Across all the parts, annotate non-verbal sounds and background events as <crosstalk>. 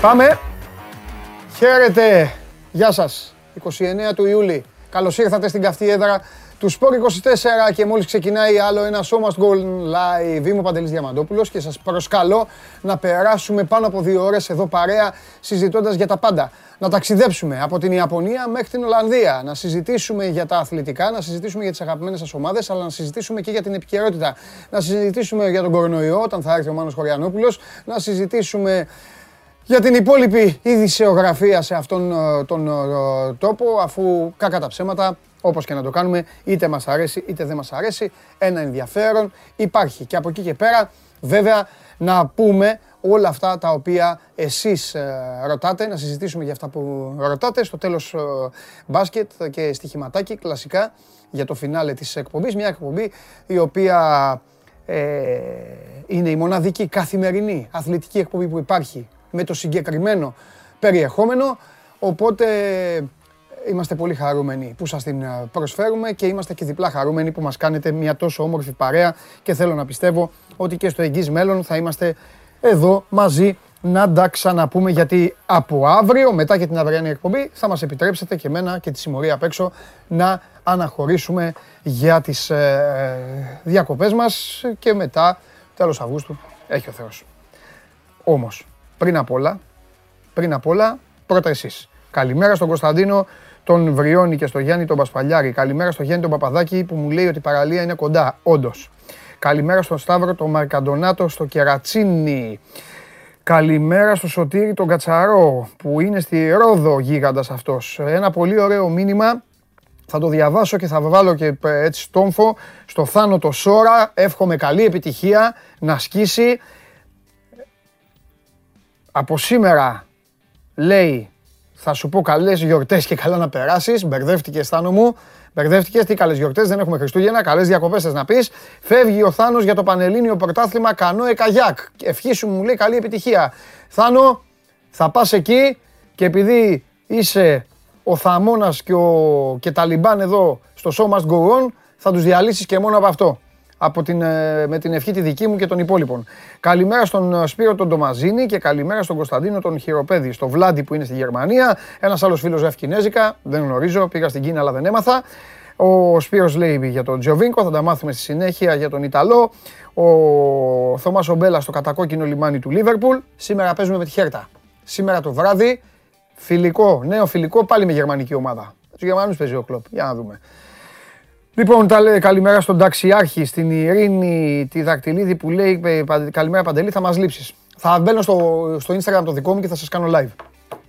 Πάμε. Χαίρετε. Γεια σας. 29 του Ιούλη. Καλώς ήρθατε στην καυτή έδρα του Σπόρ 24 και μόλις ξεκινάει άλλο ένα Show Must Go Live. Είμαι ο Παντελής Διαμαντόπουλος και σας προσκαλώ να περάσουμε πάνω από δύο ώρες εδώ παρέα συζητώντας για τα πάντα. Να ταξιδέψουμε από την Ιαπωνία μέχρι την Ολλανδία. Να συζητήσουμε για τα αθλητικά, να συζητήσουμε για τις αγαπημένες σας ομάδες, αλλά να συζητήσουμε και για την επικαιρότητα. Να συζητήσουμε για τον κορονοϊό όταν θα έρθει ο Μάνος Χωριανόπουλος. Να συζητήσουμε για την υπόλοιπη ειδησεογραφία σε αυτόν ε, τον ε, τόπο, αφού κακά τα ψέματα, όπως και να το κάνουμε, είτε μας αρέσει είτε δεν μας αρέσει, ένα ενδιαφέρον υπάρχει. Και από εκεί και πέρα, βέβαια, να πούμε όλα αυτά τα οποία εσείς ε, ρωτάτε, να συζητήσουμε για αυτά που ρωτάτε. Στο τέλος μπάσκετ και στοιχηματάκι, κλασικά, για το φινάλε της εκπομπής. Μια εκπομπή η οποία είναι η μοναδική καθημερινή αθλητική εκπομπή που υπάρχει με το συγκεκριμένο περιεχόμενο. Οπότε είμαστε πολύ χαρούμενοι που σας την ε, προσφέρουμε και είμαστε και διπλά χαρούμενοι που μας κάνετε μια τόσο όμορφη παρέα και θέλω να πιστεύω ότι και στο εγγύς μέλλον θα είμαστε εδώ μαζί να τα ξαναπούμε γιατί από αύριο μετά και την αυριανή εκπομπή θα μας επιτρέψετε και εμένα και τη συμμορία απ' έξω να αναχωρήσουμε για τις ε, διακοπές μας και μετά τέλος Αυγούστου έχει ο Θεός. Όμως πριν απ' όλα, πριν απ' όλα, πρώτα εσείς. Καλημέρα στον Κωνσταντίνο, τον Βριώνη και στο Γιάννη τον Πασπαλιάρη. Καλημέρα στο Γιάννη τον Παπαδάκη που μου λέει ότι η παραλία είναι κοντά. Όντως. Καλημέρα στον Σταύρο τον Μαρκαντονάτο στο Κερατσίνι. Καλημέρα στο Σωτήρι τον Κατσαρό που είναι στη Ρόδο γίγαντας αυτός. Ένα πολύ ωραίο μήνυμα θα το διαβάσω και θα βάλω και ε, έτσι στόμφο στο Θάνο το Σόρα. Εύχομαι καλή επιτυχία να σκίσει από σήμερα λέει θα σου πω καλές γιορτές και καλά να περάσεις. Μπερδεύτηκες, Θάνο μου. Μπερδεύτηκες. Τι καλές γιορτές, δεν έχουμε Χριστούγεννα. Καλές διακοπές θες να πεις. Φεύγει ο Θάνος για το Πανελλήνιο Πρωτάθλημα Κανόε Καγιάκ. Ευχή σου μου λέει καλή επιτυχία. Θάνο, θα πας εκεί και επειδή είσαι ο Θαμώνας και, ο... και Ταλιμπάν εδώ στο Show Must Go On, θα τους διαλύσεις και μόνο από αυτό από την, ε, με την ευχή τη δική μου και των υπόλοιπων. Καλημέρα στον ε, Σπύρο τον Τομαζίνη και καλημέρα στον Κωνσταντίνο τον Χειροπέδη, στο Βλάντι που είναι στη Γερμανία. Ένας άλλος φίλος ζεύει Κινέζικα, δεν γνωρίζω, πήγα στην Κίνα αλλά δεν έμαθα. Ο Σπύρος λέει για τον Τζιοβίνκο, θα τα μάθουμε στη συνέχεια για τον Ιταλό. Ο Θωμάς Ομπέλας στο κατακόκκινο λιμάνι του Λίβερπουλ. Σήμερα παίζουμε με τη Χέρτα. Σήμερα το βράδυ, φιλικό, νέο φιλικό, πάλι με γερμανική ομάδα. Τους Γερμανούς παίζει ο κλοπ. Για να δούμε. Λοιπόν, τα λέει καλημέρα στον ταξιάρχη, στην Ειρήνη, τη Δακτυλίδη που λέει καλημέρα Παντελή, θα μας λείψεις. Θα μπαίνω στο, στο Instagram το δικό μου και θα σας κάνω live.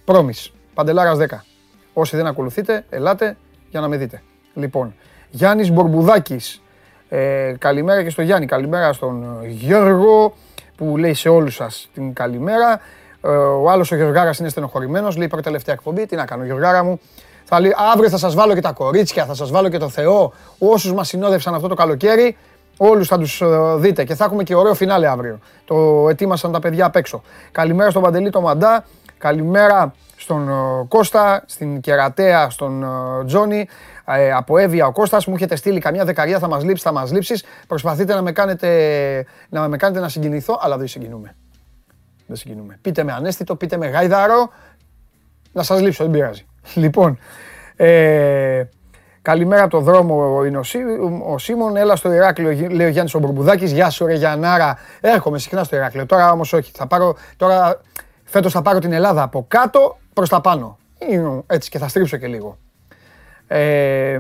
Πρόμις, Παντελάρας 10. Όσοι δεν ακολουθείτε, ελάτε για να με δείτε. Λοιπόν, Γιάννης Μπορμπουδάκης, ε, καλημέρα και στο Γιάννη, καλημέρα στον Γιώργο που λέει σε όλους σας την καλημέρα. Ε, ο άλλος ο Γιωργάρας είναι στενοχωρημένος, λέει πρώτη τελευταία εκπομπή, τι να κάνω Γιωργάρα μου, θα λέει, αύριο θα σας βάλω και τα κορίτσια, θα σας βάλω και το Θεό. Όσους μας συνόδευσαν αυτό το καλοκαίρι, όλους θα τους ε, δείτε και θα έχουμε και ωραίο φινάλε αύριο. Το ετοίμασαν τα παιδιά απ' έξω. Καλημέρα στον Παντελή το Μαντά, καλημέρα στον ε, Κώστα, στην Κερατέα, στον ε, Τζόνι, από Εύβοια ο Κώστας, μου έχετε στείλει καμιά δεκαριά θα μας λείψει, θα μας λείψεις. Προσπαθείτε να με κάνετε να, με κάνετε να συγκινηθώ, αλλά δεν συγκινούμε. Δεν συγκινούμε. Πείτε με ανέστητο, πείτε με γάιδαρο, να σας λείψω, δεν πειράζει. <laughs> Λοιπόν, ε, καλημέρα από το δρόμο είναι ο, Σί, ο Σίμων. Έλα στο Ηράκλειο, λέει ο Γιάννης ο Γεια σου, ρε Γιαννάρα. Έρχομαι συχνά στο Ηράκλειο. Τώρα όμως όχι. Θα πάρω, τώρα φέτος θα πάρω την Ελλάδα από κάτω προς τα πάνω. Έτσι και θα στρίψω και λίγο. Ε,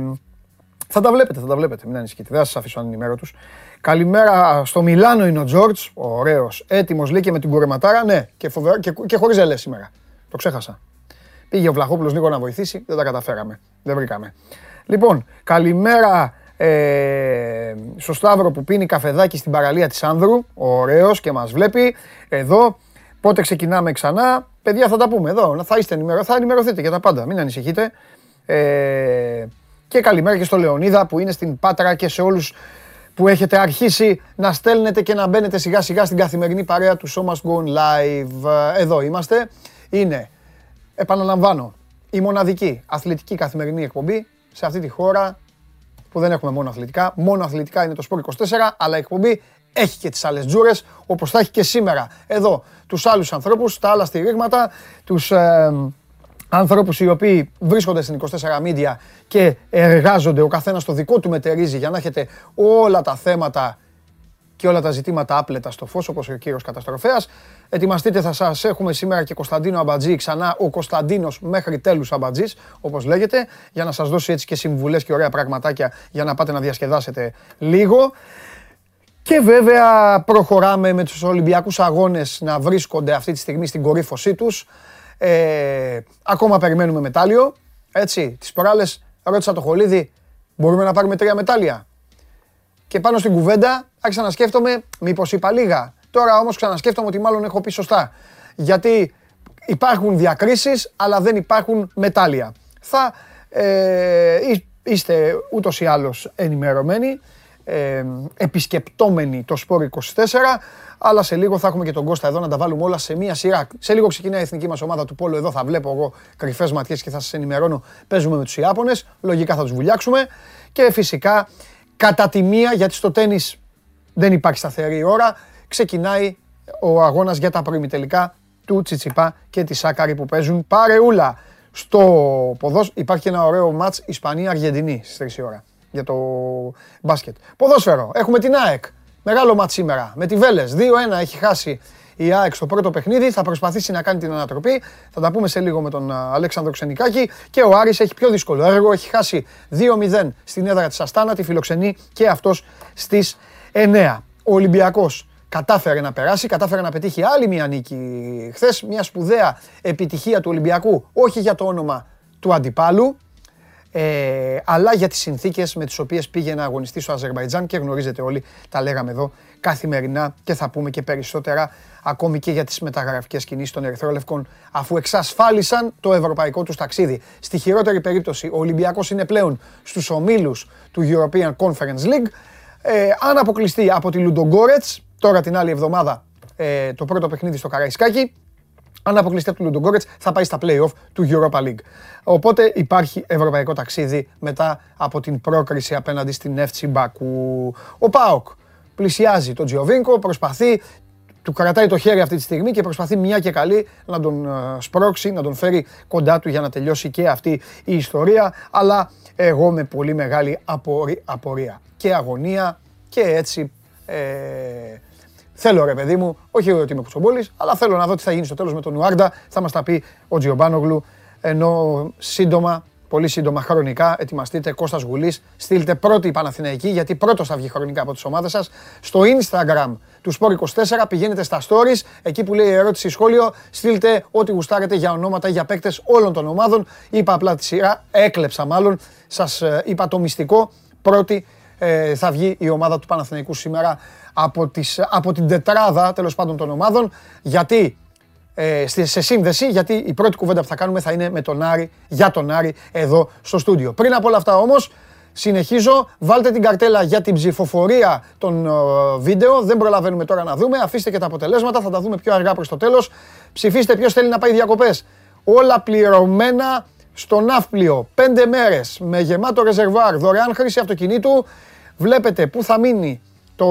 θα τα βλέπετε, θα τα βλέπετε. Μην ανησυχείτε. Δεν θα σας αφήσω ανενημέρωτου. Καλημέρα στο Μιλάνο είναι ο Τζόρτζ. Ωραίος. Έτοιμος λέει και με την κουρεματάρα. Ναι, και, και, και χωρίς ζελέ σήμερα. Το ξέχασα. Πήγε ο Βλαχόπουλος λίγο να βοηθήσει, δεν τα καταφέραμε. Δεν βρήκαμε. Λοιπόν, καλημέρα ε, στο Σταύρο που πίνει καφεδάκι στην παραλία της Άνδρου. Ωραίος και μας βλέπει. Εδώ, πότε ξεκινάμε ξανά. Παιδιά θα τα πούμε εδώ, θα είστε ενημερω... θα ενημερωθείτε για τα πάντα, μην ανησυχείτε. Ε, και καλημέρα και στο Λεωνίδα που είναι στην Πάτρα και σε όλους που έχετε αρχίσει να στέλνετε και να μπαίνετε σιγά σιγά στην καθημερινή παρέα του Show Must Go Live. Εδώ είμαστε. Είναι επαναλαμβάνω, η μοναδική αθλητική καθημερινή εκπομπή σε αυτή τη χώρα που δεν έχουμε μόνο αθλητικά. Μόνο αθλητικά είναι το Sport 24, αλλά η εκπομπή έχει και τις άλλες τζούρες, όπως θα έχει και σήμερα εδώ τους άλλους ανθρώπους, τα άλλα στηρίγματα, τους ε, ανθρώπους οι οποίοι βρίσκονται στην 24 Media και εργάζονται ο καθένας το δικό του μετερίζει για να έχετε όλα τα θέματα και όλα τα ζητήματα άπλετα στο φως, όπως ο κύριος Καταστροφέας. Ετοιμαστείτε, θα σας έχουμε σήμερα και Κωνσταντίνο Αμπατζή, ξανά ο Κωνσταντίνος μέχρι τέλους Αμπατζής, όπως λέγεται, για να σας δώσει έτσι και συμβουλές και ωραία πραγματάκια για να πάτε να διασκεδάσετε λίγο. Και βέβαια προχωράμε με τους Ολυμπιακούς Αγώνες να βρίσκονται αυτή τη στιγμή στην κορύφωσή τους. Ε, ακόμα περιμένουμε μετάλλιο. Έτσι, τις προάλλες ρώτησα το Χολίδη, μπορούμε να πάρουμε τρία μετάλλια; Και πάνω στην κουβέντα άρχισα να σκέφτομαι μήπως είπα λίγα. Τώρα όμως ξανασκέφτομαι ότι μάλλον έχω πει σωστά. Γιατί υπάρχουν διακρίσεις αλλά δεν υπάρχουν μετάλλια. Θα ε, είστε ούτως ή άλλως ενημερωμένοι ε, επισκεπτόμενοι το Σπόρ 24, αλλά σε λίγο θα έχουμε και τον Κώστα εδώ να τα βάλουμε όλα σε μία σειρά. Σε λίγο ξεκινάει η εθνική μας ομάδα του Πόλο, εδώ θα βλέπω εγώ κρυφές ματιές και θα σας ενημερώνω, παίζουμε με τους Ιάπωνες, λογικά θα τους βουλιάξουμε και φυσικά κατά τη μία, γιατί στο τέννις δεν υπάρχει σταθερή ώρα, ξεκινάει ο αγώνας για τα προημιτελικά του Τσιτσιπά και τη Σάκαρη που παίζουν παρεούλα. Στο ποδός υπάρχει ένα ωραίο μάτς Ισπανία-Αργεντινή στις 3 ώρα για το μπάσκετ. Ποδόσφαιρο. Έχουμε την ΑΕΚ. Μεγάλο μάτς σήμερα. Με τη Βέλες. 2-1 έχει χάσει η ΑΕΚ στο πρώτο παιχνίδι. Θα προσπαθήσει να κάνει την ανατροπή. Θα τα πούμε σε λίγο με τον Αλέξανδρο Ξενικάκη. Και ο Άρης έχει πιο δύσκολο έργο. Έχει χάσει 2-0 στην έδρα της Αστάνα. Τη φιλοξενεί και αυτός στις 9. Ο Ολυμπιακός κατάφερε να περάσει, κατάφερε να πετύχει άλλη μια νίκη χθες. Μια σπουδαία επιτυχία του Ολυμπιακού. Όχι για το όνομα του αντιπάλου, ε, αλλά για τις συνθήκες με τις οποίες πήγε να αγωνιστεί στο Αζερβαϊτζάν και γνωρίζετε όλοι, τα λέγαμε εδώ καθημερινά και θα πούμε και περισσότερα ακόμη και για τις μεταγραφικές κινήσεις των Ερυθρόλευκων αφού εξασφάλισαν το ευρωπαϊκό τους ταξίδι. Στη χειρότερη περίπτωση ο Ολυμπιακός είναι πλέον στους ομίλους του European Conference League ε, αν αποκλειστεί από τη Λουντογκόρετς τώρα την άλλη εβδομάδα ε, το πρώτο παιχνίδι στο Καραϊσκάκι αν αποκλειστεί από τον Λουντογκόρετ, θα πάει στα playoff του Europa League. Οπότε υπάρχει ευρωπαϊκό ταξίδι μετά από την πρόκριση απέναντι στην FC Μπακού. Ο Πάοκ πλησιάζει τον Τζιοβίνκο, προσπαθεί, του κρατάει το χέρι αυτή τη στιγμή και προσπαθεί μια και καλή να τον ε, σπρώξει, να τον φέρει κοντά του για να τελειώσει και αυτή η ιστορία. Αλλά εγώ με πολύ μεγάλη απορία και αγωνία και έτσι ε, Θέλω ρε παιδί μου, όχι ότι είμαι κουτσομπόλης, αλλά θέλω να δω τι θα γίνει στο τέλος με τον Ουάρντα. Θα μας τα πει ο Τζιομπάνογλου. Ενώ σύντομα, πολύ σύντομα χρονικά, ετοιμαστείτε Κώστας Γουλής, στείλτε πρώτη η Παναθηναϊκή, γιατί πρώτος θα βγει χρονικά από τις ομάδες σας. Στο Instagram του Sport24 πηγαίνετε στα stories, εκεί που λέει ερώτηση σχόλιο, στείλτε ό,τι γουστάρετε για ονόματα ή για παίκτες όλων των ομάδων. Είπα απλά τη σειρά, έκλεψα μάλλον, σας ε, είπα το μυστικό, πρώτη ε, θα βγει η ομάδα του Παναθηναϊκού σήμερα από, τις, από την τετράδα τέλος πάντων των ομάδων γιατί ε, σε σύνδεση γιατί η πρώτη κουβέντα που θα κάνουμε θα είναι με τον Άρη, για τον Άρη εδώ στο στούντιο. Πριν από όλα αυτά όμως συνεχίζω, βάλτε την καρτέλα για την ψηφοφορία των ε, βίντεο, δεν προλαβαίνουμε τώρα να δούμε, αφήστε και τα αποτελέσματα, θα τα δούμε πιο αργά προς το τέλος. Ψηφίστε ποιος θέλει να πάει διακοπές. Όλα πληρωμένα στο ναύπλιο, πέντε μέρες με γεμάτο ρεζερβάρ, δωρεάν χρήση αυτοκινήτου. Βλέπετε πού θα μείνει το,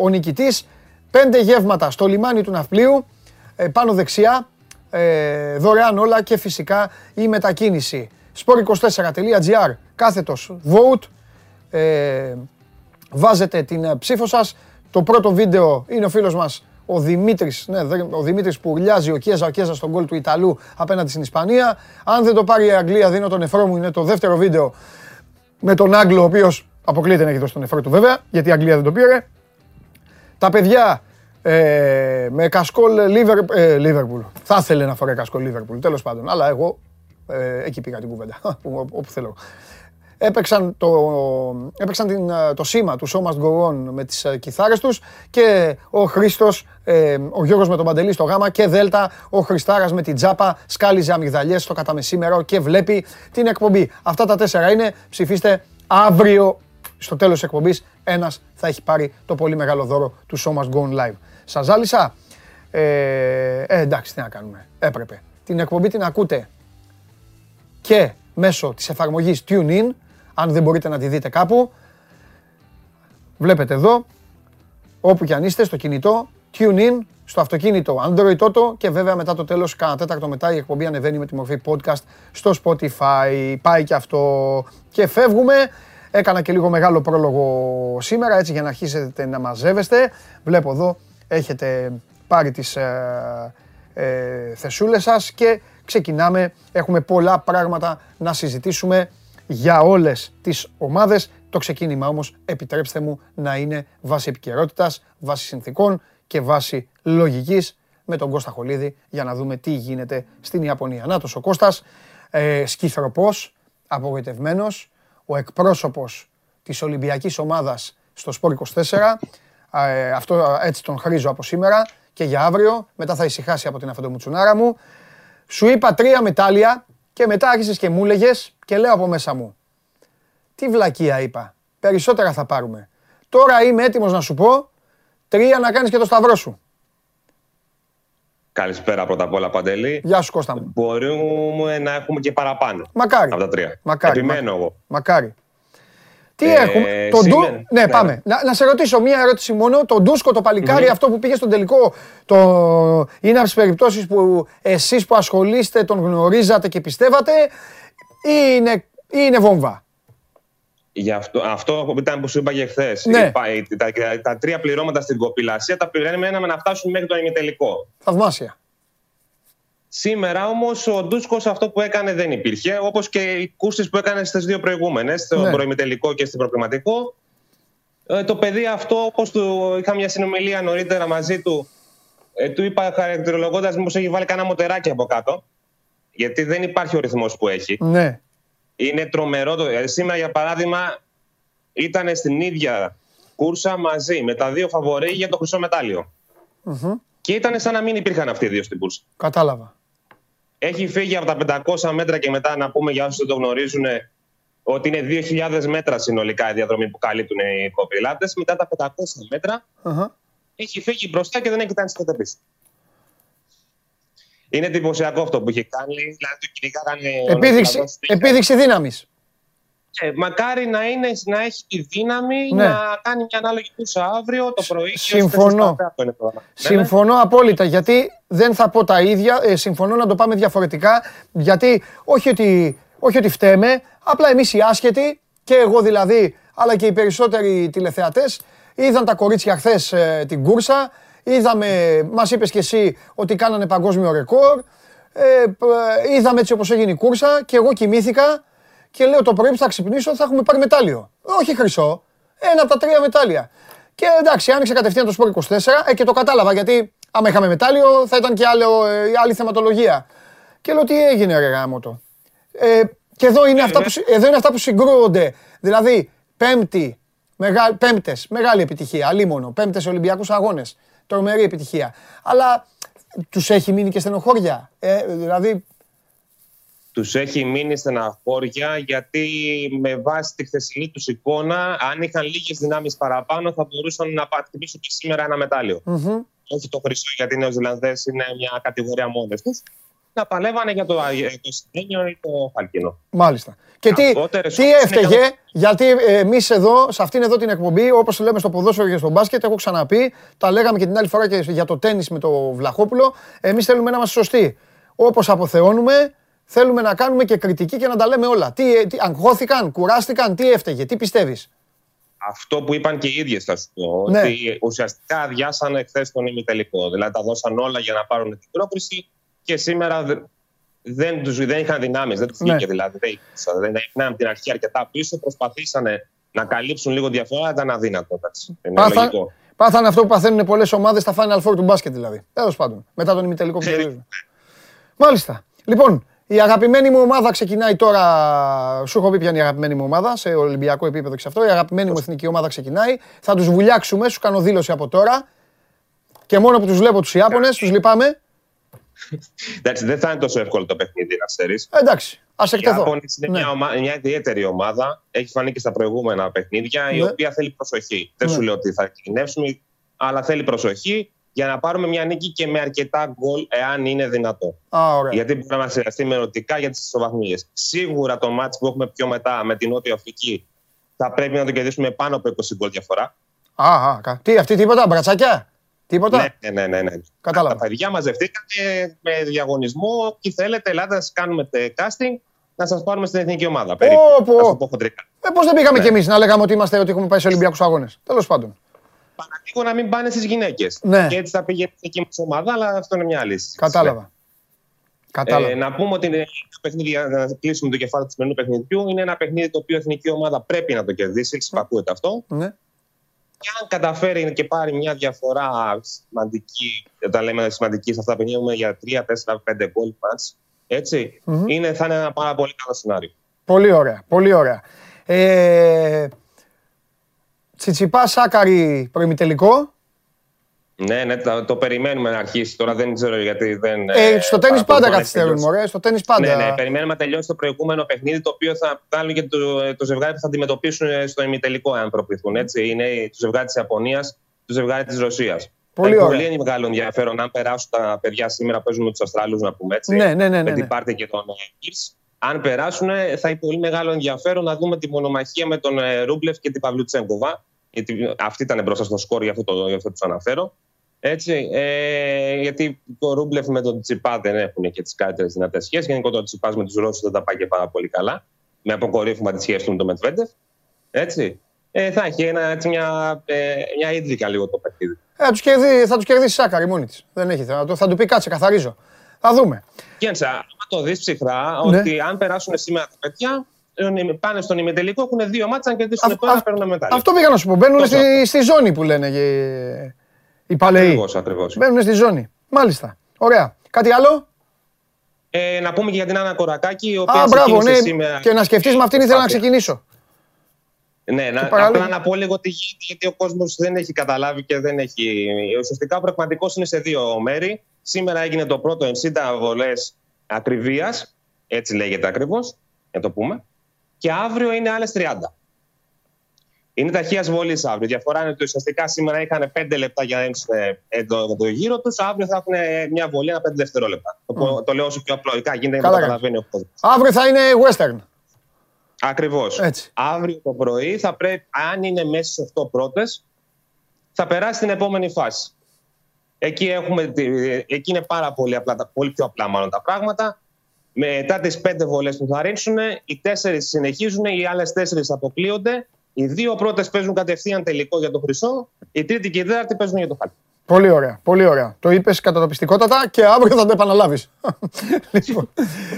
ο νικητής. Πέντε γεύματα στο λιμάνι του Ναυπλίου, ε, πάνω δεξιά, ε, δωρεάν όλα και φυσικά η μετακίνηση. sport24.gr, κάθετος vote, ε, βάζετε την ε, ψήφο σας. Το πρώτο βίντεο είναι ο φίλος μας ο Δημήτρης, ναι, ο Δημήτρης που ουρλιάζει ο Κιέζα, ο Κιέζας στον γκολ του Ιταλού απέναντι στην Ισπανία. Αν δεν το πάρει η Αγγλία, δίνω τον εφρό μου, είναι το δεύτερο βίντεο με τον Άγγλο, ο οποίος Αποκλείεται να έχει δώσει τον εφρό του βέβαια, γιατί η Αγγλία δεν το πήρε. Τα παιδιά ε, με κασκόλ Λίβερπουλ. Ε, Θα ήθελε να φοράει κασκόλ Λίβερπουλ, τέλος πάντων. Αλλά εγώ ε, εκεί πήγα την κουβέντα, <laughs> όπου θέλω. Έπαιξαν, το, έπαιξαν την, το σήμα του Show Must Go On με τις ε, κιθάρες τους και ο Χρήστος, ε, ο Γιώργος με τον Παντελή στο γάμα και Δέλτα, ο Χριστάρας με την τζάπα, σκάλιζε αμυγδαλιές στο καταμεσήμερο και βλέπει την εκπομπή. Αυτά τα τέσσερα είναι, ψηφίστε αύριο στο τέλος της εκπομπής ένας θα έχει πάρει το πολύ μεγάλο δώρο του Show Must Go On Live. Σας ζάλισα. Ε, ε, εντάξει, τι να κάνουμε. Έπρεπε. Την εκπομπή την ακούτε και μέσω της εφαρμογής TuneIn, αν δεν μπορείτε να τη δείτε κάπου. Βλέπετε εδώ, όπου και αν είστε, στο κινητό, tune in, στο αυτοκίνητο Android Auto και βέβαια μετά το τέλος, κάνα τέταρτο μετά η εκπομπή ανεβαίνει με τη μορφή podcast στο Spotify. Πάει και αυτό και φεύγουμε. Έκανα και λίγο μεγάλο πρόλογο σήμερα έτσι για να αρχίσετε να μαζεύεστε. Βλέπω εδώ έχετε πάρει τις ε, ε, θεσούλες σας και ξεκινάμε. Έχουμε πολλά πράγματα να συζητήσουμε για όλες τις ομάδες. Το ξεκίνημα όμως, επιτρέψτε μου, να είναι βάση επικαιρότητας, βάση συνθήκων και βάση λογικής με τον Κώστα Χολίδη για να δούμε τι γίνεται στην Ιαπωνία. Νάτος ο Κώστας, ε, σκυθροπός, απογοητευμένος, ο εκπρόσωπος της Ολυμπιακής ομάδας στο Σπόρ 24. Ε, αυτό έτσι τον χρήζω από σήμερα και για αύριο. Μετά θα ησυχάσει από την αυτομουτσουνάρα μου. Σου είπα τρία μετάλλια και μετά άρχισες και μου έλεγε και λέω από μέσα μου. Τι βλακεία είπα. Περισσότερα θα πάρουμε. Τώρα είμαι έτοιμος να σου πω τρία να κάνεις και το σταυρό σου. Καλησπέρα πρώτα απ' όλα, Παντελή. Γεια σου, Κώστα μου. Μπορούμε να έχουμε και παραπάνω. Μακάρι. Από τα τρία. Μακάρι. Επιμένω εγώ. Μακάρι. Τι ε, έχουμε; Το ντου... Ναι, ναι, πάμε. Να, να σε ρωτήσω μία ερώτηση μόνο. Το Ντούσκο, το παλικάρι, αυτό που πήγε στον τελικό, το... είναι από τις περιπτώσεις που εσείς που ασχολείστε τον γνωρίζατε και πιστεύατε, ή είναι, ή είναι βόμβα; Για αυτό, αυτό που ήταν που σου είπα και χθες. Ναι. Τα, τα, τα, τρία πληρώματα στην κοπηλασία τα περιμέναμε να φτάσουν μέχρι το ημιτελικό. Θαυμάσια. Σήμερα όμως ο Ντούσκος αυτό που έκανε δεν υπήρχε. Όπως και οι κούρσει που έκανε στις δύο προηγούμενες, στο ναι. προημιτελικό και στην προκριματικό. Ε, το παιδί αυτό, όπως είχα μια συνομιλία νωρίτερα μαζί του, ε, του είπα χαρακτηρολογώντα μήπως έχει βάλει κανένα μοτεράκι από κάτω. Γιατί δεν υπάρχει ο ρυθμός που έχει. Ναι. Είναι τρομερό. Το... Ε, σήμερα, για παράδειγμα, ήταν στην ίδια κούρσα μαζί με τα δύο φαβορή για το χρυσό Και ήταν σαν να μην υπήρχαν αυτοί οι δύο στην κούρσα. Κατάλαβα. Έχει φύγει από τα 500 μέτρα και μετά να πούμε για όσου δεν το γνωρίζουν ότι είναι 2.000 μέτρα συνολικά η διαδρομή που καλύπτουν οι κοπηλάτες. Μετά τα 500 μέτρα uh-huh. έχει φύγει μπροστά και δεν έχει κοιτάξει ποτέ πίσω. Είναι εντυπωσιακό αυτό που έχει κάνει. Δηλαδή το κυνηγάγανε. Επίδειξη, επίδειξη δύναμης. Ε, μακάρι να, είναι, να έχει τη δύναμη ναι. να κάνει μια ανάλογη κούρσα αύριο το πρωί. Συμφωνώ. Και συμφωνώ απόλυτα γιατί δεν θα πω τα ίδια. Ε, συμφωνώ να το πάμε διαφορετικά. Γιατί όχι ότι, όχι ότι φταίμε, απλά εμείς οι άσχετοι και εγώ δηλαδή, αλλά και οι περισσότεροι τηλεθεατές, είδαν τα κορίτσια χθες ε, την κούρσα. Είδαμε, μας είπες και εσύ ότι κάνανε παγκόσμιο ρεκόρ. Ε, είδαμε έτσι όπως έγινε η κούρσα και εγώ κοιμήθηκα και λέω το πρωί που θα ξυπνήσω θα έχουμε πάρει μετάλλιο. Όχι χρυσό, ένα από τα τρία μετάλλια. Και εντάξει, άνοιξε κατευθείαν το σπορ 24 ε, και το κατάλαβα γιατί άμα είχαμε μετάλλιο θα ήταν και άλλο, ε, άλλη θεματολογία. Και λέω τι έγινε ρε γάμο το. Ε, και εδώ είναι, αυτά που, εδώ είναι αυτά που συγκρούονται. Δηλαδή, πέμπτη, μεγα, πέμπτες, μεγάλη επιτυχία, αλίμονο, πέμπτες Ολυμπιακούς Αγώνες, τρομερή επιτυχία. Αλλά τους έχει μείνει και στενοχώρια. Ε, δηλαδή, τους έχει μείνει στεναχώρια γιατί με βάση τη χθεσινή τους εικόνα, αν είχαν λίγες δυνάμεις παραπάνω, θα μπορούσαν να πατήσουν και σήμερα ένα μετάλλιο. Mm-hmm. Όχι το χρυσό, γιατί οι Νεοζηλανδές είναι μια κατηγορία μόνες τους. Να παλεύανε για το, το Σιδένιο ή το Φαλκίνο. Μάλιστα. Και τι, τι έφταιγε, γιατί εμείς εδώ, σε αυτήν εδώ την εκπομπή, όπως λέμε στο ποδόσφαιρο και στο μπάσκετ, έχω ξαναπεί, τα λέγαμε και την άλλη φορά και για το τέννη με το Βλαχόπουλο. Εμείς θέλουμε να είμαστε σωστοί. Όπως αποθεώνουμε, Θέλουμε να κάνουμε και κριτική και να τα λέμε όλα. Τι, τι αγχώθηκαν, κουράστηκαν, τι έφταιγε, τι πιστεύεις; Αυτό που είπαν και οι ίδιες, θα σου πω. Ναι. Ότι ουσιαστικά αδειάσανε χθες τον ημιτελικό. Δηλαδή τα δώσαν όλα για να πάρουν την πρόκριση και σήμερα δεν, τους, δεν είχαν δυνάμεις. Δεν τους ναι. βγήκε δηλαδή. Δεν, δεν είχαν την αρχή αρκετά πίσω. Προσπαθήσανε να καλύψουν λίγο διαφορά, ήταν αδύνατο. Πάθα, πάθανε αυτό που παθαίνουν πολλές ομάδες στα Final Four του μπάσκετ δηλαδή. Τέλος πάντων. Μετά τον ημιτελικό που ναι. Μάλιστα. Λοιπόν, η αγαπημένη μου ομάδα ξεκινάει τώρα. Σου έχω πει ποια είναι η αγαπημένη μου ομάδα σε Ολυμπιακό επίπεδο και σε αυτό. Η αγαπημένη μου εθνική ομάδα ξεκινάει. Θα τους βουλιάξουμε, σου κάνω δήλωση από τώρα. Και μόνο που τους βλέπω τους Ιάπωνες, τους λυπάμαι. Εντάξει, δεν θα είναι τόσο εύκολο το παιχνίδι να ξέρεις. Εντάξει, ας εκτεθώ. Η είναι ναι. μια, ομα... μια ιδιαίτερη ομάδα. Έχει φανεί και στα προηγούμενα παιχνίδια, η ναι. οποία θέλει προσοχή. Δεν σου ναι. λέω ότι θα κινδυνεύσουμε, αλλά θέλει προσοχή για να πάρουμε μια νίκη και με αρκετά γκολ, εάν είναι δυνατό. Α, ωραία. Γιατί μπορεί να μας εργαστεί μερωτικά για τις ισοβαθμίες. Σίγουρα το μάτι που έχουμε πιο μετά με την Νότια Αφρική θα πρέπει να το κερδίσουμε πάνω από 20 γκολ διαφορά. Α, α, τι, αυτή τίποτα, μπρατσάκια; Τίποτα; Ναι, ναι, ναι. ναι. Κατάλαβα. Τα παιδιά μαζευτήκανε με διαγωνισμό. Τι θέλετε, ελάτε να κάνουμε casting να σας πάρουμε στην εθνική ομάδα. Περίπου. Πω, πω. Ε, Πώς δεν πήγαμε ναι. κι εμείς να λέγαμε ότι είμαστε ότι έχουμε πάει σε Ολυμπιακούς Αγώνες. Τέλος πάντων. Παραδείγμα να μην πάνε στις γυναίκες. Ναι. Και έτσι θα πήγε η εθνική ομάδα, αλλά αυτό είναι μια λύση. Κατάλαβα. Ναι. Κατάλαβα. Ε, να πούμε ότι είναι ένα παιχνίδι, να κλείσουμε το κεφάλι του σημερινού παιχνιδιού. Είναι ένα παιχνίδι το οποίο η εθνική ομάδα πρέπει να το κερδίσει. Εξυπακούεται αυτό. Ναι. Και αν καταφέρει και πάρει μια διαφορά σημαντική, όταν λέμε σημαντική σε αυτά τα παιχνίδια, για 3, 4, 5 γκολ ετσι είναι, θα είναι ένα πάρα πολύ καλό σενάριο. Πολύ ωραία, πολύ ωραία. Ε, Τσιτσιπά Σάκαρη προημιτελικό. Ναι, ναι, το, το, περιμένουμε να αρχίσει. Τώρα δεν ξέρω γιατί δεν. Ε, στο τέννη πάντα καθυστερούν, μωρέ. Στο τέννη πάντα. Ναι, ναι, περιμένουμε να τελειώσει το προηγούμενο παιχνίδι, το οποίο θα βγάλουν και το, το ζευγάρι που θα αντιμετωπίσουν στο ημιτελικό, αν προπληθούν. Έτσι. Είναι το ζευγάρι της Ιαπωνίας, το ζευγάρι της Ρωσίας. Πολύ, ωραία. πολύ μεγάλο ενδιαφέρον αν περάσουν τα παιδιά σήμερα παίζουν με τους Αυστραλού, να πούμε έτσι. Ναι, ναι, ναι. ναι, με την Πάρτη και τον Κίρ. Αν περάσουν, θα έχει πολύ μεγάλο ενδιαφέρον να δούμε τη μονομαχία με τον ε, Ρούμπλεφ και την Παυλουτσέγκοβα. Γιατί αυτή ήταν μπροστά στο σκόρ, γι' αυτό, το, αυτό τους αναφέρω. Έτσι, ε, γιατί το Ρούμπλεφ με τον Τσιπά δεν έχουν και τις καλύτερες δυνατές σχέσεις. Γενικότερα ο Τσιπάς με τους Ρώσους δεν τα πάει και πάρα πολύ καλά. Με αποκορύφωμα τη σχέση του με τον Μετβέντεφ. Έτσι. Ε, θα έχει ένα, έτσι, μια, ε, μια ίδρυκα λίγο το παιχνίδι. Ε, τους κερδί, θα τους κερδίσει Σάκαρη μόνη της. Δεν έχει. Θα, θα του πει κάτσε, καθαρίζω. Θα δούμε. Κοίταξε, αν το δεις ψυχρά, ναι. ότι αν περάσουν σήμερα τα παιδιά, πάνε στον ημιτελικό, έχουν δύο μάτσα, αν κερδίσουν το ένα, παίρνουν μετά. Αυτό πήγα να σου πω. Μπαίνουν στη, στη, ζώνη που λένε και οι παλαιοί. Ακριβώς, ακριβώς. Μπαίνουν στη ζώνη. Μάλιστα. Ωραία. Κάτι άλλο; Ε, να πούμε και για την Άννα Κορακάκη, η οποία Α, μπράβο, ναι. σήμερα... Και να σκεφτείς με αυτήν ήθελα να ξεκινήσω. Ναι, να, απλά να πω λίγο τι γίνεται, γιατί ο κόσμος δεν έχει καταλάβει και δεν έχει. Ουσιαστικά ο πραγματικός είναι σε δύο μέρη. Σήμερα έγινε το πρώτο 60 βολές ακριβίας, έτσι λέγεται ακριβώς, για το πούμε. Και αύριο είναι άλλες 30. Είναι ταχεία βολή αύριο. Η διαφορά είναι ότι ουσιαστικά σήμερα είχαν 5 λεπτά για να είναι το, το γύρο τους. Αύριο θα έχουν μια βολή ένα 5 δευτερόλεπτα. Mm. Το, το λέω όσο πιο απλοϊκά γίνεται να το καταλαβαίνει ο κόσμος. Αύριο θα είναι western. Ακριβώς. Αύριο το πρωί θα πρέπει, αν είναι μέσα σε αυτό πρώτες, θα περάσει στην επόμενη φάση. Εκεί, έχουμε, εκεί είναι πάρα πολύ, απλά, πολύ πιο απλά μάλλον τα πράγματα. Μετά τι πέντε βολές που θα ρίξουν, οι τέσσερις συνεχίζουν, οι άλλες τέσσερις αποκλείονται. Οι δύο πρώτες παίζουν κατευθείαν τελικό για το χρυσό, η τρίτη και η τέταρτη παίζουν για το χάρτη. Πολύ ωραία, πολύ ωραία. Το είπες κατά το πιστικότατα και αύριο θα το επαναλάβεις. <laughs> λοιπόν,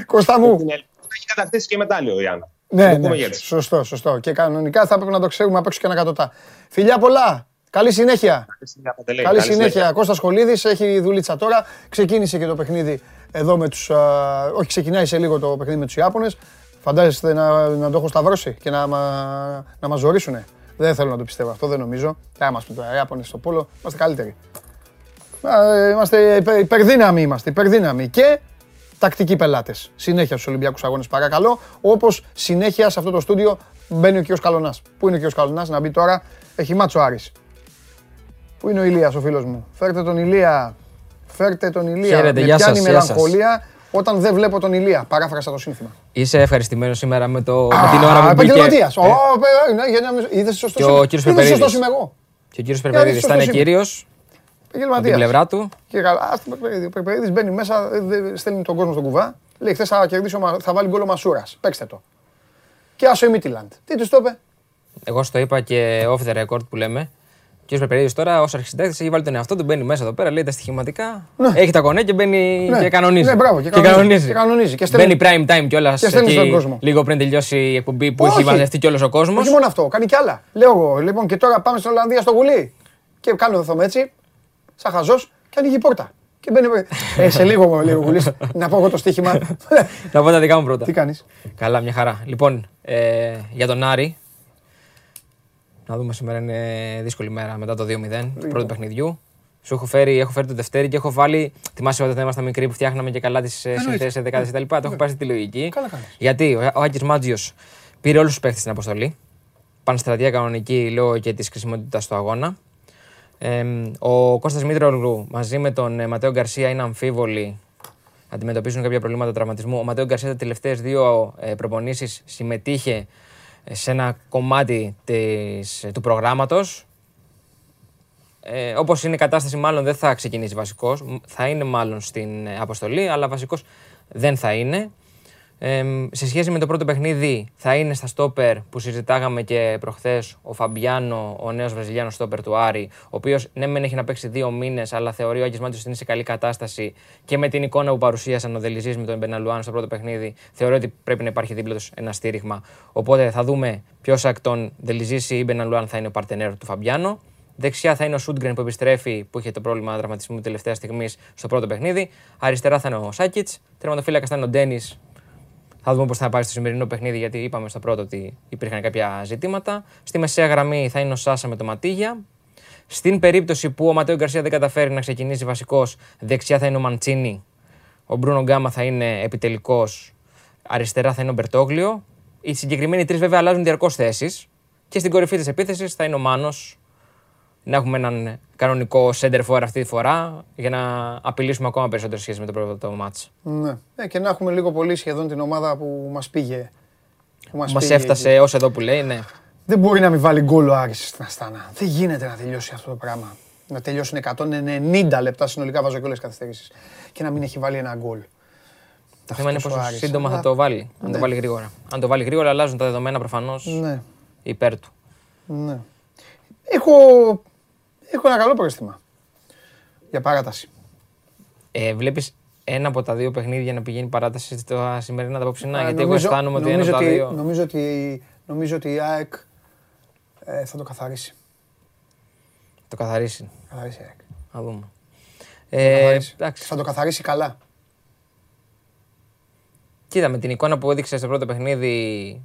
Κώστα μου. Έχει κατακτήσει και μετάλλιο η Άννα. Ναι, ναι, σωστό, σωστό. Και κανονικά θα έπρεπε να το ξέρουμε απ' έξω και ένα κατωτά. Φιλιά πολλά. Καλή συνέχεια. Καλή, Καλή συνέχεια. Κώστας Σχολίδης έχει δουλίτσα τώρα. Ξεκίνησε και το παιχνίδι εδώ με τους... όχι, ξεκινάει σε λίγο το παιχνίδι με τους Ιάπωνες. Φαντάζεστε να, να το έχω σταυρώσει και να, να μας ζωρίσουνε. Δεν θέλω να το πιστεύω αυτό, δεν νομίζω. Θα είμαστε τώρα Ιάπωνες στο πόλο, είμαστε καλύτεροι. Είμαστε υπερδύναμοι, είμαστε υπερδύναμοι. Και τακτικοί πελάτες. Συνέχεια στους Ολυμπιακούς Αγώνες, παρακαλώ. Όπως συνέχεια σε αυτό το στούντιο μπαίνει ο κ. Καλονάς. Πού είναι ο κ. Καλονάς, να μπει τώρα. Έχει μάτσο Άρης. Πού είναι ο Ηλίας ο φίλος μου; Φέρτε τον Ηλία. Φέρτε τον Ηλία. Χαίρετε, Με πιάνει μελαγχολία όταν δεν βλέπω τον Ηλία. Παράφρασα το σύνθημα. Είσαι ευχαριστημένος σήμερα με, το, με την ώρα που μπήκε. Επαγγελματίας. Ε. Είδες σωστό. Και ο κύριος Περπερίδης. είμαι εγώ. Και ο κύριος Περπερίδης ήταν κύριος. Από την πλευρά του. Και καλά, ο Περπερίδη μπαίνει μέσα, στέλνει τον κόσμο στον κουβά. Λέει χθες θα κερδίσω, θα βάλει γκολ ο Μασούρας. Παίξτε το. Και άσο η Μίτιλαντ. Τι του το είπε; Εγώ στο είπα και off the record που λέμε. Και ο Περπερίδη τώρα ως αρχισυντάκτης έχει βάλει τον εαυτό του, μπαίνει μέσα εδώ πέρα, λέει τα στοιχηματικά. Ναι. Έχει τα κονέ και μπαίνει ναι. και κανονίζει. Ναι, μπράβο, και, και κανονίζει. Και κανονίζει. Και στέλνει... Μπαίνει prime time κιόλας. Και στέλνει στον κόσμο. Λίγο πριν τελειώσει η εκπομπή που Όχι. έχει μαζευτεί κιόλας ο κόσμος. Όχι μόνο αυτό, κάνει κι άλλα. Λέω εγώ, λοιπόν, και τώρα πάμε στην Ολλανδία στο γουλί. Και κάνω το έτσι, σαν χαζός, και ανοίγει η πόρτα. Και μπαίνει. ε, σε λίγο, λίγο γουλί. <laughs> να πω εγώ το στοίχημα. να πω τα δικά μου πρώτα. Τι κάνεις; Καλά, μια χαρά. Λοιπόν, ε, για τον Άρη, να δούμε σήμερα είναι δύσκολη μέρα μετά το 2-0 του πρώτου παιχνιδιού. Σου έχω φέρει, έχω φέρει το Δευτέρι και έχω βάλει. Θυμάσαι όταν ήμασταν μικροί που φτιάχναμε και καλά τις ε, συνθέσεις δεκάδες κτλ. Το έχω πάρει τη λογική. Γιατί ο Άκης Μάτζιος πήρε όλους τους παίχτε στην αποστολή. Πανστρατεία κανονική λόγω και της χρησιμότητας του αγώνα. Ε, ο Κώστας Μήτρογλου μαζί με τον ε, Ματέο Γκαρσία είναι αμφίβολοι αντιμετωπίζουν κάποια προβλήματα τραυματισμού. Ο Ματέο Γκαρσία τα τελευταίες δύο ε, προπονήσεις συμμετείχε σε ένα κομμάτι της, του προγράμματος. ε, όπως είναι η κατάσταση, μάλλον δεν θα ξεκινήσει βασικός. Θα είναι μάλλον στην ε, αποστολή, αλλά βασικός δεν θα είναι. Ε, σε σχέση με το πρώτο παιχνίδι, θα είναι στα στόπερ που συζητάγαμε και προχθές ο Φαμπιάνο, ο νέος Βραζιλιάνος στόπερ του Άρη, ο οποίος ναι, μεν έχει να παίξει δύο μήνες, αλλά θεωρεί ο Άγιος ότι είναι σε καλή κατάσταση και με την εικόνα που παρουσίασαν ο Δελιζής με τον Μπεναλουάν στο πρώτο παιχνίδι, θεωρεί ότι πρέπει να υπάρχει δίπλα του ένα στήριγμα. Οπότε θα δούμε ποιος εκ των Δελιζής ή Μπεναλουάν θα είναι ο παρτενέρ του Φαμπιάνο. Δεξιά θα είναι ο Σούντγκρεν που επιστρέφει, που είχε το πρόβλημα τραυματισμού τελευταία στιγμή στο πρώτο παιχνίδι. Αριστερά θα είναι ο Σάκητς. Τερματοφύλακας θα είναι ο Ντένις. Θα δούμε πώς θα πάει στο σημερινό παιχνίδι, γιατί είπαμε στο πρώτο ότι υπήρχαν κάποια ζητήματα. Στη μεσαία γραμμή θα είναι ο Σάσα με το Ματίγια. Στην περίπτωση που ο Ματέο Γκαρσία δεν καταφέρει να ξεκινήσει βασικός, δεξιά θα είναι ο Μαντσίνη. Ο Μπρούνο Γκάμα θα είναι επιτελικός. Αριστερά θα είναι ο Μπερτόγλιο. Οι συγκεκριμένοι τρεις βέβαια αλλάζουν διαρκώς θέσεις. Και στην κορυφή της επίθεσης θα είναι ο Μάνος να έχουμε έναν κανονικό center for αυτή τη φορά για να απειλήσουμε ακόμα περισσότερο σχέση με το πρώτο μάτς. Ναι. Ε, και να έχουμε λίγο πολύ σχεδόν την ομάδα που μας πήγε. Που μας, μας έφτασε ως εδώ που λέει, ναι. Δεν μπορεί να μην βάλει γκολ ο Άρης στην Αστάνα. Δεν γίνεται να τελειώσει αυτό το πράγμα. Να τελειώσουν 190 λεπτά συνολικά βάζω και όλες τις καθυστερήσεις. Και να μην έχει βάλει ένα γκολ. Το θέμα είναι πόσο σύντομα θα το βάλει. Αν το ναι. βάλει γρήγορα. Αν το βάλει γρήγορα, αλλάζουν τα δεδομένα προφανώς ναι. υπέρ του. Ναι. Έχω έχω ένα καλό πρόστιμα για παράταση. Ε, Βλέπεις ένα από τα δύο παιχνίδια να πηγαίνει παράταση στα σημερινά τα απόψινά. Γιατί εγώ αισθάνομαι ότι ένα από τα δύο. Νομίζω ότι, νομίζω ότι η ΑΕΚ ε, θα το καθαρίσει. Το καθαρίσει. Καθαρίσει η ΑΕΚ. Θα δούμε. Ε, θα το καθαρίσει καλά. Κοίτα, με την εικόνα που έδειξες στο πρώτο παιχνίδι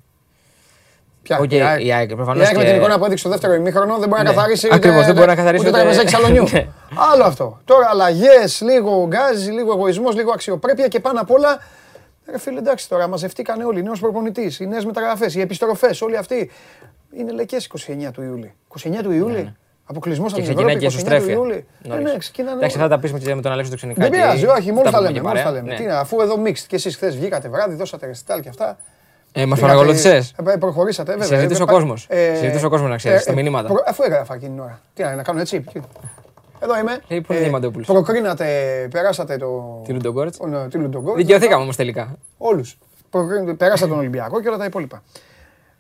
Ποια, okay, η ΑΕΚ. Η ΑΕΚ, προφανώς η ΑΕΚ με την εικόνα που έδειξε στο δεύτερο ημίχρονο δεν μπορεί να ναι, καθαρίσει. Ακριβώς, δεν μπορεί να καθαρίσει. Ούτε τα ξαλονιού. <laughs> Ναι. Άλλο αυτό. Τώρα αλλαγές, λίγο γκάζι, λίγο εγωισμός, λίγο αξιοπρέπεια και πάνω απ' όλα. Ρε φίλε, εντάξει τώρα, μαζευτήκαν όλοι. Νέος προπονητής, οι νέες μεταγραφές, οι επιστροφές, όλοι αυτοί. Είναι λεκές 29 του Ιούλη. 29 του Ιούλη. Ναι. Αποκλεισμός από την Ευρώπη. Και ξεκινάει και Ιούλη. Ναι, ναι, Εντάξει, θα τα πει με τον Αλέξο το ξενικά. Δεν πειράζει, όχι, μόνο τα λέμε. Τι αφού εδώ mixed και εσείς χθες βγήκατε βράδυ, δώσατε ρεστάλ και αυτά. Ε, Μας παρακολούθησες; Ε, προχωρήσατε, βέβαια. Συζητούσε ο κόσμος. Ε, Συζητούσε ο κόσμος να ξέρεις τα μηνύματα. Αφού έγραφα εκείνη την ώρα. Τι να κάνω έτσι. Εδώ είμαι. Ε, πού είναι η Προκρίνατε, περάσατε το. Τη Λουντογκόρετς. Τη Λουντογκόρετς. Δικαιωθήκαμε όμως τελικά. Όλους. Περάσατε τον Ολυμπιακό και όλα τα υπόλοιπα.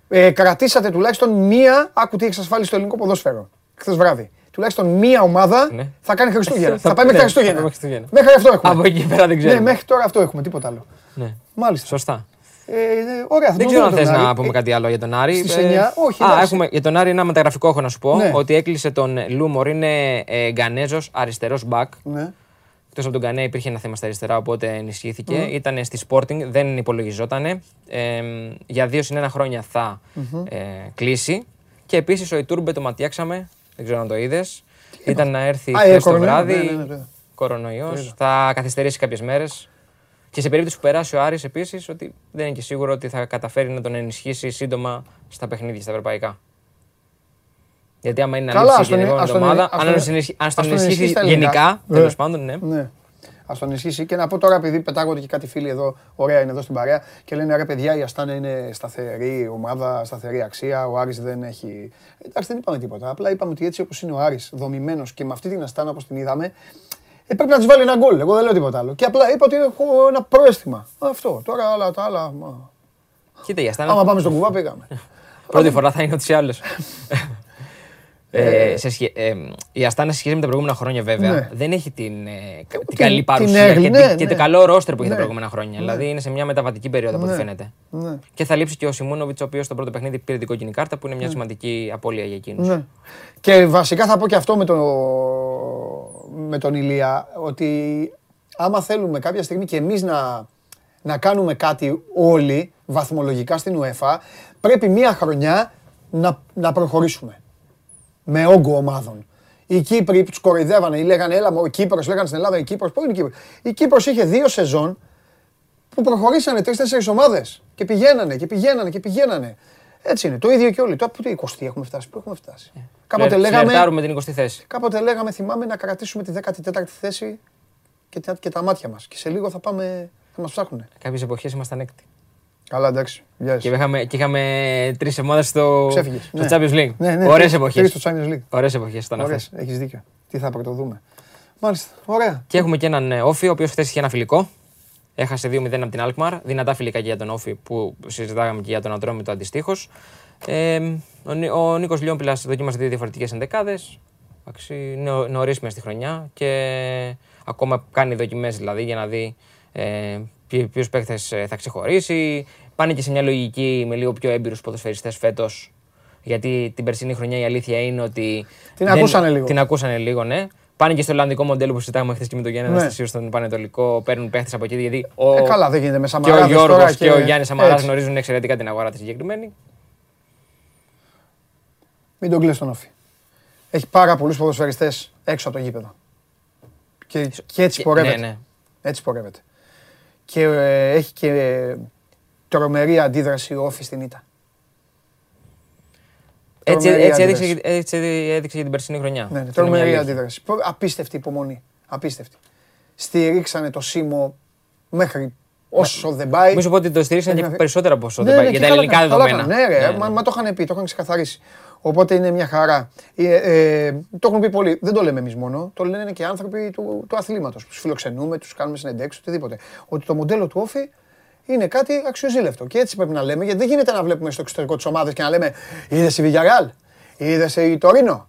Ε, κρατήσατε τουλάχιστον μία. Άκου τι έχει εξασφαλίσει στο ελληνικό ποδόσφαιρο. Χθες βράδυ. Τουλάχιστον μία ομάδα ναι. θα κάνει Χριστούγεννα. <laughs> θα, πάει μέχρι Χριστούγεννα. Μέχρι αυτό έχουμε. Από εκεί πέρα δεν ξέρω. Ναι, μέχρι τώρα αυτό έχουμε, τίποτα άλλο. Ναι. Μάλιστα. Σωστά. Ε, ωραία, δεν ξέρω αν θες να πούμε κάτι άλλο για τον Άρη. Στις 9, ε, όχι. Α, έχουμε, για τον Άρη ένα μεταγραφικό έχω να σου πω. Ναι. Ότι έκλεισε τον Λούμορ. Είναι ε, Γκανέζος, αριστερός μπακ. Ναι. Εκτός από τον Γκανέ υπήρχε ένα θέμα στα αριστερά, οπότε ενισχύθηκε. Mm. Ήταν στη Sporting, δεν υπολογιζόταν. Ε, για δύο συν ένα χρόνια θα mm-hmm. ε, κλείσει. Και επίσης ο Ιτούρμπε το ματιάξαμε. Δεν ξέρω αν το είδες. Ήταν να έρθει χθες το βράδυ. Ναι, ναι, ναι, Κορονοϊός. Θα καθυστερήσει κάποιες μέρες. Και σε περίπτωση που περάσει ο Άρης επίσης, ότι δεν είναι και σίγουρο ότι θα καταφέρει να τον ενισχύσει σύντομα στα παιχνίδια, στα ευρωπαϊκά. Γιατί άμα είναι να λύσει για την επόμενη εβδομάδα, αν τον ενισχύσει γενικά, τέλος πάντων, ναι. ναι. Α τον ενισχύσει και να πω τώρα, επειδή πετάγονται και κάτι φίλοι εδώ, ωραία είναι εδώ στην παρέα και λένε ρε παιδιά, η Αστάνα είναι σταθερή ομάδα, σταθερή αξία. Ο Άρης δεν έχει. Εντάξει, δεν είπαμε τίποτα. Απλά είπαμε ότι έτσι όπως είναι ο Άρης δομημένος και με αυτή την Αστάνα όπως την είδαμε, ε, πρέπει να του βάλει ένα γκολ. Εγώ δεν λέω τίποτα άλλο. Και απλά είπα ότι έχω ένα πρόστιμα. Αυτό. Τώρα όλα τα άλλα. Κοίτα, για στάνα. Άμα πάμε στον κουβά, πήγαμε. Πρώτη φορά θα είναι ούτω ή άλλω. Ε, σε σχε... ε, η Αστάνα σε σχέση με τα προηγούμενα χρόνια βέβαια ναι. δεν έχει την, ε, την καλή παρουσία την και, ναι, και ναι. το καλό ρόστερ που είχε τα ναι. προηγούμενα χρόνια. Ναι. Δηλαδή είναι σε μια μεταβατική περίοδο από ό,τι φαίνεται. Και θα λείψει και ο Σιμούνοβιτς, ο οποίος στο πρώτο παιχνίδι πήρε την κόκκινη κάρτα που είναι μια σημαντική απώλεια για εκείνους. Και βασικά θα πω και αυτό με, το, με τον Ηλία ότι άμα θέλουμε κάποια στιγμή και εμείς να, να κάνουμε κάτι όλοι βαθμολογικά στην UEFA πρέπει μια χρονιά να, να προχωρήσουμε με όγκο ομάδων. Οι Κύπροι που τους κοροϊδεύανε ή λέγανε Έλα, ο Κύπρος, λέγανε στην Ελλάδα η Κύπρος. Πού είναι η Κύπρος; Η Κύπρος είχε δύο σεζόν που προχωρήσανε τρει-τέσσερι ομάδες και πηγαίνανε και πηγαίνανε και πηγαίνανε. Έτσι είναι. Το ίδιο και όλοι. Τώρα που το 20 έχουμε φτάσει. Πού έχουμε φτάσει. Ε, κάποτε λέγαμε. την 20 θέση. Κάποτε λέγαμε, θυμάμαι, να κρατήσουμε τη 14η θέση και, και τα μάτια μας. Και σε λίγο θα πάμε. Θα μας ψάχνουν. Κάποιες εποχές ήμασταν έκτη. Καλά, εντάξει. Και είχαμε, και είχαμε τρεις ομάδες στο, στο ναι. Champions League. Ναι, ναι, Ωραίες εποχές. στο Champions League. Ωραίες εποχές ήταν αυτές. Έχεις δίκιο. Τι θα πρωτοδούμε. Μάλιστα. Ωραία. Και έχουμε και έναν ε, Όφη, ο οποίος χθες είχε ένα φιλικό. Έχασε 2-0 από την Alkmaar. Δυνατά φιλικά και για τον Όφη που συζητάγαμε και για τον Ατρόμητο αντιστοίχως. Ε, ο, ο Νίκος Λιόμπιλα δοκίμασε δύο διαφορετικές ενδεκάδες. Νωρίς μέσα στη χρονιά και ακόμα κάνει δοκιμές δηλαδή για να δει ε, ποιους παίχτε ε, θα ξεχωρίσει. Πάνε και σε μια λογική με λίγο πιο έμπειρους ποδοσφαιριστές φέτος. Γιατί την περσινή χρονιά η αλήθεια είναι ότι. Την δεν, ακούσανε λίγο. Την ακούσανε λίγο, ναι. Πάνε και στο Ολλανδικό μοντέλο που συζητάμε χθες και με τον Γιάννη ναι. Αναστασίου στον Πανετολικό. Παίρνουν παίχτες από εκεί. Γιατί ο, ε, καλά, δεν γίνεται με Και ο Γιώργος και... και ο Γιάννης Σαμαράς γνωρίζουν εξαιρετικά την αγορά τη συγκεκριμένη. Μην τον κλείσει τον Όφη. Έχει πάρα πολλούς ποδοσφαιριστές έξω από το γήπεδο. Και, και έτσι πορεύεται. Ναι, ναι. Έτσι πορεύεται. Και ε, έχει και ε, τρομερή αντίδραση ο Όφης στην ήττα. Έτσι, έτσι, έδειξε, έτσι έδειξε για την περσινή χρονιά. Ναι, ναι τρομερή αντίδραση. Απίστευτη υπομονή. Απίστευτη. Στηρίξανε το Σίμω μέχρι όσο δεν πάει. Μη σου πω ότι το στηρίξανε και περισσότερο από όσο δεν πάει. Για τα ελληνικά δεδομένα. Ναι, ρε, μα το είχαν πει, το είχαν ξεκαθαρίσει. Οπότε είναι μια χαρά. Ε, ε, το έχουν πει πολλοί. Δεν το λέμε εμείς μόνο. Το λένε και άνθρωποι του, του αθλήματος. Τους φιλοξενούμε, τους κάνουμε συνεντεύξεις, οτιδήποτε. Ότι το μοντέλο του όφη είναι κάτι αξιοζήλευτο. Και έτσι πρέπει να λέμε, γιατί δεν γίνεται να βλέπουμε στο εξωτερικό τη ομάδα και να λέμε Είδες η Βηγιαράλ, είδες η Τωρίνο,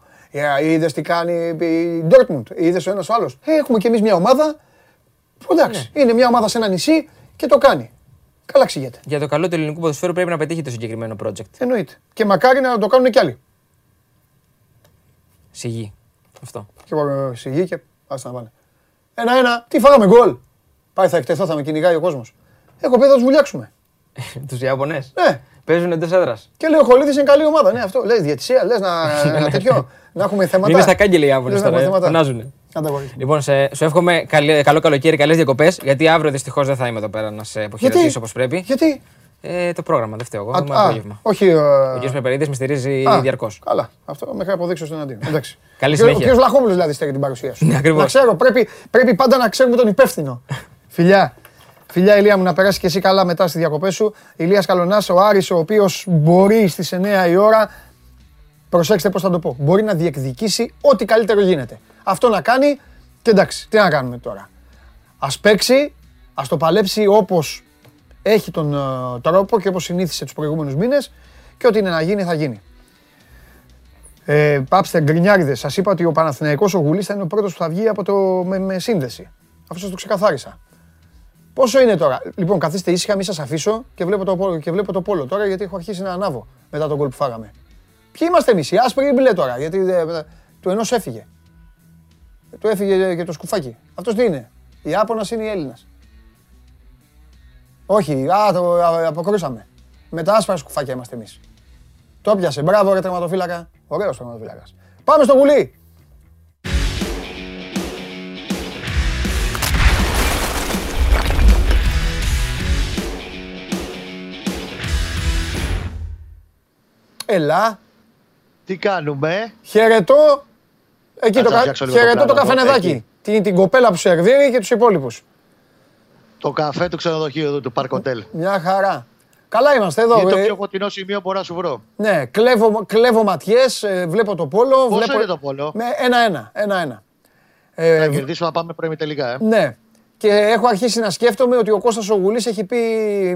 είδες τι κάνει η Ντόρκμουντ, είδες ο ένας ο άλλος. Ε, έχουμε κι εμείς μια ομάδα που εντάξει, ναι. είναι μια ομάδα σε ένα νησί και το κάνει. Καλά ξηγέται. Για το καλό του ελληνικού ποδοσφαίρου πρέπει να πετύχει το συγκεκριμένο project. Εννοείται. Και μακάρι να το κάνουν κι άλλοι. Σιγή. Αυτό. Και εγώ σιγή και άστα να πάνε. Ένα-ένα. Τι φάγαμε γκολ. Πάει θα εκτεθώ, θα με κυνηγάει ο κόσμος. Έχω πει θα τους βουλιάξουμε. <laughs> τους Ιαπωνέ. Ναι. Παίζουν εντός έδρας. Και λέει ο Χολίδη είναι καλή ομάδα. Ναι, αυτό. Λέει διατησία, λες να, <laughs> ένα τέτοιο. να έχουμε θέματα. Είναι στα κάγκελα οι Ιάπωνες τώρα. Φωνάζουν. Λοιπόν, σε, σου εύχομαι καλή, καλό καλοκαίρι, καλές διακοπές. Γιατί αύριο δυστυχώς δεν θα είμαι εδώ πέρα να σε αποχαιρετήσω όπως πρέπει. Γιατί; Ε, το πρόγραμμα, δεν φταίω εγώ. Α, α, απόγευμα. όχι. Uh... Ο κ. Μεπερίδη με στηρίζει διαρκώς. Καλά. Αυτό μέχρι αποδείξω στον αντίο. Εντάξει. Καλή συνέχεια. Ο κ. Λαχόπουλο δηλαδή στέλνει την παρουσία σου. Ναι, να ξέρω, πρέπει, πρέπει πάντα να ξέρουμε τον υπεύθυνο. <laughs> Φιλιά. Φιλιά Ηλία μου να περάσεις και εσύ καλά μετά στη διακοπές σου. Ηλίας Καλονάς, ο Άρης ο οποίος μπορεί στις 9 η ώρα, προσέξτε πώς θα το πω, μπορεί να διεκδικήσει ό,τι καλύτερο γίνεται. Αυτό να κάνει και εντάξει, τι να κάνουμε τώρα. Ας παίξει, ας το παλέψει όπως έχει τον uh, τρόπο και όπως συνήθισε τους προηγούμενους μήνες και ό,τι είναι να γίνει θα γίνει. Ε, πάψτε γκρινιάριδες, σας είπα ότι ο Παναθηναϊκός ο Γουλής θα είναι ο πρώτος που θα βγει από το, με, με σύνδεση. Αυτό σας το ξεκαθάρισα. Πόσο είναι τώρα; Λοιπόν, καθίστε ήσυχα, μη σας αφήσω και βλέπω, το, και βλέπω το πόλο τώρα γιατί έχω αρχίσει να ανάβω μετά τον κόλ που φάγαμε. Ποιοι είμαστε εμείς, οι άσπροι ή μπλε τώρα, γιατί ε, του ενός έφυγε. Του έφυγε και το σκουφάκι. Αυτός τι είναι, η Ιάπωνα είναι η Έλληνας; Όχι, α, το αποκρούσαμε. Με τα άσπρα σκουφάκια είμαστε εμείς. Το πιάσε. Μπράβο, ρε τερματοφύλακα. Ωραίος τερματοφύλακας. Πάμε στο γουλί. Ελά. Τι κάνουμε; Χαιρετώ. Εκεί το, κα... χαιρετώ το καφενεδάκι. Την, την κοπέλα που σερβίρει και τους υπόλοιπους. Το καφέ του ξενοδοχείου εδώ, του Park Hotel. Μια χαρά. Καλά είμαστε εδώ. Είναι το ε. πιο κοντινό σημείο που μπορώ να σου βρω. Ναι, κλέβω, κλέβω ματιές, ε, βλέπω το πόλο. Πόσο βλέπω... είναι το πόλο; Με ένα-ένα. ένα-ένα. Ε, να κερδίσουμε να πάμε πρώιμη τελικά, ε. Ναι. Και έχω αρχίσει να σκέφτομαι ότι ο Κώστας ο Γουλής έχει πει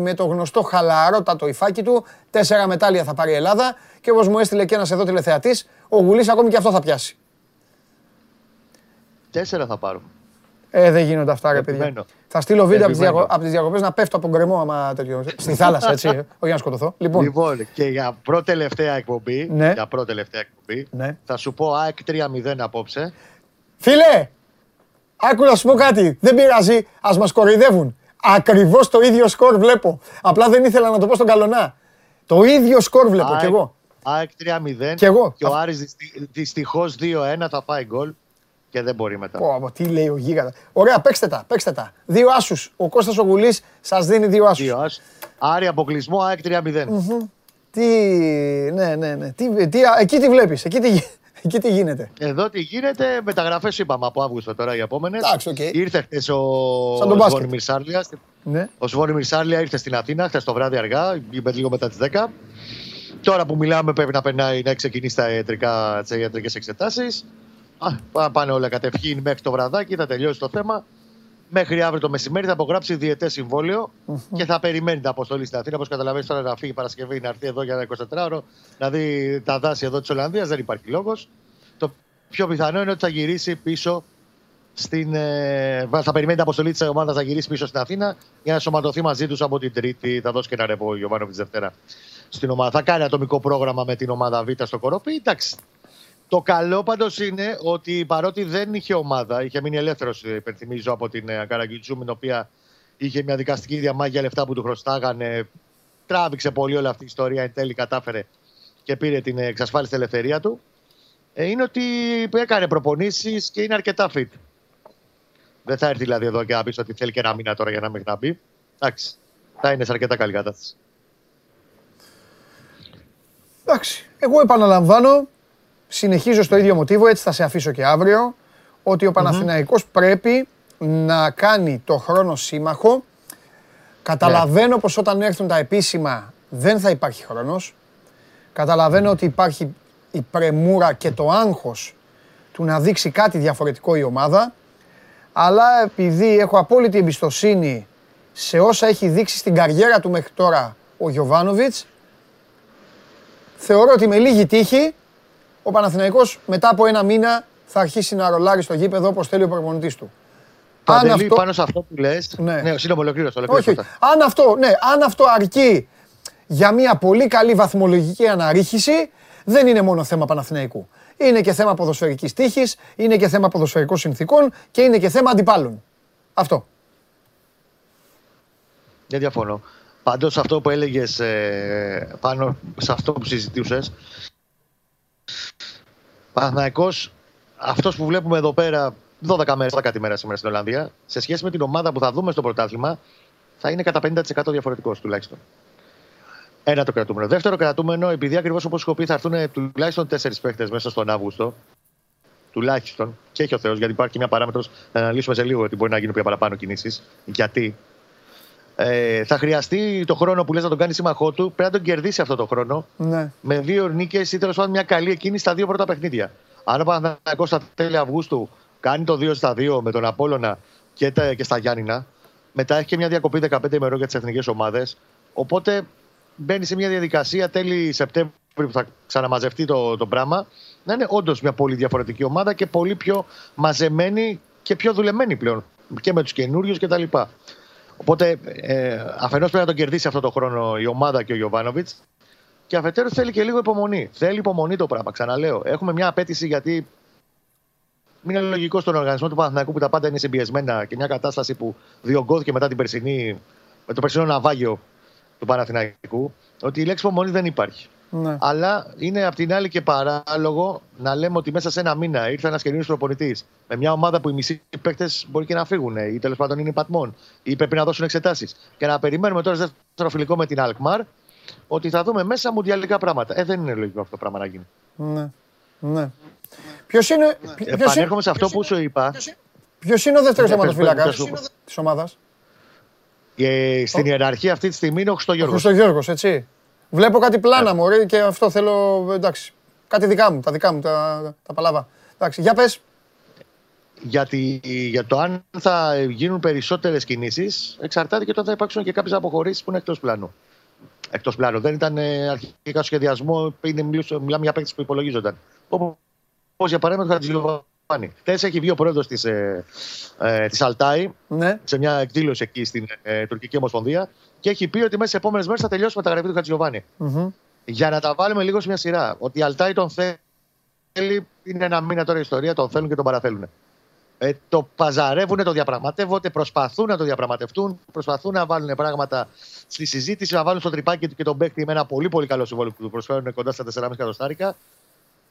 με το γνωστό χαλαρότατο υφάκι του τέσσερα μετάλλια θα πάρει η Ελλάδα και όπως μου έστειλε και ένας εδώ τηλεθεατής, ο Γουλής ακόμη και αυτό θα πιάσει. Τέσσερα θα πάρω. Ε, δεν γίνονται αυτά, ρε παιδιά. Θα στείλω βίντεο από τις διακοπές να πέφτω από τον κρεμό άμα τέτοιο. Στη θάλασσα, έτσι. <laughs> όχι να σκοτωθώ. Λοιπόν, λοιπόν και για πρώτη τελευταία εκπομπή, ναι. για πρώτη τελευταία εκπομπή ναι. θα σου πω ΑΕΚ 3-0 απόψε. Φίλε, άκου να σου πω κάτι. Δεν πειράζει, ας μας κοροϊδεύουν. Ακριβώς το ίδιο σκορ βλέπω. Απλά δεν ήθελα να το πω στον καλονά. Το ίδιο σκορ βλέπω κι εγώ. ΑΕΚ 3-0. Και εγώ. Και ο Άρης δυστυχώς 2-1 θα φάει γκολ και δεν μπορεί μετά. Πω, τι λέει ο Γίγαντα. Ωραία, παίξτε τα, παίξτε τα. Δύο άσους. Ο Κώστας ο Γουλής σας δίνει δύο άσους. Δύο άσους. Άρη αποκλεισμό, ΑΕΚ 3-0. Τι, ναι, ναι, ναι. Τι, τι, εκεί τι βλέπεις, εκεί τι, Εκεί τι γίνεται; Εδώ τι γίνεται, μεταγραφές είπαμε από Αύγουστο τώρα οι επόμενες. Εντάξει, okay. Ήρθε χθες ο Σβόνι Μυρσάρλια. Ναι. Ο Σβόνι Μυρσάρλια ήρθε στην Αθήνα χθες το βράδυ αργά, λίγο μετά τις 10. Τώρα που μιλάμε πρέπει να περνάει να ξεκινήσει τα ιατρικές εξετάσεις. Πάνε όλα κατευχήν μέχρι το βραδάκι, θα τελειώσει το θέμα. Μέχρι αύριο το μεσημέρι θα απογράψει διαιτές και θα περιμένει την αποστολή στην Αθήνα. Όπως καταλαβαίνεις, τώρα να φύγει Παρασκευή, να έρθει εδώ για ένα 24ωρο, να δει τα δάση εδώ της Ολλανδίας. Δεν υπάρχει λόγος. Το πιο πιθανό είναι ότι θα γυρίσει πίσω στην. Ε, θα περιμένει την αποστολή της ομάδας να γυρίσει πίσω στην Αθήνα για να σωματωθεί μαζί τους από την Τρίτη. Θα δώσει και ένα ρεπό ο Γιωβάνο Δευτέρα στην ομάδα. Θα κάνει ατομικό πρόγραμμα με την ομάδα Β στο Κορόπι. Εντάξει, το καλό πάντως είναι ότι παρότι δεν είχε ομάδα, είχε μείνει ελεύθερος, υπενθυμίζω, από την ε, Καραγκιτζού, με την οποία είχε μια δικαστική διαμάχη λεφτά που του χρωστάγανε. Τράβηξε πολύ όλη αυτή η ιστορία. Εν τέλει κατάφερε και πήρε την εξασφάλιση ελευθερίας του. Ε, είναι ότι έκανε προπονήσεις και είναι αρκετά fit. Δεν θα έρθει δηλαδή εδώ και να πεις ότι θέλει και ένα μήνα τώρα για να μην να μπει. Εντάξει. Θα είναι σε αρκετά καλή κατάσταση. Εντάξει. Εγώ επαναλαμβάνω συνεχίζω στο ίδιο μοτίβο, έτσι θα σε αφήσω και αύριο, ότι ο Παναθηναϊκός πρέπει να κάνει το χρόνο σύμμαχο. Καταλαβαίνω ναι. πως όταν έρθουν τα επίσημα δεν θα υπάρχει χρόνος. Καταλαβαίνω ότι υπάρχει η πρεμούρα και το άγχος του να δείξει κάτι διαφορετικό η ομάδα. Αλλά επειδή έχω απόλυτη εμπιστοσύνη σε όσα έχει δείξει στην καριέρα του μέχρι τώρα ο Γιωβάνοβιτς, θεωρώ ότι με λίγη τύχη ο Παναθηναϊκός μετά από ένα μήνα θα αρχίσει να ρολάρει στο γήπεδο όπως θέλει ο προπονητής του. Αν αυτό... πάνω σε αυτό που λες, ναι, ναι σύντομο ολοκλήρωσε. Όχι, αν αυτό, ναι, αν αυτό αρκεί για μια πολύ καλή βαθμολογική αναρρίχηση, δεν είναι μόνο θέμα Παναθηναϊκού. Είναι και θέμα ποδοσφαιρικής τύχης, είναι και θέμα ποδοσφαιρικών συνθήκων και είναι και θέμα αντιπάλων. Αυτό. Δεν διαφωνώ. Πάντως αυτό που έλεγες ε, πάνω σε αυτό που συζητούσες, Παναθυναϊκό, αυτός που βλέπουμε εδώ πέρα 12 μέρες, 12 ημέρα σήμερα στην Ολλανδία, σε σχέση με την ομάδα που θα δούμε στο πρωτάθλημα, θα είναι κατά 50% διαφορετικός τουλάχιστον. Ένα το κρατούμενο. Δεύτερο κρατούμενο, επειδή ακριβώς όπως έχω πει θα έρθουν τουλάχιστον τέσσερις παίχτε μέσα στον Αύγουστο. Τουλάχιστον. Και έχει ο Θεός, γιατί υπάρχει μια παράμετρος να αναλύσουμε σε λίγο ότι μπορεί να γίνουν πιο παραπάνω κινήσεις. Γιατί. Ε, θα χρειαστεί το χρόνο που λες να τον κάνει σύμμαχό του, πρέπει να τον κερδίσει αυτό το χρόνο. Ναι. Με δύο νίκες ή τέλος πάντων μια καλή εκείνη στα δύο πρώτα παιχνίδια. Αν ο Παναθηναϊκός στα τέλη Αυγούστου κάνει το 2 στα 2 με τον Απόλωνα και, τα, και στα Γιάννηνα, μετά έχει και μια διακοπή 15 ημερών για τις εθνικές ομάδες. Οπότε μπαίνει σε μια διαδικασία τέλη Σεπτέμβρη που θα ξαναμαζευτεί το, το πράγμα να είναι όντως μια πολύ διαφορετική ομάδα και πολύ πιο μαζεμένη και πιο δουλεμένη πλέον και με τους καινούριους κτλ. Οπότε ε, αφενός πρέπει να τον κερδίσει αυτό το χρόνο η ομάδα και ο Γιωβάνοβιτς. Και αφετέρου θέλει και λίγο υπομονή. Θέλει υπομονή το πράγμα. Ξαναλέω. Έχουμε μια απέτηση γιατί είναι λογικό στον οργανισμό του Παναθηναϊκού που τα πάντα είναι συμπιεσμένα και μια κατάσταση που διωγγώθηκε μετά την περσινή, με το περσινό ναυάγιο του Παναθηναϊκού, ότι η λέξη υπομονή δεν υπάρχει. Ναι. Αλλά είναι απ' την άλλη και παράλογο να λέμε ότι μέσα σε ένα μήνα ήρθε ένας καινούριο προπονητής με μια ομάδα που οι μισοί παίκτες μπορεί και να φύγουν ή τέλος πάντων είναι πατμών ή πρέπει να δώσουν εξετάσεις. Και να περιμένουμε τώρα σε δεύτερο φιλικό με την Αλκμαρ ότι θα δούμε μέσα μουντιαλικά πράγματα. Ε, δεν είναι λογικό αυτό το πράγμα να γίνει. Ναι. ναι. Ποιος είναι. Επανέρχομαι σε αυτό που σου είπα. Ποιος είναι ο δεύτερος θεματοφύλακα της ομάδας; Ε, στην ιεραρχία αυτή τη στιγμή είναι ο Χριστογιώργος. Ο Χριστογιώργος, έτσι. Βλέπω κάτι πλάνα μου, ωραία, και αυτό θέλω, εντάξει, κάτι δικά μου, τα δικά μου, τα, τα παλαβά. Εντάξει, για πες. Γιατί για το αν θα γίνουν περισσότερες κινήσεις εξαρτάται και το αν θα υπάρξουν και κάποιες αποχωρήσεις που είναι εκτός πλάνου. Εκτός πλάνου. Δεν ήταν ε, αρχικά στο σχεδιασμό, είναι, μιλάμε για παίκτες που υπολογίζονταν. Όπως για παράδειγμα το Χατζηλοβάνη. Χθες έχει βγει ο πρόεδρος της ε, ε, της Αλτάη ναι. σε μια εκδήλωση εκεί στην ε, Τουρκική Ομοσπονδία και έχει πει ότι μέσα σε επόμενες μέρες θα τελειώσει με γραφή του Χατζιωβάνη. Mm-hmm. Για να τα βάλουμε λίγο σε μια σειρά. Ότι η Αλτάι τον θέλει, είναι ένα μήνα τώρα η ιστορία, τον θέλουν και τον παραθέλουν. Ε, το παζαρεύουν, το διαπραγματεύονται, προσπαθούν να το διαπραγματευτούν, προσπαθούν να βάλουν πράγματα στη συζήτηση, να βάλουν στο τρυπάκι του και τον παίκτη με ένα πολύ πολύ καλό συμβόλαιο που του προσφέρουν κοντά στα 4,5 εκατοστάρικα.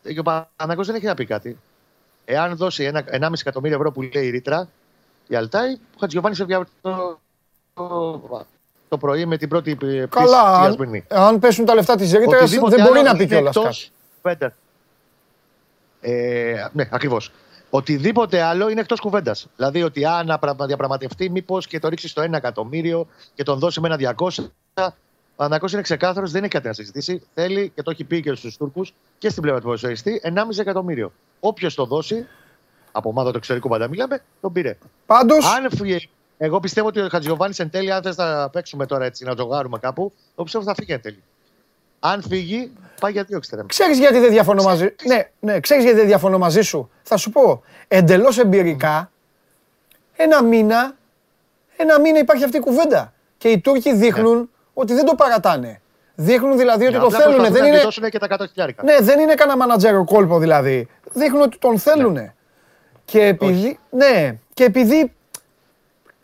Ε, και ο Παναγό δεν έχει να πει κάτι. Εάν δώσει 1,5 εκατομμύριο ευρώ που λέει η ρήτρα, η Αλτάι, ο Χατζιωβάνη σε το, το πρωί με την πρώτη πτήση Καλά, αν, αν πέσουν τα λεφτά της ρήτρα, δεν μπορεί να πει κιόλας κάτι. Ε, ναι, ακριβώς. Οτιδήποτε άλλο είναι εκτός κουβέντας. Δηλαδή ότι αν διαπραγματευτεί, μήπως και το ρίξει στο 1 εκατομμύριο και τον δώσει με ένα 200. Ο Ανακό είναι ξεκάθαρος, δεν έχει κάτι να συζητήσει. Θέλει και το έχει πει και στους Τούρκους και στην πλευρά του ποδοσφαιριστή 1,5 εκατομμύριο. Όποιος το δώσει, από ομάδα του εξωτερικού πάντα μιλάμε, τον πήρε. Πάντω. Αν φύγει, εγώ πιστεύω ότι ο Χατζιωβάνη εν τέλει, αν θες να παίξουμε τώρα έτσι, να τζογάρουμε κάπου, το πιστεύω θα φύγει εν τέλει. Αν φύγει, πάει για δύο εξτρέμ. Ξέρεις γιατί δεν διαφωνώ μαζί Ναι, ναι, ξέρεις γιατί δεν διαφωνώ μαζί σου; Θα σου πω. Εντελώς εμπειρικά, ένα μήνα, ένα μήνα υπάρχει αυτή η κουβέντα. Και οι Τούρκοι δείχνουν ναι. ότι δεν το παρατάνε. Δείχνουν δηλαδή ότι το θέλουν. Δεν είναι... και τα ναι, δεν είναι κανένα μανατζέρο κόλπο δηλαδή. Δείχνουν ότι τον θέλουν. Ναι. Και επειδή, ναι, και επειδή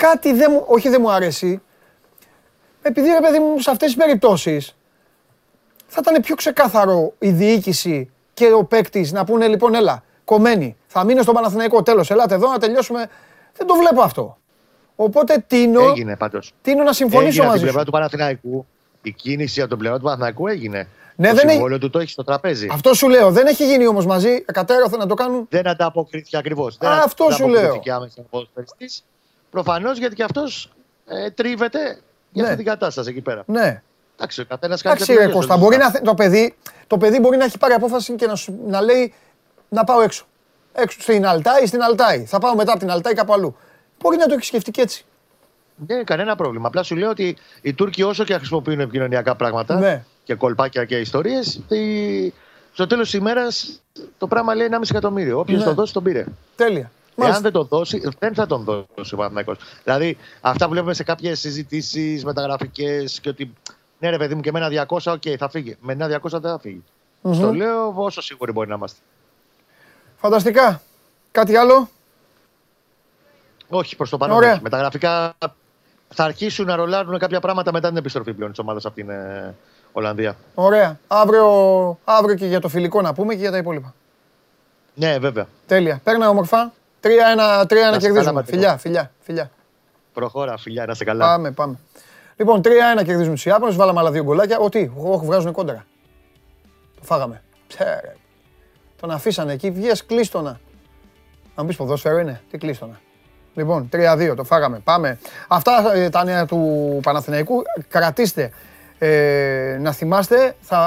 κάτι δεν μου, όχι δεν μου αρέσει, επειδή ρε παιδί μου σε αυτές τις περιπτώσεις θα ήταν πιο ξεκάθαρο η διοίκηση και ο παίκτης να πούνε λοιπόν έλα, κομμένη, θα μείνω στον Παναθηναϊκό τέλος, ελάτε εδώ να τελειώσουμε. Δεν το βλέπω αυτό. Οπότε τίνω, έγινε, πάντως. τίνω να συμφωνήσω έγινε μαζί σου. την πλευρά του Παναθηναϊκού, η κίνηση από τον πλευρά του Παναθηναϊκού έγινε. Ναι, το δεν συμβόλαιο του το έχει στο τραπέζι. Αυτό σου λέω. Δεν έχει γίνει όμως μαζί. Κατέρωθεν να το κάνουν. Δεν ανταποκρίθηκε ακριβώς. Αυτό σου λέω. Προφανώς γιατί και αυτός ε, τρίβεται για ναι. αυτή την κατάσταση εκεί πέρα. Ναι. Εντάξει, ο καθένας κάνει Εντάξει, ρε Κώστα, μπορεί να, το, παιδί, το παιδί μπορεί να έχει πάρει απόφαση και να, να λέει να πάω έξω. Έξω στην Αλτάη, στην Αλτάη. Θα πάω μετά από την Αλτάη κάπου αλλού. Μπορεί να το έχεις σκεφτεί και έτσι. Ναι, κανένα πρόβλημα. Απλά σου λέω ότι οι Τούρκοι όσο και χρησιμοποιούν επικοινωνιακά πράγματα ναι. και κολπάκια και ιστορίες, στο τέλος της ημέρας το πράγμα λέει 1,5 εκατομμύριο. Όποιος ναι. το δώσει, τον πήρε. Τέλεια. Εάν δεν το δώσει, δεν θα τον δώσει ο Παναθηναϊκός. Δηλαδή, αυτά που βλέπουμε σε κάποιες συζητήσεις μεταγραφικές και ότι ναι, ρε παιδί μου, και με ένα 200, οκ, okay, θα φύγει. Με ένα 200 δεν θα φύγει. Mm-hmm. Στο λέω όσο σίγουροι μπορεί να είμαστε. Φανταστικά. Κάτι άλλο; Όχι, προς το παρόν. Όχι. Μεταγραφικά θα αρχίσουν να ρολάρουν κάποια πράγματα μετά την επιστροφή πλέον της ομάδας από την ε, Ολλανδία. Ωραία. Αύριο, αύριο και για το φιλικό να πούμε και για τα υπόλοιπα. Ναι, βέβαια. Τέλεια. Πέρνα όμορφα. 3-1 να κερδίζουμε. Φιλιά, φιλιά, φιλιά. Προχώρα, φιλιά, να σε καλά. Πάμε, πάμε. Λοιπόν, 3-1 κερδίζουμε τους Ιάπωνες, βάλαμε άλλα δύο γκολάκια. Ότι, όχι, βγάζουν κόντρα. Το φάγαμε. Ψέρε. Τον αφήσανε εκεί, βγες κλείστονα. Αν πεις ποδόσφαιρο είναι, τι κλείστονα. Λοιπόν, 3-2, το φάγαμε. Πάμε. Αυτά ε, τα νέα του Παναθηναϊκού. Κρατήστε. Ε, να θυμάστε, θα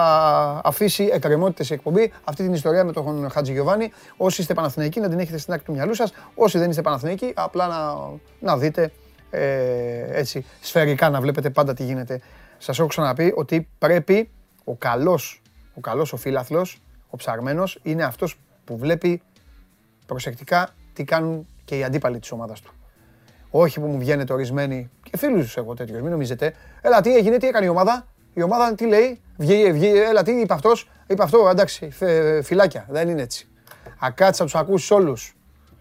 αφήσει εκκρεμότητες η εκπομπή αυτή την ιστορία με τον Χατζη Γιωβάνη. Όσοι είστε Παναθηναϊκοί να την έχετε στην άκρη του μυαλού σας. Όσοι δεν είστε Παναθηναϊκοί, απλά να, να δείτε ε, έτσι σφαιρικά να βλέπετε πάντα τι γίνεται. Σας έχω ξαναπεί ότι πρέπει ο καλός, ο καλός ο φίλαθλος, ο ψαρμένος, είναι αυτός που βλέπει προσεκτικά τι κάνουν και οι αντίπαλοι της ομάδας του. Όχι που μου βγαίνετε ορισμένοι και φίλους εγώ τέτοιος, μην νομίζετε. Έλα τι έγινε, τι έκανε η ομάδα; Η ομάδα τι λέει, βγει, βγει, έλα τι είπε αυτός, είπε αυτό, εντάξει, φυλάκια, δεν είναι έτσι. Ακάτσα να τους ακούσεις όλους.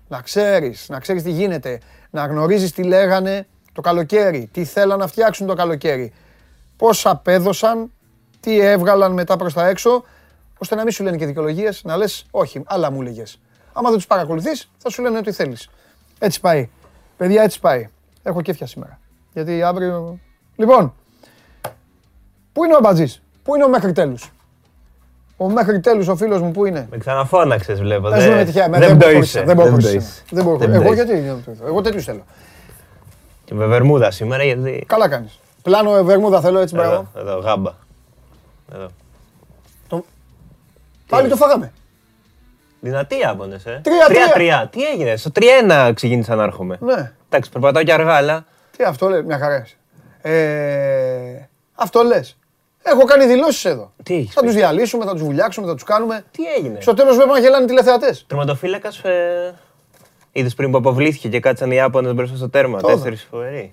Να ξέρεις, να ξέρεις τι γίνεται να γνωρίζεις τι λέγανε το καλοκαίρι, τι θέλαν να φτιάξουν το καλοκαίρι, πώς απέδωσαν, τι έβγαλαν μετά προς τα έξω, ώστε να μην σου λένε και δικαιολογίες, να λες όχι, άλλα μου έλεγε. Άμα δεν τους παρακολουθείς, θα σου λένε ό,τι θέλεις. Έτσι πάει. Παιδιά, έτσι πάει. Έχω κέφια σήμερα. Γιατί αύριο... Λοιπόν, πού είναι ο Αμπατζής, πού είναι ο μέχρι τέλους; Ο μέχρι τέλους ο φίλος μου που είναι; Με ξαναφώναξες, βλέπω. Δεν, με τυχαία, δεν, δεν είσαι. Δεν μπορώ. Δεν μπορώ. Εγώ γιατί. Εγώ τέτοιους θέλω. Και με βερμούδα σήμερα γιατί. Καλά κάνεις. Πλάνο βερμούδα θέλω έτσι μπράβο. Εδώ, εδώ, γάμπα. Εδώ. Το... Πάλι το φάγαμε. Δυνατή άπονε, ε. 3-3. Τι έγινε, στο 3-1 ξεκίνησα να έρχομαι. Ναι. Εντάξει, περπατάω και αργά, αλλά. Τι αυτό λέει, μια χαρά. Ε, αυτό λες. Έχω κάνει δηλώσεις εδώ. Τι έχεις θα τους διαλύσουμε, θα τους βουλιάξουμε, θα τους κάνουμε. Τι έγινε; Στο τέλος βλέπω να γελάνε τηλεθεατές. Τερματοφύλακα. Ε... Είδες πριν που αποβλήθηκε και κάτσαν οι Ιάπωνες μπροστά στο τέρμα. Τέσσερις φορές.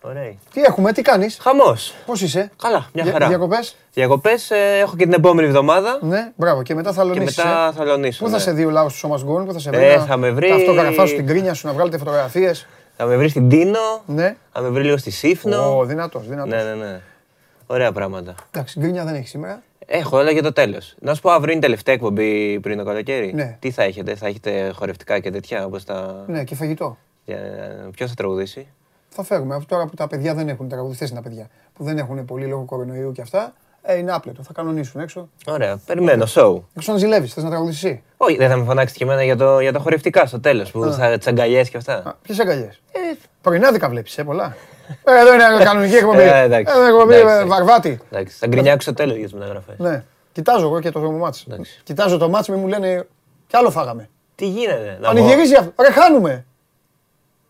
Ωραία. Τι έχουμε, τι κάνεις; Χαμός. Πώς είσαι; Καλά, μια χαρά. Διακοπές; Διακοπές ε, έχω και την επόμενη εβδομάδα. Ναι, μπράβο. Και μετά θα λονίσει. Και μετά ε. θα λονίσω. Πού θα ναι. σε δει ο λαός του Σώμα Γκόν, πού θα σε βρει. Ε, θα με βρει. Αυτό καραφά στην κρίνια σου να βγάλετε φωτογραφίες. Θα με βρεις στην Τίνο. Ναι. Θα με βρει λίγο στη Σύφνο. Ω, δυνατός, δυνατός. Ναι, ναι, ναι. Ωραία πράγματα. Εντάξει, γκρίνια δεν έχει σήμερα. Έχω, αλλά για το τέλος. Να σου πω αύριο είναι τελευταία εκπομπή πριν το καλοκαίρι. Ναι. Τι θα έχετε, θα έχετε χορευτικά και τέτοια όπως τα. Ναι, και φαγητό. Ποιο θα τραγουδήσει; Θα φέρουμε. Τώρα που τα παιδιά δεν έχουν τραγουδιστές είναι τα παιδιά. Που δεν έχουν πολύ λόγω κορονοϊού και αυτά. Ε, είναι άπλετο, θα κανονίσουν έξω. Ωραία, περιμένω, show. Έξω να ζηλεύεις, θες να τραγουδήσει; Εσύ. Όχι, δεν θα με φωνάξετε και εμένα για, το, για τα χορευτικά στο τέλος, που θα τις αγκαλιές και αυτά. Ποιες αγκαλιές; Πρωινάδικα βλέπεις, ε, πολλά. Ε, Εδώ είναι <laughs> κανονική εκπομπή. Ε, εντάξει. Εδώ είναι εκπομπή Εντάξει, ε, βαρβάτη. Εντάξει, θα γκρινιάξω στο τέλο για τις μεταγραφές. Ναι. Κοιτάζω εγώ και το μάτς. Εντάξει. Κοιτάζω το μάτς, μη μου λένε κι άλλο φάγαμε. Τι γίνεται, να, βγω, Πανηγυρίζει αυτό. Ρε, χάνουμε.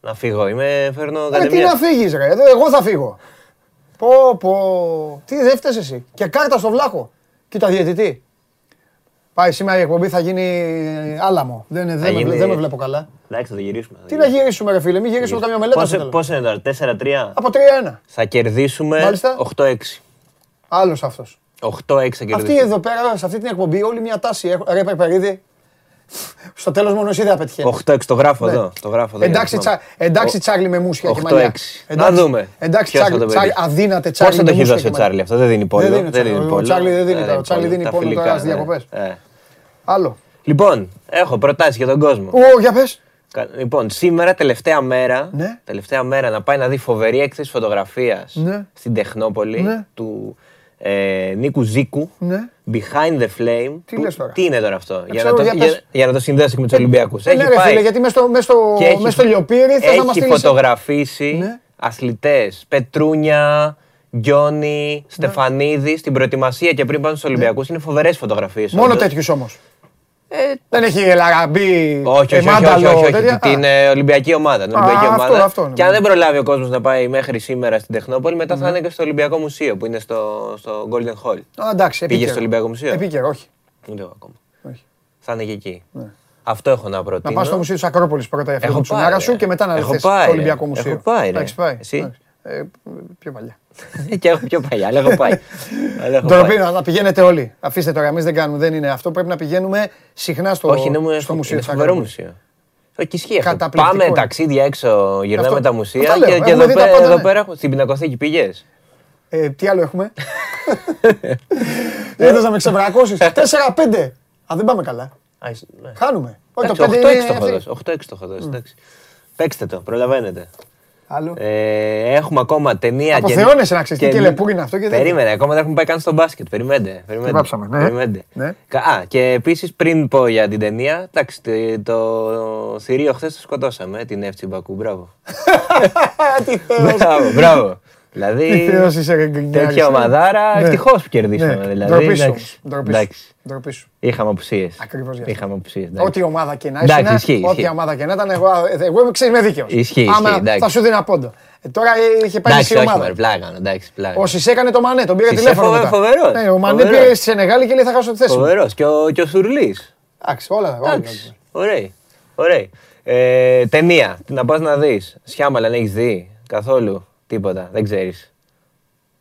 να φύγω, είμαι, φέρνω Ρε, τι κατεμία. να φύγεις ρε, εδώ εγώ θα φύγω. Πω, πω. Τι δεν φταίς εσύ. Και κάρτα στο βλάχο. Κοίτα διαιτητή. Πάει σήμερα η εκπομπή θα γίνει άλαμο. Δεν, δεν, με, γίνει- δεν με βλέπω καλά. Εντάξει, θα το γυρίσουμε. Τι να γυρίσουμε ρε φίλε, μην γυρίσουμε καμιά μελέτα στο τέλος. Πώς είναι τώρα, 4-3. Από 3-1. Θα κερδίσουμε Μάλιστα. 8-6. Άλλος αυτός. 8-6 θα Αυτή κερδίσουμε. εδώ πέρα, σε αυτή την εκπομπή, όλη μια τάση έχουν. Ρε Περπερίδη, στο τέλος μόνο εσύ δεν θα πετυχαίνεις. 8-6 το γράφω Ναι. εδώ. Το γράφω εδώ Εντάξει, για να τσα, εντάξει Τσάρλι με μουσια και 8-6. μαλλιά. Να Εντάξει, δούμε. Εντάξει Ποιος θα Τσάρλι, το Τσάρλι, πετύχει. αδύνατε Πώς Τσάρλι θα με το έχει μουσια δώσει και ο μαλλιά. Τσάρλι αυτό, δεν δίνει πόλο. Δεν δίνει ο πόλο. Τσάρλι δεν δίνει Ε, τα- ο Τσάρλι δίνει τα πόνο φιλικά, τώρα στις ναι. διακοπές. Ε. Άλλο. Λοιπόν, έχω προτάσεις για τον κόσμο. Ω, για πες. Κα- Λοιπόν, σήμερα τελευταία μέρα, Ναι. τελευταία μέρα να πάει να δει φοβερή έκθεση φωτογραφίας Ναι. στην Τεχνόπολη Ναι. του ε, Νίκου Ζήκου. Ναι. Behind the Flame. Τι που- λες τώρα; Τι είναι τώρα αυτό, για, ξέρω, να το, για για, πες. για να το συνδέσω και με τους Ολυμπιακούς. Ε, ναι, ρε φίλε, γιατί μες στο, μες στο, και έχει, μες στο λιοπύρι θες να μας έχει στείλεις. φωτογραφίσει Ναι. αθλητές, Πετρούνια, Γκιόνι, Στεφανίδη, στην προετοιμασία και πριν πάνε στους Ολυμπιακούς. Είναι φοβερές φωτογραφίες. Ναι. Μόνο τέτοιους όμως. Δεν έχει Λαραμπή, Όχι, όχι, όχι, όχι, Μάνταλο, όχι, όχι, τέτοια. Την Α, ε, Ολυμπιακή ομάδα. Την Α, Ολυμπιακή αυτό, ομάδα. αυτό είναι. και αν δεν προλάβει ο κόσμος να πάει μέχρι σήμερα στην Τεχνόπολη, μετά Ναι. θα είναι και στο Ολυμπιακό Μουσείο που είναι στο, στο Golden Hall. α, εντάξει, Πήγε επίκαιρο. στο Ολυμπιακό Μουσείο; Επίκαιρο, όχι. Ούτε εγώ ακόμα. όχι. Θα είναι και εκεί. Αυτό έχω να προτείνω. Να πας στο Μουσείο της Ακρόπολης πρώτα για Έχω φίλο πάει, τσουνάρα σου ρε. και μετά να Έχω έρθεις πάει, στο ρε. Ολυμπιακό Μουσείο. Έχω πάει, ρε. Έχεις πάει. Εσύ; Εντάξει. Ε, πιο παλιά. <laughs> και έχω πιο παλιά, αλλά έχω πάει. <laughs> Αλλά έχω Ντροπή πάει. να να πηγαίνετε όλοι. Αφήστε τώρα, εμείς δεν κάνουμε, δεν είναι αυτό. Πρέπει να πηγαίνουμε συχνά στο, Όχι, είναι, μου- στο μουσείο είναι της φοβερό Ακρόπολης. μουσείο. Όχι, ισχύει αυτό. Καταπληκτικό Πάμε είναι. ταξίδια έξω, γυρνάμε Αυτό. τα μουσεία Αυτά λέω, και, και έχουμε εδώ, δει τα πέρα, πάντα, εδώ ναι. πέρα έχω- στην πινακοθήκη πηγέ. Ε, τι άλλο έχουμε; <laughs> Ήθελες να με ξεβρακώσεις. 4-5. Α, δεν πάμε καλά. Χάνουμε. Όχι, το 5 8-6 είναι το έχω αυτή. δώσει. 8-6 το έχω δώσει. εντάξει. Παίξτε το, προλαβαίνετε. Άλλο. Ε, έχουμε ακόμα ταινία. Αποθεώνεσαι να ξέρεις τι κελεπούρ είναι αυτό και δεν- Περίμενε, ακόμα δεν έχουμε πάει καν στο μπάσκετ. Περιμένετε. περιμένετε. βάψαμε, ναι. Περιμένετε. Ναι. Κα- Α, και επίσης πριν πω για την ταινία, εντάξει, το, το θηρίο χθες το σκοτώσαμε, ε, την Εύτσι Μπακού. Μπράβο. <laughs> Τι θεός. μπράβο, μπράβο. Δηλαδή. Τι θεός είσαι, ρε γκρινιάρης. Τέτοια ομαδάρα, Ναι. ευτυχώς που κερδίσαμε. Ναι. Δηλαδή, Ντροπή σου εντάξει. όμως. Ντροπή σου. Εντάξει. Ντροπή σου. Είχαμε απουσίες. Ακριβώς γι' αυτό. Είχαμε απουσίες. Ό,τι ομάδα και να Εντάξει, ήσουν, ισχύει, ό,τι ισχύει. ομάδα και να ήταν, εγώ, εγώ ξέρεις, είμαι δίκαιος. Ισχύει, Άμα ισχύει, εντάξει. θα σου δίνα πόντο. Ε, Τώρα ε, είχε πάει Εντάξει, μισή όχι, ομάδα. μωρέ, πλάκα, εντάξει, πλάκα. Ο Σισε έκανε το Μανέ, τον πήρε Σισε τηλέφωνο φοβε- μετά. φοβερός, Ναι, ο Μανέ φοβερός. πήρε στη Σενεγάλη και λέει θα χάσω τη θέση μου. Φοβερός. Και ο, και ο Σουρλής. Εντάξει, όλα. όλα. Εντάξει. Ωραία. Ωραία. Ε, ταινία. Τι να πας να δεις. Σιάμαλαν έχεις δει. Καθόλου; Τίποτα. Δεν ξέρεις.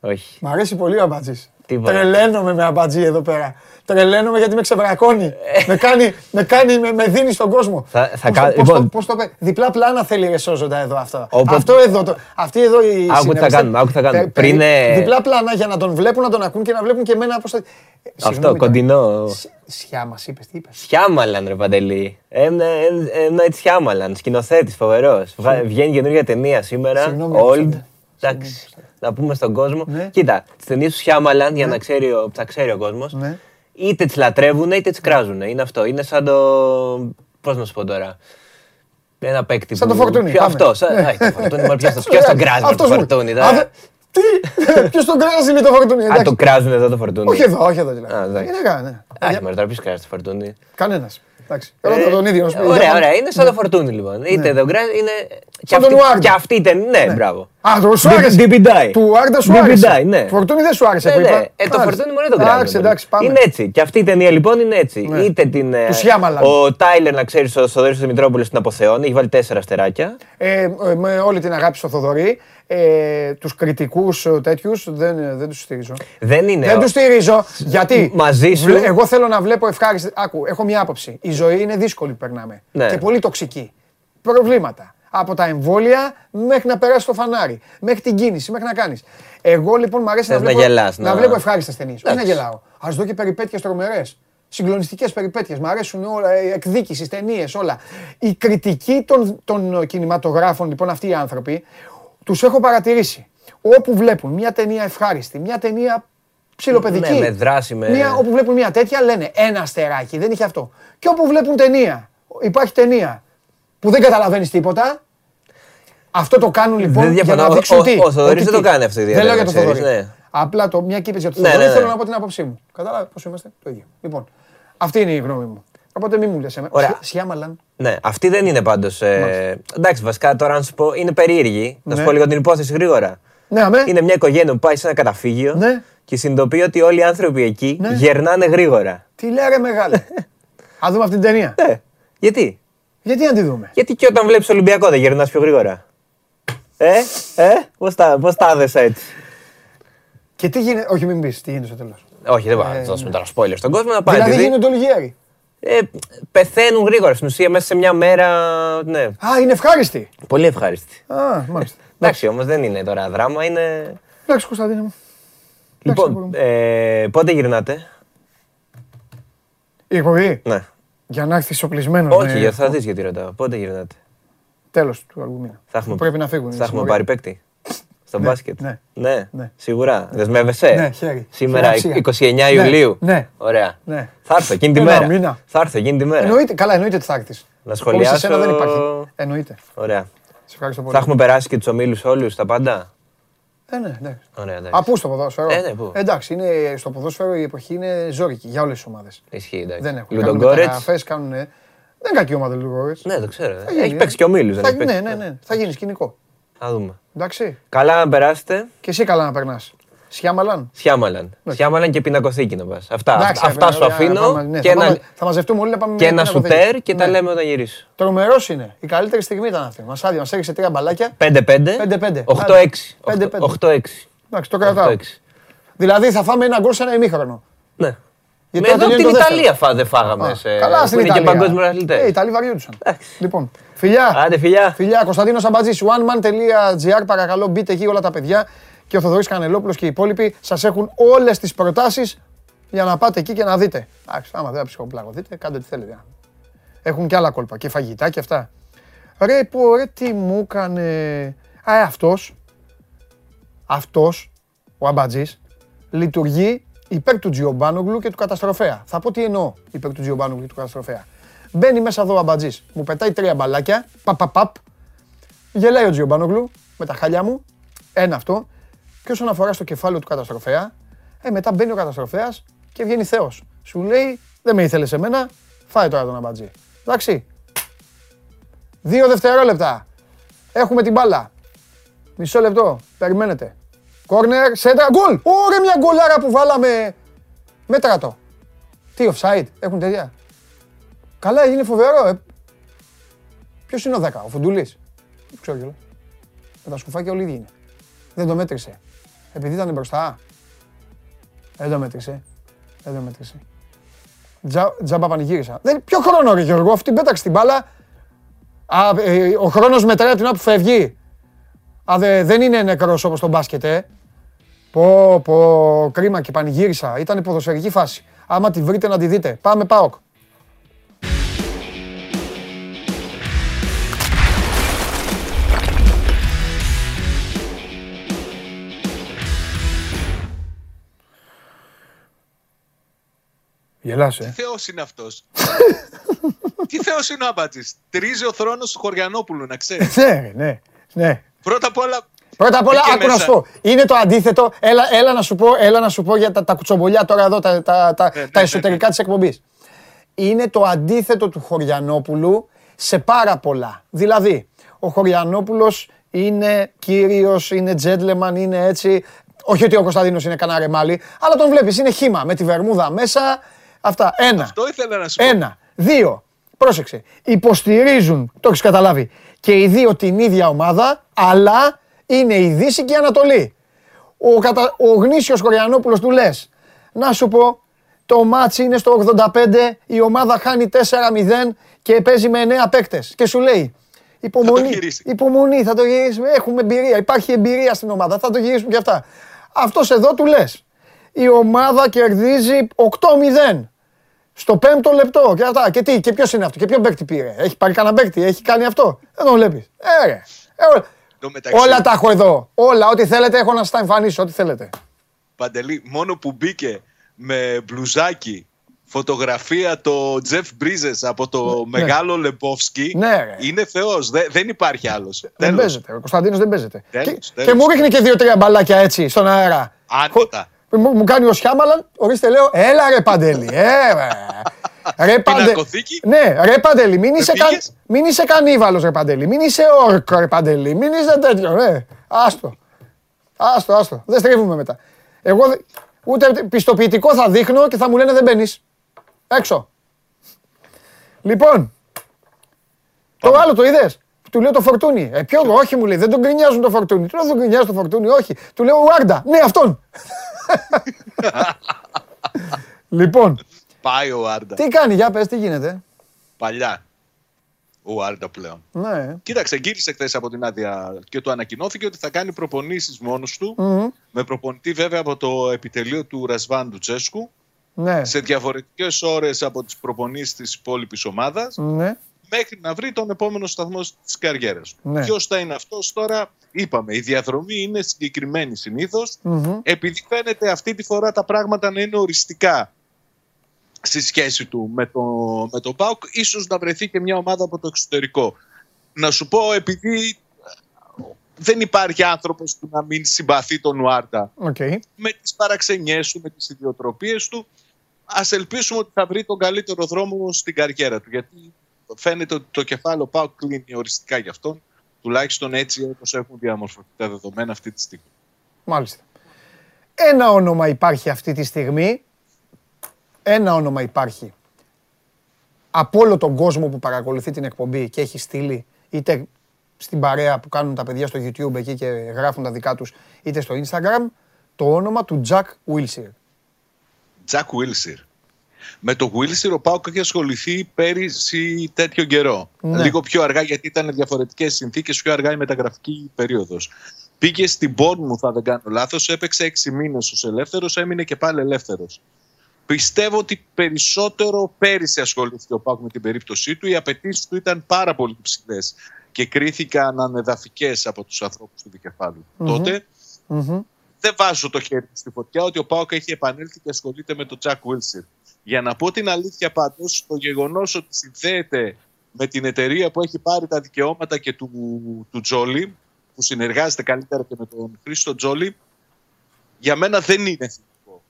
Όχι. Μ' αρέσει πολύ ο Αμπατζής. Τίποτα. Τρελαίνομαι με Αμπατζή εδώ πέρα. Τρελαίνομαι γιατί με ξεβρακώνει. με κάνει, με, κάνει, με, με δίνει στον κόσμο. Θα- θα Πώς κα- το- πώς λοιπόν. το- πώς το πέ- Διπλά πλάνα θέλει ρε σώζοντα εδώ αυτό. Όποτε- Αυτό εδώ, το, αυτή εδώ η Άκου τι θα συνεργασία- κάνουμε, άκου τι θα κάνουμε. Ε, Πριν, περί- ε, Διπλά πλάνα για να τον βλέπουν, να τον ακούν και να βλέπουν και εμένα πώς θα... Ε, Αυτό, συγγνώμη τώρα. κοντινό. Σ- Σιά μας είπες, τι είπες; Σιάμαλαν, ρε Παντελή. Ένα έτσι Σιάμαλαν. Σκηνοθέτης, φοβερός. Βγαίνει καινούργια ταινία σήμερα. Συγγνώμη, Old. Αλεξάνδρε. Εντάξει. Να πούμε στον κόσμο. Ναι. Κοίτα, τι ταινίε του Σιάμαλαν για να ξέρει, ο- θα ξέρει ο κόσμος. Ναι. Είτε τις λατρεύουν είτε τις κράζουν. Είναι αυτό. Είναι σαν το. Πώς να σου πω τώρα; Ένα παίκτη Σαν που- το Φορτούνι, Ποιο πάμε. αυτό. Σαν... Ναι. Ά, το Φορτούνι, μωρέ, ποιος το- <laughs> ποιος τον κράζει με το Αυτός μου. Φορτούνι. Α, τώρα. δε- Τι, ποιος τον κράζει λέει το φορτούνι. Α, εντάξει. το κράζουν εδώ το Φορτούνι. Όχι εδώ, όχι εδώ δηλαδή. Α, εντάξει. Είναι κα- ναι. Άχι, μωρέ, τώρα ποιος κράζει το Φορτούνι. Κανένας. Εντάξει. Ρώτα τον ίδιο. να σου πει. Ωραία, ωραία. Είναι σαν το φορτούνι λοιπόν. Είτε δεν κράζει, είναι. και Σαν τον αυτή- Ουάρντα. Και αυτή ήταν. Ναι, μπράβο. Α, το σου άρεσε. Ντιμπιντάι. Του Άρντα σου άρεσε. Ντιμπιντάι, ναι. Του Φορτούνι δεν σου άρεσε Ναι, που ναι. είπα; Ε, το Μάλιστα. φορτούνι μπορεί να το κράζει. Εντάξει, εντάξει, πάμε. Είναι έτσι. Και αυτή η ταινία λοιπόν είναι έτσι. Ναι. Είτε την. ε, Τους Σιάμαλαν. Ο Τάιλερ, να ξέρεις, ο Θοδωρή Δημητρόπουλος την αποθεώνει. Έχει βάλει τέσσερα αστεράκια. Ε, ε, με όλη την αγάπη στο Θοδωρή, ε, τους κριτικούς ε, τέτοιους δεν, ε, δεν τους στηρίζω. Δεν είναι. Δεν ο- τους στηρίζω, γιατί Μαζί σου. βλέ- εγώ θέλω να βλέπω ευχάριστη... Άκου, έχω μια άποψη. Η ζωή είναι δύσκολη που περνάμε Ναι. και πολύ τοξική. Προβλήματα. Από τα εμβόλια μέχρι να περάσει το φανάρι, μέχρι την κίνηση, μέχρι να κάνεις. Εγώ λοιπόν μου αρέσει να Θες να βλέπω, γελάς, να να- βλέπω ευχάριστες ταινίες. Όχι να Εντάξει. γελάω. Ας δω και περιπέτειες τρομερές. Συγκλονιστικές περιπέτειες. Μ' αρέσουν όλα, ε, εκδίκηση, ταινίες, όλα. Η κριτική των, των κινηματογράφων, λοιπόν, αυτοί οι άνθρωποι, τους έχω παρατηρήσει. Όπου βλέπουν μια ταινία ευχάριστη, μια ταινία ψιλοπαιδική. Ναι, με δράση, με- Μια, όπου βλέπουν μια τέτοια λένε ένα αστεράκι, δεν είχε αυτό. Και όπου βλέπουν ταινία, υπάρχει ταινία που δεν καταλαβαίνεις τίποτα. Αυτό το κάνουν λοιπόν Δεν για διαφωνώ. να Ο- δείξουν ο- τι; ο Θοδωρής ότι δεν το τι; κάνει αυτό Δεν ιδιαίτερα, λέω για το ξέρεις, Θοδωρή. ναι. Απλά το μια και είπες για το Ναι, Θοδωρή ναι, θέλω ναι. να πω την άποψή μου. Κατάλαβες πώς είμαστε; Το ίδιο. Λοιπόν, αυτή είναι η γνώμη μου. Οπότε μην μου λες εμένα. Ωραία. Σι- Σιάμαλαν. Ναι, αυτή δεν είναι πάντως. Ε... Εντάξει, βασικά τώρα να σου πω είναι περίεργη. Να σου Ναι. πω λίγο την υπόθεση γρήγορα. Ναι, αμέ. Είναι μια οικογένεια που πάει σε ένα καταφύγιο Ναι. και συνειδητοποιεί ότι όλοι οι άνθρωποι εκεί Ναι. γερνάνε γρήγορα. Τι λέει ρε μεγάλε. <laughs> Α δούμε αυτή την ταινία. Ναι. Γιατί; Γιατί να τη δούμε; Γιατί και όταν βλέπεις Ολυμπιακό δεν γερνάς πιο γρήγορα. Ε, ε, πώς τα, πώς τα έδεσα έτσι. Και τι γίνεται. Όχι, μην πεις, τι γίνεται στο τέλος. Όχι, δεν πάμε να δώσουμε τώρα spoiler στον κόσμο να πάει. Ε, ναι. Δηλαδή να τη δει. Γίνονται όλοι γέροι. Ε, πεθαίνουν γρήγορα στην ουσία μέσα σε μια μέρα. Ναι, Α, είναι ευχάριστοι. πολύ ευχάριστη. Α, μάλιστα. <laughs> Εντάξει όμως δεν είναι τώρα δράμα, είναι. Εντάξει, Κωνσταντίνε μου. Λοιπόν, ε, πότε γυρνάτε; Η εκπομπή; Ναι. Για να έρθεις οπλισμένο. Όχι, για θα δεις γιατί ρωτάω. Πότε γυρνάτε; Τέλος του αργού μήνα. Θα έχουμε, Πρέπει να φύγουν. Θα έχουμε πάρει παίκτη; Στο Ναι, μπάσκετ. ναι. ναι. Ναι. Σίγουρα. Δεσμεύεσαι. Ναι, χέρι. Σήμερα Χέρι, 29 Ναι, Ιουλίου. ναι. Ωραία. Ναι. Θα έρθω εκείνη τη Ένα μέρα. μήνα. Θα έρθω εκείνη τη μέρα. Εννοείται, καλά, εννοείται ότι θα έρθεις. Να σχολιάσω- δεν υπάρχει. Εννοείται. Ωραία. Σε ευχαριστώ πολύ. Θα έχουμε περάσει και τους ομίλους όλους τα πάντα; Ε, ναι, ναι. Ωραία, εντάξει. Α, πού στο ποδόσφαιρο; Ε, ναι, πού; Εντάξει, είναι, στο ποδόσφαιρο η εποχή είναι ζώρικη για όλες τις ομάδες. Ισχύει, εντάξει. Δεν έχουν. Κάνουν Λουντογκόρετ. μεταγραφές, κάνουν. Δεν είναι κακή ομάδα του Λουντογκόρετ. Ναι, το ξέρω. Θα γίνει, Έχει ε. παίξει και ομίλου. Θα- Ναι, ναι, ναι. Θα γίνει σκηνικό. Θα δούμε. Εντάξει. Καλά να περάσετε. Και εσύ καλά να περνάς. Σιάμαλαν. Σιάμαλαν. Σιάμαλαν και πινακοθήκη να πας. Αυτά, Εντάξει, αυτά ε, σου ωραία, αφήνω. πάμε, ναι, και θα, ένα, πάμε- θα μαζευτούμε όλοι να πάμε και μια ένα πινακοθήκη. σουτέρ και τα Ναι. λέμε όταν γυρίσω. Τρομερός είναι. Η καλύτερη στιγμή ήταν αυτή. Μας άδεια, μας έριξε τρία μπαλάκια. 5-5. 5-5. 8-6. 5-5. 8-6. Εντάξει, το κρατάω. 8-6. Δηλαδή θα φάμε ένα γκολ σε ένα ημίχρονο. Ναι. Γιατί Με τώρα εδώ από τελειώνει την το δεύτερο. Ιταλία φα, δεν φάγαμε. Α, σε- Καλά που στην είναι Ιταλία. και παγκόσμιοι Ε, οι αθλητέ. Ιταλοί βαριόντουσαν. Εντάξει. Λοιπόν, φιλιά. Άντε, φιλιά. Φιλιά, Κωνσταντίνος Αμπατζής, oneman.gr. Παρακαλώ, μπείτε εκεί όλα τα παιδιά και ο Θοδωρής Κανελόπουλος και οι υπόλοιποι σας έχουν όλες τις προτάσεις για να πάτε εκεί και να δείτε. Εντάξει, άμα δεν ψυχοπλαγωθείτε, κάντε ό,τι θέλετε. Έχουν και άλλα κόλπα και φαγητά και αυτά. Ρε, πω, ρε, τι μου έκανε. Α, ε, αυτός, αυτός, ο Αμπατζής, λειτουργεί υπέρ του Τζιομπάνογλου και του καταστροφέα. Θα πω τι εννοώ υπέρ του Τζιομπάνογλου και του καταστροφέα. Μπαίνει μέσα εδώ ο Αμπατζής, μου πετάει τρία μπαλάκια, παπ, παπ, παπ. Γελάει ο Τζιομπάνογλου με τα χάλια μου, ένα αυτό. Και όσον αφορά στο κεφάλαιο του καταστροφέα, ε, μετά μπαίνει ο καταστροφέας και βγαίνει Θεός. Σου λέει, δεν με ήθελες σε μένα, φάει τώρα τον Αμπατζή. Εντάξει. Δύο δευτερόλεπτα. Έχουμε την μπάλα. Μισό λεπτό. Περιμένετε. Κόρνερ, σέντρα, γκολ! Ωραία μια γκολάρα που βάλαμε. Μέτρα το. Τι offside, έχουν τέτοια; Καλά, έγινε φοβερό. Ε. Ποιος είναι ο 10, ο Φουντουλής. Δεν ξέρω κιόλας. Με τα σκουφάκια όλοι ίδιοι είναι. Δεν το μέτρησε. Επειδή ήταν μπροστά. Δεν το μέτρησε. Δεν το μέτρησε. Τζα, τζάμπα πανηγύρισα. Δεν, ποιο χρόνο ρε Γιώργο, αυτή πέταξε την μπάλα. Α, ε, ο χρόνος μετράει από την ώρα που φεύγει. Α, δε- δεν είναι νεκρός όπως το μπάσκετ, ε. Πω, πω, κρίμα και πανηγύρισα. Ήταν ποδοσφαιρική φάση. Άμα τη βρείτε να τη δείτε. Πάμε ΠΑΟΚ. Γελάς, ε. Θεός είναι αυτός. <laughs> Τι θεός είναι ο Αμπατζής. Τρίζει ο θρόνος του Χωριανόπουλου, να ξέρεις. Ναι, ναι, ναι. Πρώτα απ' όλα, Πρώτα απ' όλα, Εκεί άκου να μέσα. σου πω. Είναι το αντίθετο. Έλα, έλα, να, σου πω, έλα να σου πω για τα, τα κουτσομπολιά τώρα εδώ, τα, τα, τα, Ναι, ναι, τα ναι, εσωτερικά της εκπομπής. Είναι το αντίθετο του Χωριανόπουλου σε πάρα πολλά. Δηλαδή, ο Χωριανόπουλος είναι κύριος, είναι gentleman, είναι έτσι. Όχι ότι ο Κωνσταντίνος είναι κανένα ρεμάλι, αλλά τον βλέπεις, είναι χήμα με τη βερμούδα μέσα. Αυτά. Ένα. αυτό ήθελα να σου πω. Ένα. Δύο. Πρόσεξε. Υποστηρίζουν, το έχεις καταλάβει, και οι δύο την ίδια ομάδα, αλλά είναι η Δύση και η Ανατολή. Ο, κατα... ο γνήσιος Χωριανόπουλος του λες, να σου πω, το μάτς είναι στο 85, η ομάδα χάνει 4-0 και παίζει με 9 παίκτες. Και σου λέει, υπομονή, γυρίσει. υπομονή, θα το γυρίσουμε, έχουμε εμπειρία, υπάρχει εμπειρία στην ομάδα, θα το γυρίσουμε και αυτά. Αυτός εδώ του λες, η ομάδα κερδίζει 8-0 στο πέμπτο λεπτό και αυτά. Και τι, και ποιος είναι αυτό, και ποιο παίκτη πήρε. Έχει πάρει κανένα παίκτη, έχει κάνει αυτό. Δεν τον βλέπεις. Ε, ρε. Ε, όλα- Το μεταξύ- όλα τα έχω εδώ. Όλα, ό,τι θέλετε, έχω να σας τα εμφανίσω, ό,τι θέλετε. Παντελή, μόνο που μπήκε με μπλουζάκι φωτογραφία το Τζεφ Μπρίζε από το Ναι. μεγάλο Λεμπόφσκι. Ναι, ρε. Είναι θεός. δεν υπάρχει άλλος. Δεν παίζεται. Ο Κωνσταντίνος δεν παίζεται. Τέλος, και, τέλος. και μου ρίχνει και δύο-τρία μπαλάκια έτσι στον αέρα. Άνετα. Μου, μου κάνει ο Σιάμαλαν, ορίστε λέω, έλα ρε Παντελή, ε, ρε. Ρε Παντε... Πινακοθήκη. Ναι, ρε Παντελή, μην είσαι, κα... πήγες; μην είσαι κανίβαλος ρε Παντελή, μην είσαι όρκο ρε Παντελή, μην είσαι τέτοιο, ρε. Άστο, άστο, άστο, δεν στρίβουμε μετά. Εγώ δε- ούτε πιστοποιητικό θα δείχνω και θα μου λένε δεν μπαίνεις. Έξω. Λοιπόν, το άλλο το είδες; Του λέω το φορτούνι. Ε, ποιο, όχι μου λέει, δεν τον γκρινιάζουν το φορτούνι. Του λέω δεν τον γκρινιάζει το φορτούνι, όχι. Του λέω Ουάρντα. Ναι, αυτόν. <laughs> λοιπόν, Πάει ο Άρντα. τι κάνει, για πες, τι γίνεται. Παλιά. Ο Άρντα πλέον. Ναι. Κοίταξε, γύρισε χθες από την άδεια και του ανακοινώθηκε ότι θα κάνει προπονήσεις μόνος του. Μμμ. Με προπονητή βέβαια από το επιτελείο του Ρασβάν του Τσέσκου. Ναι. Σε διαφορετικές ώρες από τις προπονήσεις της υπόλοιπης ομάδας. Ναι. Μέχρι να βρει τον επόμενο σταθμό της καριέρας του. Ναι. Ποιος θα είναι αυτός τώρα, είπαμε. Η διαδρομή είναι συγκεκριμένη συνήθως. Μμμ. Επειδή φαίνεται αυτή τη φορά τα πράγματα να είναι οριστικά στη σχέση του με το, με το ΠΑΟΚ, ίσως να βρεθεί και μια ομάδα από το εξωτερικό. Να σου πω, επειδή δεν υπάρχει άνθρωπος που να μην συμπαθεί τον Ουάρντα. Οκ. με τις παραξενιές του, με τις ιδιοτροπίες του, ας ελπίσουμε ότι θα βρει τον καλύτερο δρόμο στην καριέρα του. Γιατί φαίνεται ότι το κεφάλαιο ΠΑΟΚ κλείνει οριστικά για αυτόν, τουλάχιστον έτσι όπως έχουν διαμορφωθεί τα δεδομένα αυτή τη στιγμή. Μάλιστα. Ένα όνομα υπάρχει αυτή τη στιγμή. Ένα όνομα υπάρχει. Από όλο τον κόσμο που παρακολουθεί την εκπομπή και έχει στείλει είτε στην παρέα που κάνουν τα παιδιά στο YouTube εκεί και γράφουν τα δικά τους είτε στο Instagram το όνομα του Jack Wilshere. Τζακ Βίλσιρ. Με το Βίλσιρ ο Πάουκ έχει ασχοληθεί πέρυσι τέτοιο καιρό. Ναι. Λίγο πιο αργά γιατί ήταν διαφορετικές συνθήκες, πιο αργά η μεταγραφική περίοδος. Πήγε στην Bournemouth, αν δεν κάνω λάθος, έπαιξε έξι μήνες ως ελεύθερος, έμεινε και πάλι ελεύθερος. Πιστεύω ότι περισσότερο πέρυσι ασχολήθηκε ο Πάουκ με την περίπτωσή του. Οι απαιτήσεις του ήταν πάρα πολύ ψηλές και κρίθηκαν ανεδαφικές από τους ανθρώπους του δικεφάλου. Τότε Μμμ. δεν βάζω το χέρι στη φωτιά ότι ο Πάοκ έχει επανέλθει και ασχολείται με τον Τζακ Βίλσιρ. Για να πω την αλήθεια πάντως, το γεγονός ότι συνδέεται με την εταιρεία που έχει πάρει τα δικαιώματα και του, του Τζόλι, που συνεργάζεται καλύτερα και με τον Χρήστο Τζόλι, για μένα δεν είναι θετικό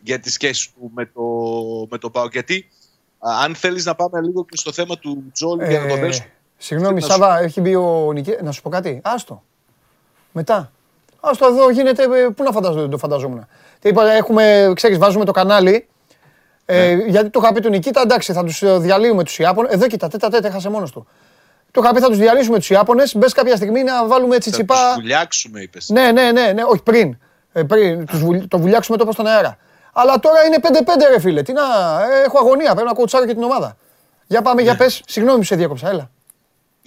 για τη σχέση του με το, με το ΠΑΟΚ. Γιατί α, αν θέλεις να πάμε λίγο και στο θέμα του Τζόλι για να το Ε, δέσουμε. Συγγνώμη, Να σου- Σάβα, έχει μπει ο Νικέ... Να σου πω κάτι. Άστο. Μετά. Άστο εδώ γίνεται. ε, Πού να φαντάζομαι, δεν το φανταζόμουν. Τι είπα, έχουμε, ξέρεις, βάζουμε το κανάλι. Ε, Ναι. Γιατί το είχα πει του Νικήτα, εντάξει, θα τους διαλύουμε τους Ιάπωνες. Εδώ κοίτα, τέτα τέτα, έχασε μόνος του. Το είχα πει, θα τους διαλύσουμε τους Ιάπωνες. Μπες κάποια στιγμή να βάλουμε έτσι Θα τσιπά. τους βουλιάξουμε, είπες. Ναι, ναι, ναι, ναι, όχι πριν. Ε, πριν τους βουλ- το βουλιάξουμε τόπος στον αέρα. Αλλά τώρα είναι 5-5 ρε φίλε. Τι να, ε, έχω αγωνία, πρέπει να κοτσάρω και την ομάδα. Για πάμε, Ναι. για πες. Συγγνώμη που σε διέκοψα, έλα.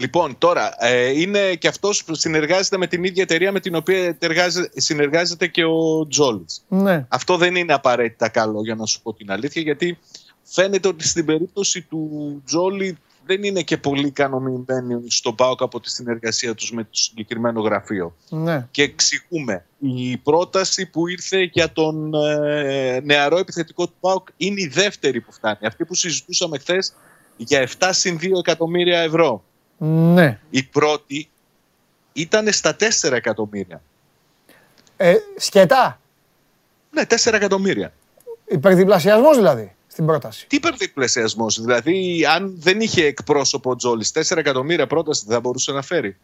Λοιπόν, τώρα ε, είναι και αυτός που συνεργάζεται με την ίδια εταιρεία με την οποία εργάζε- συνεργάζεται και ο Τζόλι. Ναι. Αυτό δεν είναι απαραίτητα καλό για να σου πω την αλήθεια, γιατί φαίνεται ότι στην περίπτωση του Τζόλι δεν είναι και πολύ ικανοποιημένοι στον ΠΑΟΚ από τη συνεργασία τους με το συγκεκριμένο γραφείο. Ναι. Και εξηγούμε. Η πρόταση που ήρθε για τον ε, νεαρό επιθετικό του ΠΑΟΚ είναι η δεύτερη που φτάνει. Αυτή που συζητούσαμε χθες για 7 συν 2 εκατομμύρια ευρώ. Ναι. Η πρώτη ήταν στα 4 εκατομμύρια. Ε, σκετά. Ναι, 4 εκατομμύρια. Υπερδιπλασιασμός δηλαδή στην πρόταση. Τι υπερδιπλασιασμός, δηλαδή, αν δεν είχε εκπρόσωπο ο Τζόλη, 4 εκατομμύρια πρόταση δεν θα μπορούσε να φέρει.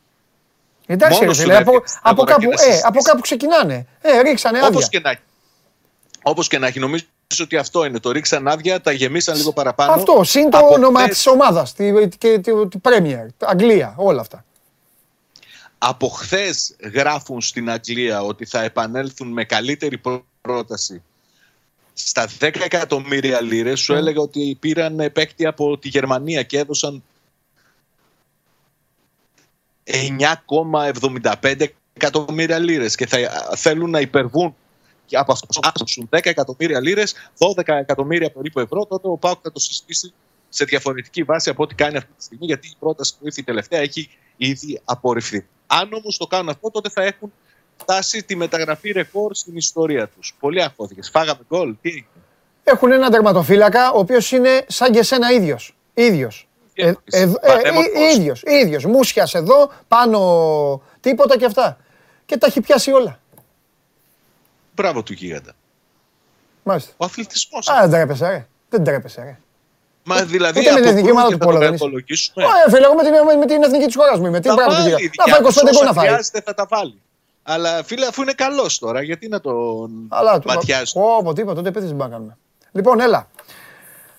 Εντάξει, ρε Μόνος του φίλε, δεν από, έρχεται στην από, αγορά κάπου, και να ε, συζητήσει. από κάπου ξεκινάνε. Ε, ρίξανε άδεια. Όπως και να έχει. Όπως και να έχει, νομίζω ότι αυτό είναι. Το ρίξαν άδεια, τα γεμίσαν λίγο παραπάνω. Αυτό, συν το Από όνομα χθες- της ομάδας τη, και τη, τη Premier, Αγγλία, όλα αυτά. Από χθες γράφουν στην Αγγλία ότι θα επανέλθουν με καλύτερη πρό- πρόταση στα 10 εκατομμύρια λίρες. Σου έλεγα ότι πήραν παίκτη από τη Γερμανία και έδωσαν 9,75 εκατομμύρια λίρες και θα θέλουν να υπερβούν και από αυτό που άκουσαν 10 εκατομμύρια λίρες, 12 εκατομμύρια περίπου ευρώ, τότε ο Πάουκ θα το συστήσει σε διαφορετική βάση από ό,τι κάνει αυτή τη στιγμή, γιατί η πρόταση που ήρθε η τελευταία έχει ήδη απορριφθεί. Αν όμως το κάνουν αυτό, τότε θα έχουν φτάσει τη μεταγραφή ρεκόρ στην ιστορία τους. Πολύ αγχώθηκες. Φάγαμε γκολ. Τι έγινε; Έχουν έναν τερματοφύλακα ο οποίος είναι σαν και εσένα ίδιος. Ίδιος. Ε, ε, ε, ε, ίδιος, ίδιος. Μούσιας εδώ, πάνω τίποτα και αυτά. Και τα έχει πιάσει όλα. Μπράβο του γίγαντα. Μάλιστα. Ο αθλητισμός. Α, δεν τρέπεσαι, ρε. Δεν τρέπεσαι, ρε. Μα δηλαδή Ούτε με την εθνική ομάδα του Πόλο δεν είσαι. Ω, φίλε, εγώ με την, με την εθνική της χώρας μου είμαι. Τι πράγμα του γίγαντα. Να φάει 25 γκολ να φάει. Χρειάζεται θα τα βάλει. Αλλά φίλε, αφού είναι καλός τώρα, γιατί να τον Αλλά, ματιάζει; Ω, τίποτα, τότε επίθεση δεν κάνουμε. Λοιπόν, έλα.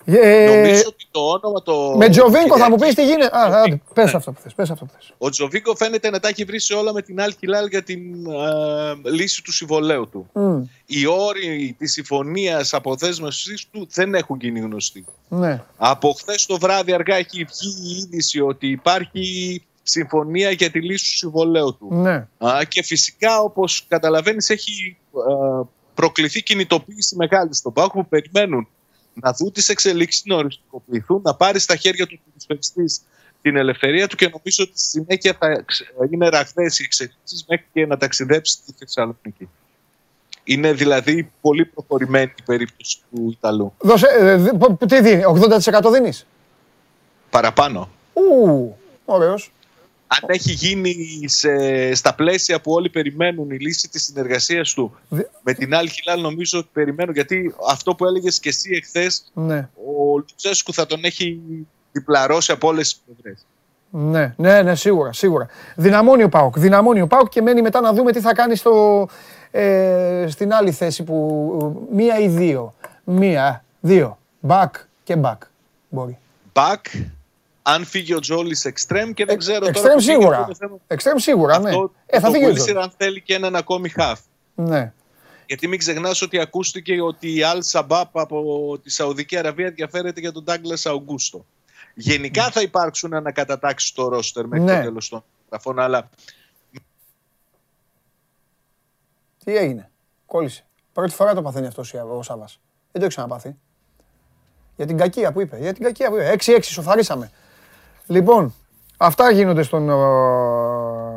Ε, Νομίζω ότι το όνομα το. Με Τζοβίνκο θα μου πεις τι γίνεται. Α, πες αυτό που θες. Πες αυτό που θες. Ο Τζοβίνκο φαίνεται να τα έχει βρει σε όλα με την Αλ Χιλάλ για την ε, λύση του συμβολέου του. Mm. Οι όροι της συμφωνίας αποδέσμευσης του δεν έχουν γίνει γνωστοί. Ναι. Από χθες το βράδυ αργά έχει βγει η είδηση ότι υπάρχει συμφωνία για τη λύση του συμβολέου του. Ναι. Α, και φυσικά, όπως καταλαβαίνεις, έχει ε, προκληθεί κινητοποίηση μεγάλη στον πάγο που περιμένουν να δουν τις εξελίξεις, να οριστικοποιηθούν, να πάρει στα χέρια του ποδοσφαιριστή την ελευθερία του και νομίζω ότι στη συνέχεια θα είναι ραγδαίες οι εξελίξεις μέχρι και να ταξιδέψει στη Θεσσαλονίκη. Είναι δηλαδή πολύ προχωρημένη η περίπτωση του Ιταλού. Δώσε, ε, τι δίνει, 80% δίνεις; Παραπάνω. Ου, ωραίος. Αν έχει γίνει σε, στα πλαίσια που όλοι περιμένουν η λύση της συνεργασίας του με την άλλη Χιλάλ νομίζω ότι περιμένουν γιατί αυτό που έλεγες και εσύ εχθές Ναι. ο Λουτσέσκου θα τον έχει διπλαρώσει από όλες τις πλευρές. Ναι, ναι, ναι, σίγουρα, σίγουρα. Δυναμώνει ο Πάοκ. Δυναμώνει ο Πάοκ και μένει μετά να δούμε τι θα κάνει στο, ε, στην άλλη θέση που. Μία ή δύο. Μία, δύο. Back και back. Μπορεί. Back, αν φύγει ο Τζόλης εξτρέμ και δεν ξέρω Εξτρέμ τώρα που φύγει, σίγουρα. αυτό το θέμα. Εξτρέμ σίγουρα, ναι. Αυτό Ε, θα το φύγει ο Wilson Τζόλης. αν θέλει και έναν ακόμη half. Ναι. Γιατί μην ξεχνάς ότι ακούστηκε ότι η Al Sabab από τη Σαουδική Αραβία ενδιαφέρεται για τον Douglas Augusto. Γενικά θα υπάρξουν ανακατατάξεις στο ρόστερ μέχρι Ναι. το τέλος των γραφών, αλλά Τι έγινε. Κόλλησε. Πρώτη φορά το παθαίνει αυτός ο Σάβα. Δεν το έχει ξαναπάθει. Για την κακία που είπε. Για την κακία που είπε. 6-6, σοφαρίσαμε. Λοιπόν, αυτά γίνονται στον, ε,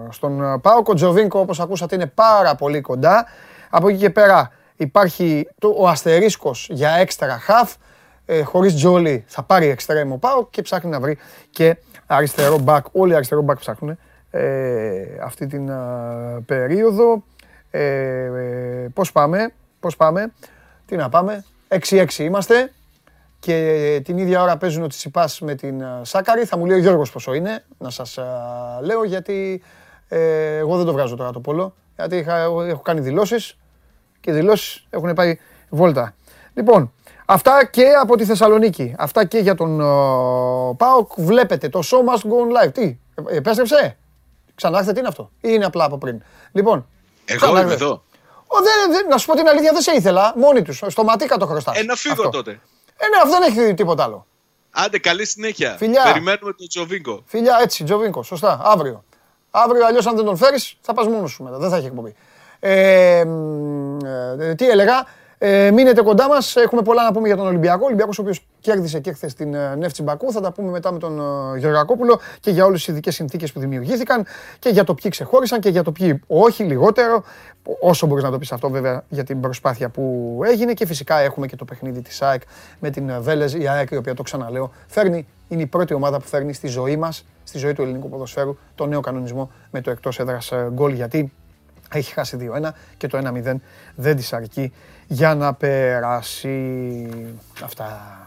στον ε, Πάοκ. Ο Τζοβίνκο, όπως ακούσατε, είναι πάρα πολύ κοντά. Από εκεί και πέρα υπάρχει το, ο αστερίσκος για έξτρα χαφ. Ε, χωρίς Τζόλι θα πάρει εξτρέμ ο Πάοκ και ψάχνει να βρει και αριστερό μπακ. Όλοι αριστερό μπακ ψάχνουν ε, αυτή την ε, περίοδο. Ε, ε, πώς πάμε, πώς πάμε, τι να πάμε, 6-6 είμαστε και την ίδια ώρα παίζουν ο Τσιπάς με την ε, Σάκαρη. Θα μου λέει ο Γιώργος πόσο είναι, να σας ε, λέω, γιατί ε, εγώ δεν το βγάζω τώρα το πόλο, γιατί είχα, έχω κάνει δηλώσεις και οι δηλώσεις έχουν πάει βόλτα. Λοιπόν, αυτά και από τη Θεσσαλονίκη, αυτά και για τον ε, ΠΑΟΚ. Βλέπετε το show must go on live. Τι, ε, επέστρεψε, ξανάρθετε, τι είναι αυτό, ή είναι απλά από πριν; Λοιπόν, εγώ Ξανά, είμαι δε. εδώ. ο, δεν, δεν, να σου πω την αλήθεια, δεν σε ήθελα. Μόνοι τους. Στο ματίκα το χρωστά. Ε, να φύγω τότε. Ε, ναι, αυτό δεν έχει τίποτα άλλο. Άντε, καλή συνέχεια. Φιλιά. Περιμένουμε τον Τζοβίνκο. Φιλιά, έτσι, Τζοβίνκο, σωστά. Αύριο. Αύριο, αλλιώς αν δεν τον φέρεις, θα πας μόνος σου μετά. Δεν θα έχει εκπομπή. Ε, μ, ε, τι έλεγα, ε, μείνετε κοντά μας. Έχουμε πολλά να πούμε για τον Ολυμπιακό. Ο Ολυμπιακός, ο οποίος κέρδισε και χθες την ε, Νεύτσι Μπακού. Θα τα πούμε μετά με τον ε, Γεωργακόπουλο και για όλες τις ειδικές συνθήκες που δημιουργήθηκαν και για το ποιοι ξεχώρισαν και για το ποιοι όχι λιγότερο. Όσο μπορείς να το πεις αυτό, βέβαια, για την προσπάθεια που έγινε. Και φυσικά έχουμε και το παιχνίδι της ΑΕΚ με την Βέλες. Η ΑΕΚ, η οποία το ξαναλέω, φέρνει, είναι η πρώτη ομάδα που φέρνει στη ζωή μας, στη ζωή του ελληνικού ποδοσφαίρου, το νέο κανονισμό με το εκτός έδρας γκολ. Γιατί έχει χάσει 2-1 και το 1-0 δεν της αρκεί για να περάσει αυτά.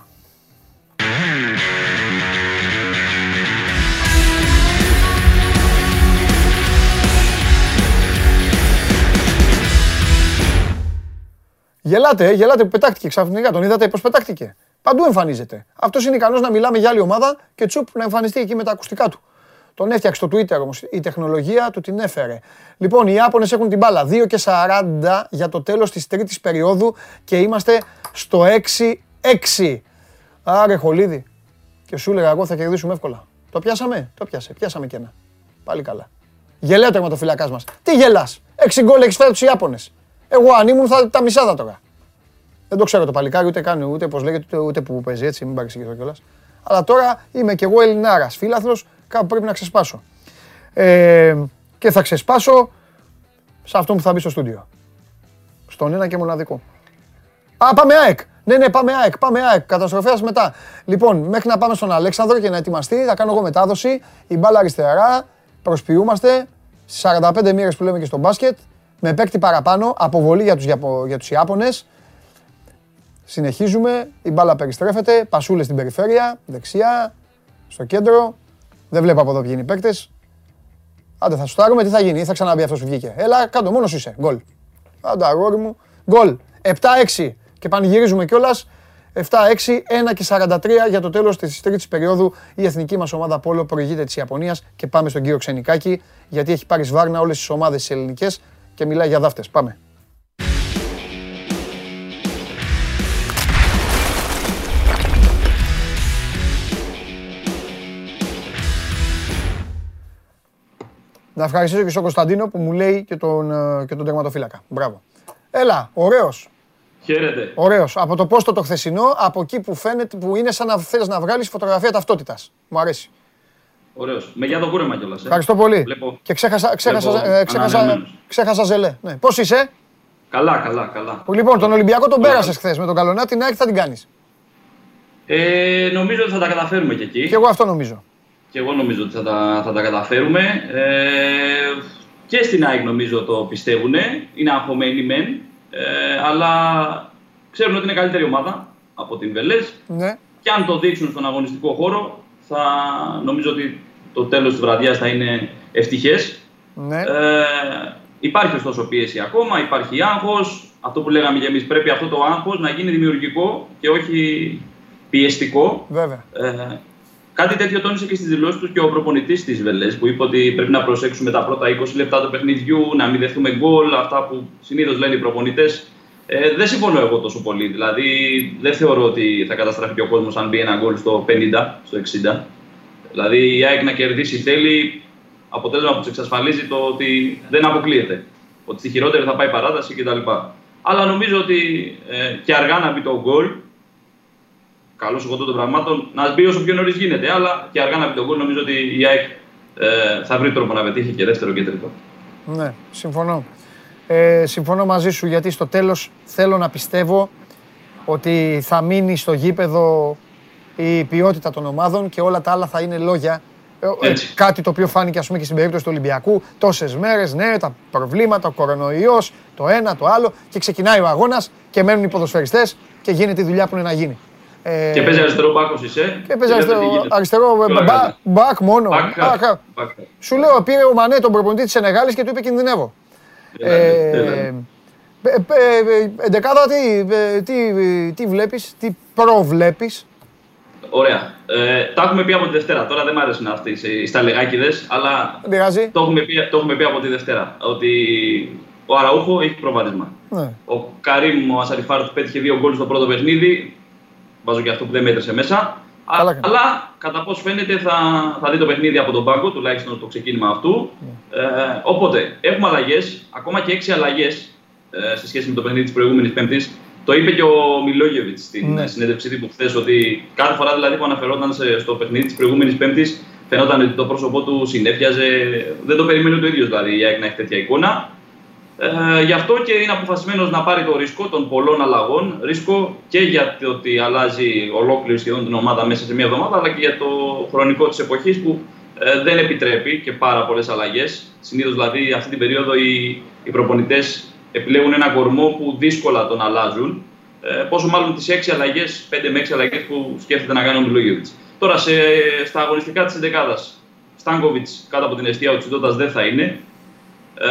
Γελάτε, ε, γελάτε που πετάχτηκε ξαφνικά. Τον είδατε πώ πετάχτηκε. Παντού εμφανίζεται. Αυτός είναι ικανός να μιλάμε για άλλη ομάδα και τσουπ να εμφανιστεί εκεί με τα ακουστικά του. Τον έφτιαξε στο Twitter όμως. Η τεχνολογία του την έφερε. Λοιπόν, οι Ιάπωνες έχουν την μπάλα. 2 και 40 για το τέλος της τρίτης περίοδου και είμαστε στο 6-6. Άρε χολίδι. Και σου έλεγα εγώ θα κερδίσουμε εύκολα. Το πιάσαμε, το πιάσε. Πιάσαμε και ένα. Πάλι καλά. Γελάει ο τερματοφυλακάς μας. Τι γελάς; 6 γκολ έχει φέρει τους Ιάπωνες. Εγώ αν ήμουν θα τα μισά θα τώρα. Δεν το ξέρω το παλικάρι, ούτε κάνει, ούτε πώς λέγεται, ούτε, ούτε που παίζει έτσι, μην παρεξηγήσω κιόλας. Αλλά τώρα είμαι κι εγώ Ελληνάρας, φίλαθλος, κάπου πρέπει να ξεσπάσω. Ε, και θα ξεσπάσω σε αυτό που θα μπει στο στούντιο. Στον ένα και μοναδικό. Α, πάμε ΑΕΚ. Ναι, ναι, πάμε ΑΕΚ. Πάμε ΑΕΚ. Καταστροφέας μετά. Λοιπόν, μέχρι να πάμε στον Αλέξανδρο και να ετοιμαστεί, θα κάνω εγώ μετάδοση. Η μπάλα αριστερά. Προσποιούμαστε. Στις 45 μοίρες που λέμε και στο μπάσκετ. Με παίκτη παραπάνω. Αποβολή για τους για τους Ιάπωνες. Συνεχίζουμε. Η μπάλα περιστρέφεται. Πασούλες στην περιφέρεια. Δεξιά. Στο κέντρο. Δεν βλέπω από εδώ ποιοι είναι οι παίκτες. Άντε, θα σουτάρουμε, τι θα γίνει, ή θα ξαναμπεί αυτός που βγήκε. Έλα, κάτω, μόνος είσαι. Γκολ. Άντε, αγόρι μου. Γκολ. 7-6 και πανηγυρίζουμε κιόλας. 7-6, 1 και 43 για το τέλος της τρίτη περίοδου. Η εθνική μας ομάδα Πόλο προηγείται της Ιαπωνίας και πάμε στον κύριο Ξενικάκη, γιατί έχει πάρει σβάρνα όλες τις ομάδες τι ελληνικές και μιλάει για δάφτες. Πάμε. Να ευχαριστήσω και στον Κωνσταντίνο που μου λέει και τον, ε, και τον τερματοφύλακα. Μπράβο. Έλα, ωραίος. Χαίρετε. Ωραίος. Από το πόστο το χθεσινό, από εκεί που φαίνεται, που είναι σαν να θέλεις να βγάλεις φωτογραφία ταυτότητας. Μου αρέσει. Ωραίος. Με για το κούρεμα κιόλας. Ε. Ευχαριστώ πολύ. Βλέπω. Και ξέχασα, ξέχασα, Βλέπω ε, ξέχασα, ανανεωμένος. ξέχασα ζελέ. Ναι. Πώς είσαι; Καλά, καλά, καλά. Που, λοιπόν, τον Ολυμπιακό τον Καλά. πέρασες χθες με τον Καλονάτη, την ΑΕΚ θα την κάνεις. Ε, νομίζω ότι θα τα καταφέρουμε και εκεί. Και εγώ αυτό νομίζω. Και εγώ νομίζω ότι θα τα, θα τα καταφέρουμε. Ε, και στην ΑΕΚ νομίζω το πιστεύουν. Είναι αγχωμένοι μεν. Ε, αλλά ξέρουν ότι είναι καλύτερη ομάδα από την Βελές. Ναι. Και αν το δείξουν στον αγωνιστικό χώρο, θα νομίζω ότι το τέλος της βραδιάς θα είναι ευτυχές. Ναι. Ε, υπάρχει ωστόσο πίεση ακόμα, υπάρχει άγχος. Αυτό που λέγαμε και εμείς, πρέπει αυτό το άγχος να γίνει δημιουργικό και όχι πιεστικό. Βέβαια. Ε, κάτι τέτοιο τόνισε και στις δηλώσεις τους και ο προπονητής της Βελές, που είπε ότι πρέπει να προσέξουμε τα πρώτα 20 λεπτά του παιχνιδιού, να μην δεχτούμε γκολ, αυτά που συνήθως λένε οι προπονητές. Ε, δεν συμφωνώ εγώ τόσο πολύ. Δηλαδή, δεν θεωρώ ότι θα καταστραφεί και ο κόσμος αν μπει ένα γκολ στο 50, στο 60. Δηλαδή, η ΑΕΚ να κερδίσει θέλει αποτέλεσμα που τους εξασφαλίζει το ότι δεν αποκλείεται. Ότι στη χειρότερη θα πάει παράταση κτλ. Αλλά νομίζω ότι ε, και αργά να μπει το γκολ καλός εγώ των πραγμάτων να μπει όσο πιο νωρίς γίνεται. Αλλά και αργά να μπει τον γκολ, νομίζω ότι η ΑΕΚ ε, θα βρει τρόπο να πετύχει και δεύτερο και τρίτο. Ναι, συμφωνώ. Ε, συμφωνώ μαζί σου γιατί στο τέλος θέλω να πιστεύω ότι θα μείνει στο γήπεδο η ποιότητα των ομάδων και όλα τα άλλα θα είναι λόγια. Ε, ε, Έτσι. κάτι το οποίο φάνηκε ας πούμε και στην περίπτωση του Ολυμπιακού. Τόσες μέρες, ναι, τα προβλήματα, ο κορονοϊός, το ένα, το άλλο και ξεκινάει ο αγώνας και μένουν οι ποδοσφαιριστές και γίνεται η δουλειά που είναι να γίνει. Ε, Και παίζει αριστερό μπάκο είσαι. και παίζει βλέπετε αριστερό, τι γίνεται. αριστερό ε, Τώρα μπα- κάτω. μπακ μόνο. Back Α, half, κα- back half. Σου λέω, πήρε ο Μανέ τον προπονητή της Σενεγάλης και του είπε κινδυνεύω. Έλατε, Ε, έλατε. ε, ε, ε, Εντεκάδα, τι, ε, τι, ε, τι βλέπεις, τι προβλέπεις; Ωραία. Ε, τα έχουμε πει από τη Δευτέρα. Τώρα δεν μ' άρεσαν αυτοί οι σταλεγάκιδε, αλλά Δεν πειράζει. το έχουμε, πει, το έχουμε πει από τη Δευτέρα. Ότι ο Αραούχο έχει προβάδισμα. Ναι. Ο Καρύμ ο Ασαριφάρ πέτυχε δύο γκολ στο πρώτο παιχνίδι. Βάζω και αυτό που δεν μέτρησε μέσα. Α- Καλά έκανε. αλλά κατά πώς φαίνεται θα, θα δει το παιχνίδι από τον πάγκο, τουλάχιστον το ξεκίνημα αυτού. Ναι. Ε, οπότε έχουμε αλλαγές, ακόμα και έξι αλλαγές ε, σε σχέση με το παιχνίδι της προηγούμενης Πέμπτης. Το είπε και ο Μιλόγεβιτς στην Ναι. ναι. συνέντευξή του χθες ότι κάθε φορά δηλαδή που αναφερόταν σε- στο παιχνίδι της προηγούμενης Πέμπτης φαινόταν ότι το πρόσωπό του συνέφιαζε. Δεν το περίμενε το ίδιος δηλαδή η ΑΕΚ να έχει τέτοια εικόνα. Ε, γι' αυτό και είναι αποφασισμένος να πάρει το ρίσκο των πολλών αλλαγών. Ρίσκο και για το ότι αλλάζει ολόκληρη σχεδόν την ομάδα μέσα σε μία εβδομάδα, αλλά και για το χρονικό της εποχής που ε, δεν επιτρέπει και πάρα πολλές αλλαγές. Συνήθως δηλαδή αυτή την περίοδο οι, οι προπονητές επιλέγουν ένα κορμό που δύσκολα τον αλλάζουν. Ε, πόσο μάλλον τις 6 αλλαγές, 5 με 6 αλλαγές που σκέφτεται να κάνει ο Μιλόγεβιτ. Τώρα σε, στα αγωνιστικά της 11η, Στάνκοβιτς κάτω από την αιστεία ο Τσιντότα δεν θα είναι. Ε,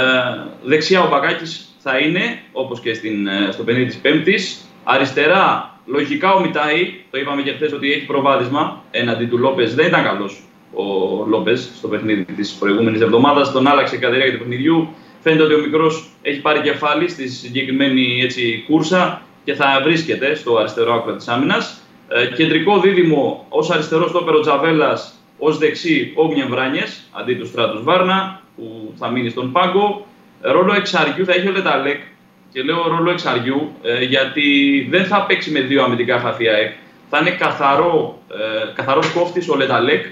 δεξιά ο Μπακάκης θα είναι, όπως και στην, ε, στο παιχνίδι της Πέμπτης. Αριστερά, λογικά ο Μιτάη, το είπαμε και χθες ότι έχει προβάδισμα έναντι του Λόπες. Δεν ήταν καλός ο Λόπες στο παιχνίδι της προηγούμενης εβδομάδας. Τον άλλαξε κατά τη διάρκεια του παιχνιδιού. Φαίνεται ότι ο μικρός έχει πάρει κεφάλι στη συγκεκριμένη έτσι, κούρσα και θα βρίσκεται στο αριστερό άκρο της άμυνας. Ε, κεντρικό δίδυμο ως αριστερός στόπερο Τζαβέλας, ως δεξί Όγνιεν Βράνιες, αντί του Στράτους Βάρνα, που θα μείνει στον πάγκο. Ε, Ρόλο εξαριού θα έχει ο Λεταλέκ. Και λέω ρόλο εξαριού ε, γιατί δεν θα παίξει με δύο αμυντικά χαφιά εκ. Θα είναι καθαρό, ε, καθαρός κόφτης ο Λεταλέκ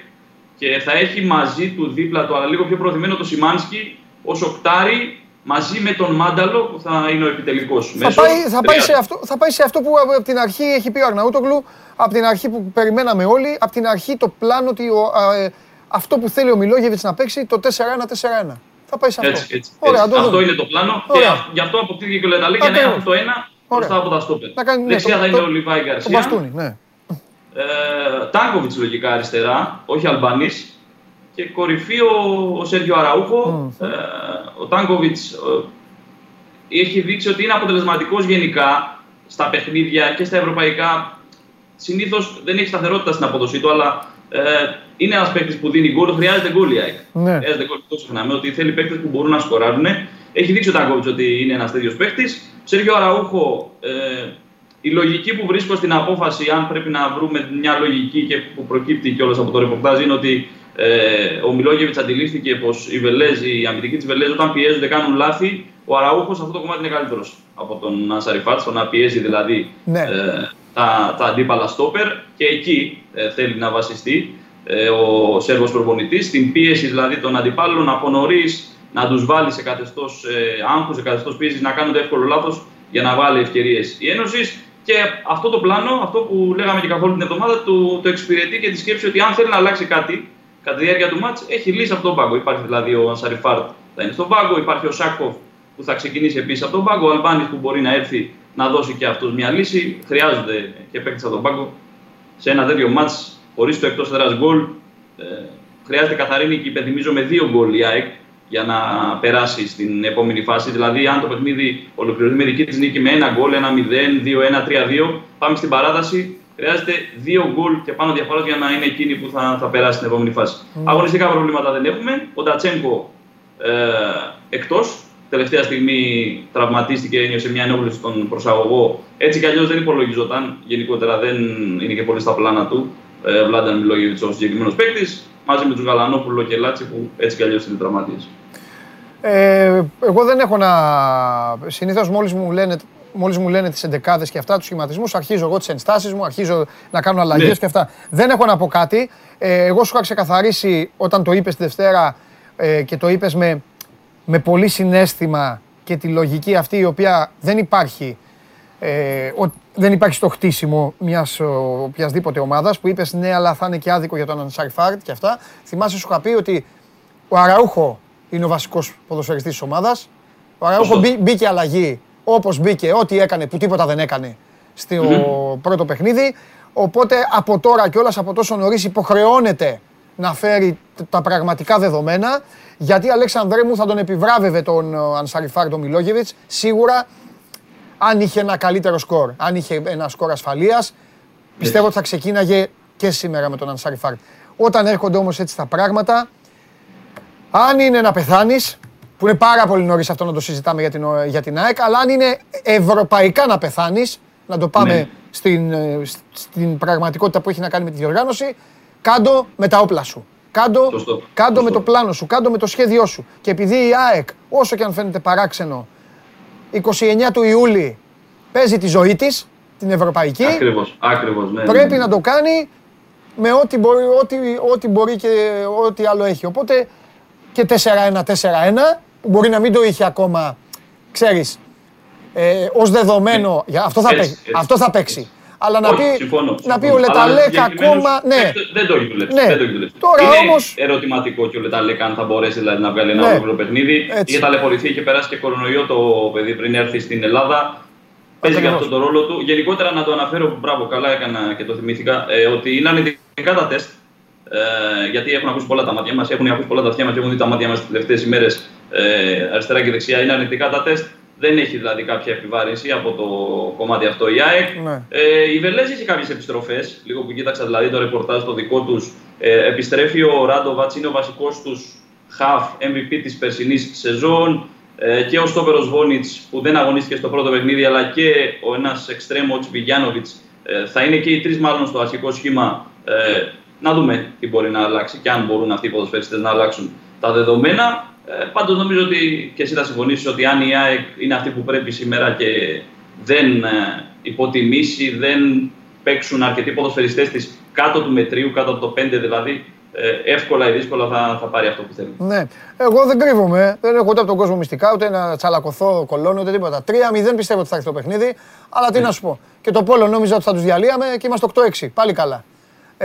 και θα έχει μαζί του δίπλα του, αλλά λίγο πιο προθυμένο το Σιμάνσκι ως οκτάρι μαζί με τον Μάνταλο που θα είναι ο επιτελικός Θα, πάει, θα, πάει σε αυτό, θα πάει σε αυτό που από την αρχή έχει πει ο Αρναούτογλου, από την αρχή που περιμέναμε όλοι, από την αρχή το πλάνο ότι ο, ε, αυτό που θέλει ο Μιλόγεβιτς να παίξει το 4-1-4-1. Θα πάει σε αυτό. Έτσι, έτσι, Ωραία, έτσι. Αυτό είναι το πλάνο. Ωραία. Και γι' αυτό αποκτήθηκε και ο Λεταλή για να έχει το ένα μπροστά από τα στόπερ. Δεξιά θα είναι ο Λιβάη Γκαρσία. ναι. Ε, Τάνκοβιτς λογικά αριστερά, όχι Αλμπανής. Και κορυφή ο, ο Σέργιο Αραούχο. Mm. Ε, ο Τάνκοβιτς ε, έχει δείξει ότι είναι αποτελεσματικός γενικά στα παιχνίδια και στα ευρωπαϊκά. Συνήθως δεν έχει σταθερότητα στην απόδοσή του, αλλά ε, είναι ένας παίκτης που δίνει γκολ. Χρειάζεται γκολ η ΑΕΚ. Ναι. Χρειάζεται γκολ. Το ξεχνάμε ότι θέλει παίκτες που μπορούν να σκοράρουν. Έχει δείξει ο Τάνκοβιτ ότι είναι ένας τέτοιος παίκτης. Σέργιο Αραούχο, ε, η λογική που βρίσκω στην απόφαση, αν πρέπει να βρούμε μια λογική και που προκύπτει κιόλας από το ρεπορτάζ, είναι ότι ε, ο Μιλόγεβιτς αντιλήφθηκε πως οι Βελέζοι, οι αμυντικοί της Βελέζη, όταν πιέζονται, κάνουν λάθη. Ο Αραούχος σε αυτό το κομμάτι είναι καλύτερος από τον Ανσαριφάτ, στο να πιέζει δηλαδή ναι. ε, τα, τα αντίπαλα στόπερ και εκεί ε, θέλει να βασιστεί ε, ο Σέρβος προπονητής. Στην πίεση δηλαδή των αντιπάλων από νωρί να τους βάλεις σε καθεστώς ε, άγχους, σε καθεστώς πίεσης, να κάνουν το εύκολο λάθος για να βάλει ευκαιρίες η Ένωση. Και αυτό το πλάνο, αυτό που λέγαμε και καθόλου την εβδομάδα, το, το εξυπηρετεί και τη σκέψη ότι αν θέλει να αλλάξει κάτι κατά τη διάρκεια του μάτς, έχει λύσει από τον πάγκο. Υπάρχει δηλαδή ο Ανσαριφάρτ θα είναι στον πάγκο, υπάρχει ο Σάκοφ που θα ξεκινήσει επίσης από τον πάγκο, ο Αλμπάνης που μπορεί να έρθει να δώσει και αυτός μια λύση. Χρειάζονται και παίκτες από τον πάγκο σε ένα τέτοιο μάτς χωρίς το εκτός έδρας γκολ. Ε, χρειάζεται καθαρή νίκη, υπενθυμίζω με δύο γκολ η ΑΕΚ για να περάσει στην επόμενη φάση. Δηλαδή, αν το παιχνίδι ολοκληρωθεί με δική της νίκη με ένα γκολ, ένα 0, 2-1, 3-2, πάμε στην παράταση. Χρειάζεται δύο γκολ και πάνω διαφοράς για να είναι εκείνη που θα, θα περάσει στην επόμενη φάση. Mm. Αγωνιστικά προβλήματα δεν έχουμε. Ο Ντατσέγκο ε, εκτός. Τελευταία στιγμή τραυματίστηκε, ένιωσε μια ενόχληση στον προσαγωγό. Έτσι κι αλλιώς δεν υπολογιζόταν. Γενικότερα δεν είναι και πολύ στα πλάνα του. Ε, Βλάνταν Μιλόγεβιτ ο συγκεκριμένος παίκτης μαζί με του Γαλανόπουλο και Λάτσι που έτσι κι αλλιώς είναι τραυματίες. Ε, εγώ δεν έχω να. Συνήθως μόλις μου λένε μόλις μου λένε τις εντεκάδες και αυτά, τους σχηματισμούς, αρχίζω εγώ τις ενστάσεις μου, αρχίζω να κάνω αλλαγές ναι. και αυτά. Δεν έχω να πω κάτι. Ε, εγώ σου είχα ξεκαθαρίσει όταν το είπες τη Δευτέρα ε, και το είπες με, με πολύ συνέστημα και τη λογική αυτή η οποία δεν υπάρχει ε, δεν υπάρχει στο χτίσιμο μιας οποιασδήποτε ομάδας που είπες ναι, αλλά θα είναι και άδικο για τον Ανσάριφάρτ και αυτά. Θυμάσαι, σου είχα πει ότι ο Αραούχο είναι ο βασικός ποδοσφαιριστής της ομάδας. Ο Αραούχο μπήκε αλλαγή όπως μπήκε, ό,τι έκανε που τίποτα δεν έκανε στο πρώτο παιχνίδι. Οπότε από τώρα κιόλα από τόσο νωρίς υποχρεώνεται να φέρει τα πραγματικά δεδομένα. Γιατί Αλέξανδρέ μου θα τον επιβράβευε τον Ανσαριφάρ τον Μιλόγεβιτς. Σίγουρα αν είχε ένα καλύτερο σκορ, αν είχε ένα σκορ ασφαλείας, πιστεύω ότι θα ξεκίναγε και σήμερα με τον Ανσάρι Φάρτ. Όταν έρχονται όμως έτσι τα πράγματα, αν είναι να πεθάνεις, που είναι πάρα πολύ νωρίς αυτό να το συζητάμε για την, για την ΑΕΚ, αλλά αν είναι ευρωπαϊκά να πεθάνεις, να το πάμε ναι. στην, στην πραγματικότητα που έχει να κάνει με τη διοργάνωση, κάντο με τα όπλα σου. Κάντο, κάντο με το πλάνο σου, κάντο με το σχέδιό σου. Και επειδή η ΑΕΚ, όσο και αν φαίνεται παράξενο, 29 του Ιούλη παίζει τη ζωή της, την ευρωπαϊκή. Ακριβώς, ακριβώς. Ναι, Πρέπει ναι, να το κάνει με ό,τι μπορεί, ό,τι, ό,τι μπορεί και ό,τι άλλο έχει. Οπότε και 4-1-4-1, που μπορεί να μην το είχε ακόμα, ξέρεις, ε, ως δεδομένο, ναι. αυτό, θα παίξει, αυτό θα παίξει. Αλλά να πει, συμφωνώ, να πει ο Λεταλέκ ακόμα. Ναι. Δεν το έχει δουλέψει. Ναι. Δεν το έχει δουλέψει. Τώρα είναι όμως... ερωτηματικό και ο Λεταλέκ αν θα μπορέσει δηλαδή, να βγάλει ένα ναι. ολόκληρο παιχνίδι. Έτσι. Είχε ταλαιπωρηθεί και περάσει και κορονοϊό το παιδί πριν έρθει στην Ελλάδα. Παίζει και αυτό το ρόλο του. Γενικότερα να το αναφέρω, μπράβο, καλά έκανα και το θυμήθηκα, ε, ότι είναι αρνητικά τα τεστ. Ε, γιατί έχουν ακούσει πολλά τα μάτια μας, έχουν ακούσει πολλά τα αυτιά μας και έχουν δει τα μάτια μας τις τελευταίες ημέρες ε, αριστερά και δεξιά. Είναι αρνητικά τα τεστ. Δεν έχει δηλαδή κάποια επιβάρυνση από το κομμάτι αυτό η ΑΕΚ. Ναι. Ε, η Βελέζη έχει κάποιες επιστροφές. Λίγο που κοίταξα δηλαδή το ρεπορτάζ το δικό τους. Ε, επιστρέφει ο Ράντοβατς, είναι ο βασικός τους half MVP της περσινής σεζόν. Ε, και ο Στόπερος Βόνιτς που δεν αγωνίστηκε στο πρώτο παιχνίδι, αλλά και ο ένας εξτρέμο Τσπιγιάνοβιτ. Ε, θα είναι και οι τρεις μάλλον στο αρχικό σχήμα. Ε, να δούμε τι μπορεί να αλλάξει και αν μπορούν αυτοί οι ποδοσφαιριστές να αλλάξουν τα δεδομένα. Ε, Πάντως νομίζω ότι και εσύ θα συμφωνήσεις ότι αν η ΑΕΚ είναι αυτή που πρέπει σήμερα και δεν ε, υποτιμήσει, δεν παίξουν αρκετοί ποδοσφαιριστές της κάτω του μετρίου, κάτω από το 5 δηλαδή, ε, εύκολα ή δύσκολα θα, θα πάρει αυτό που θέλει. Ναι. Εγώ δεν κρύβομαι. Δεν έχω ούτε από τον κόσμο μυστικά, ούτε να τσαλακωθώ, κολώνω, ούτε τίποτα. 3-0 πιστεύω ότι θα έρθει το παιχνίδι. Αλλά τι να σου πω. Και το πόλο νόμιζα ότι θα τους διαλύαμε και είμαστε 8-6. Πάλι καλά.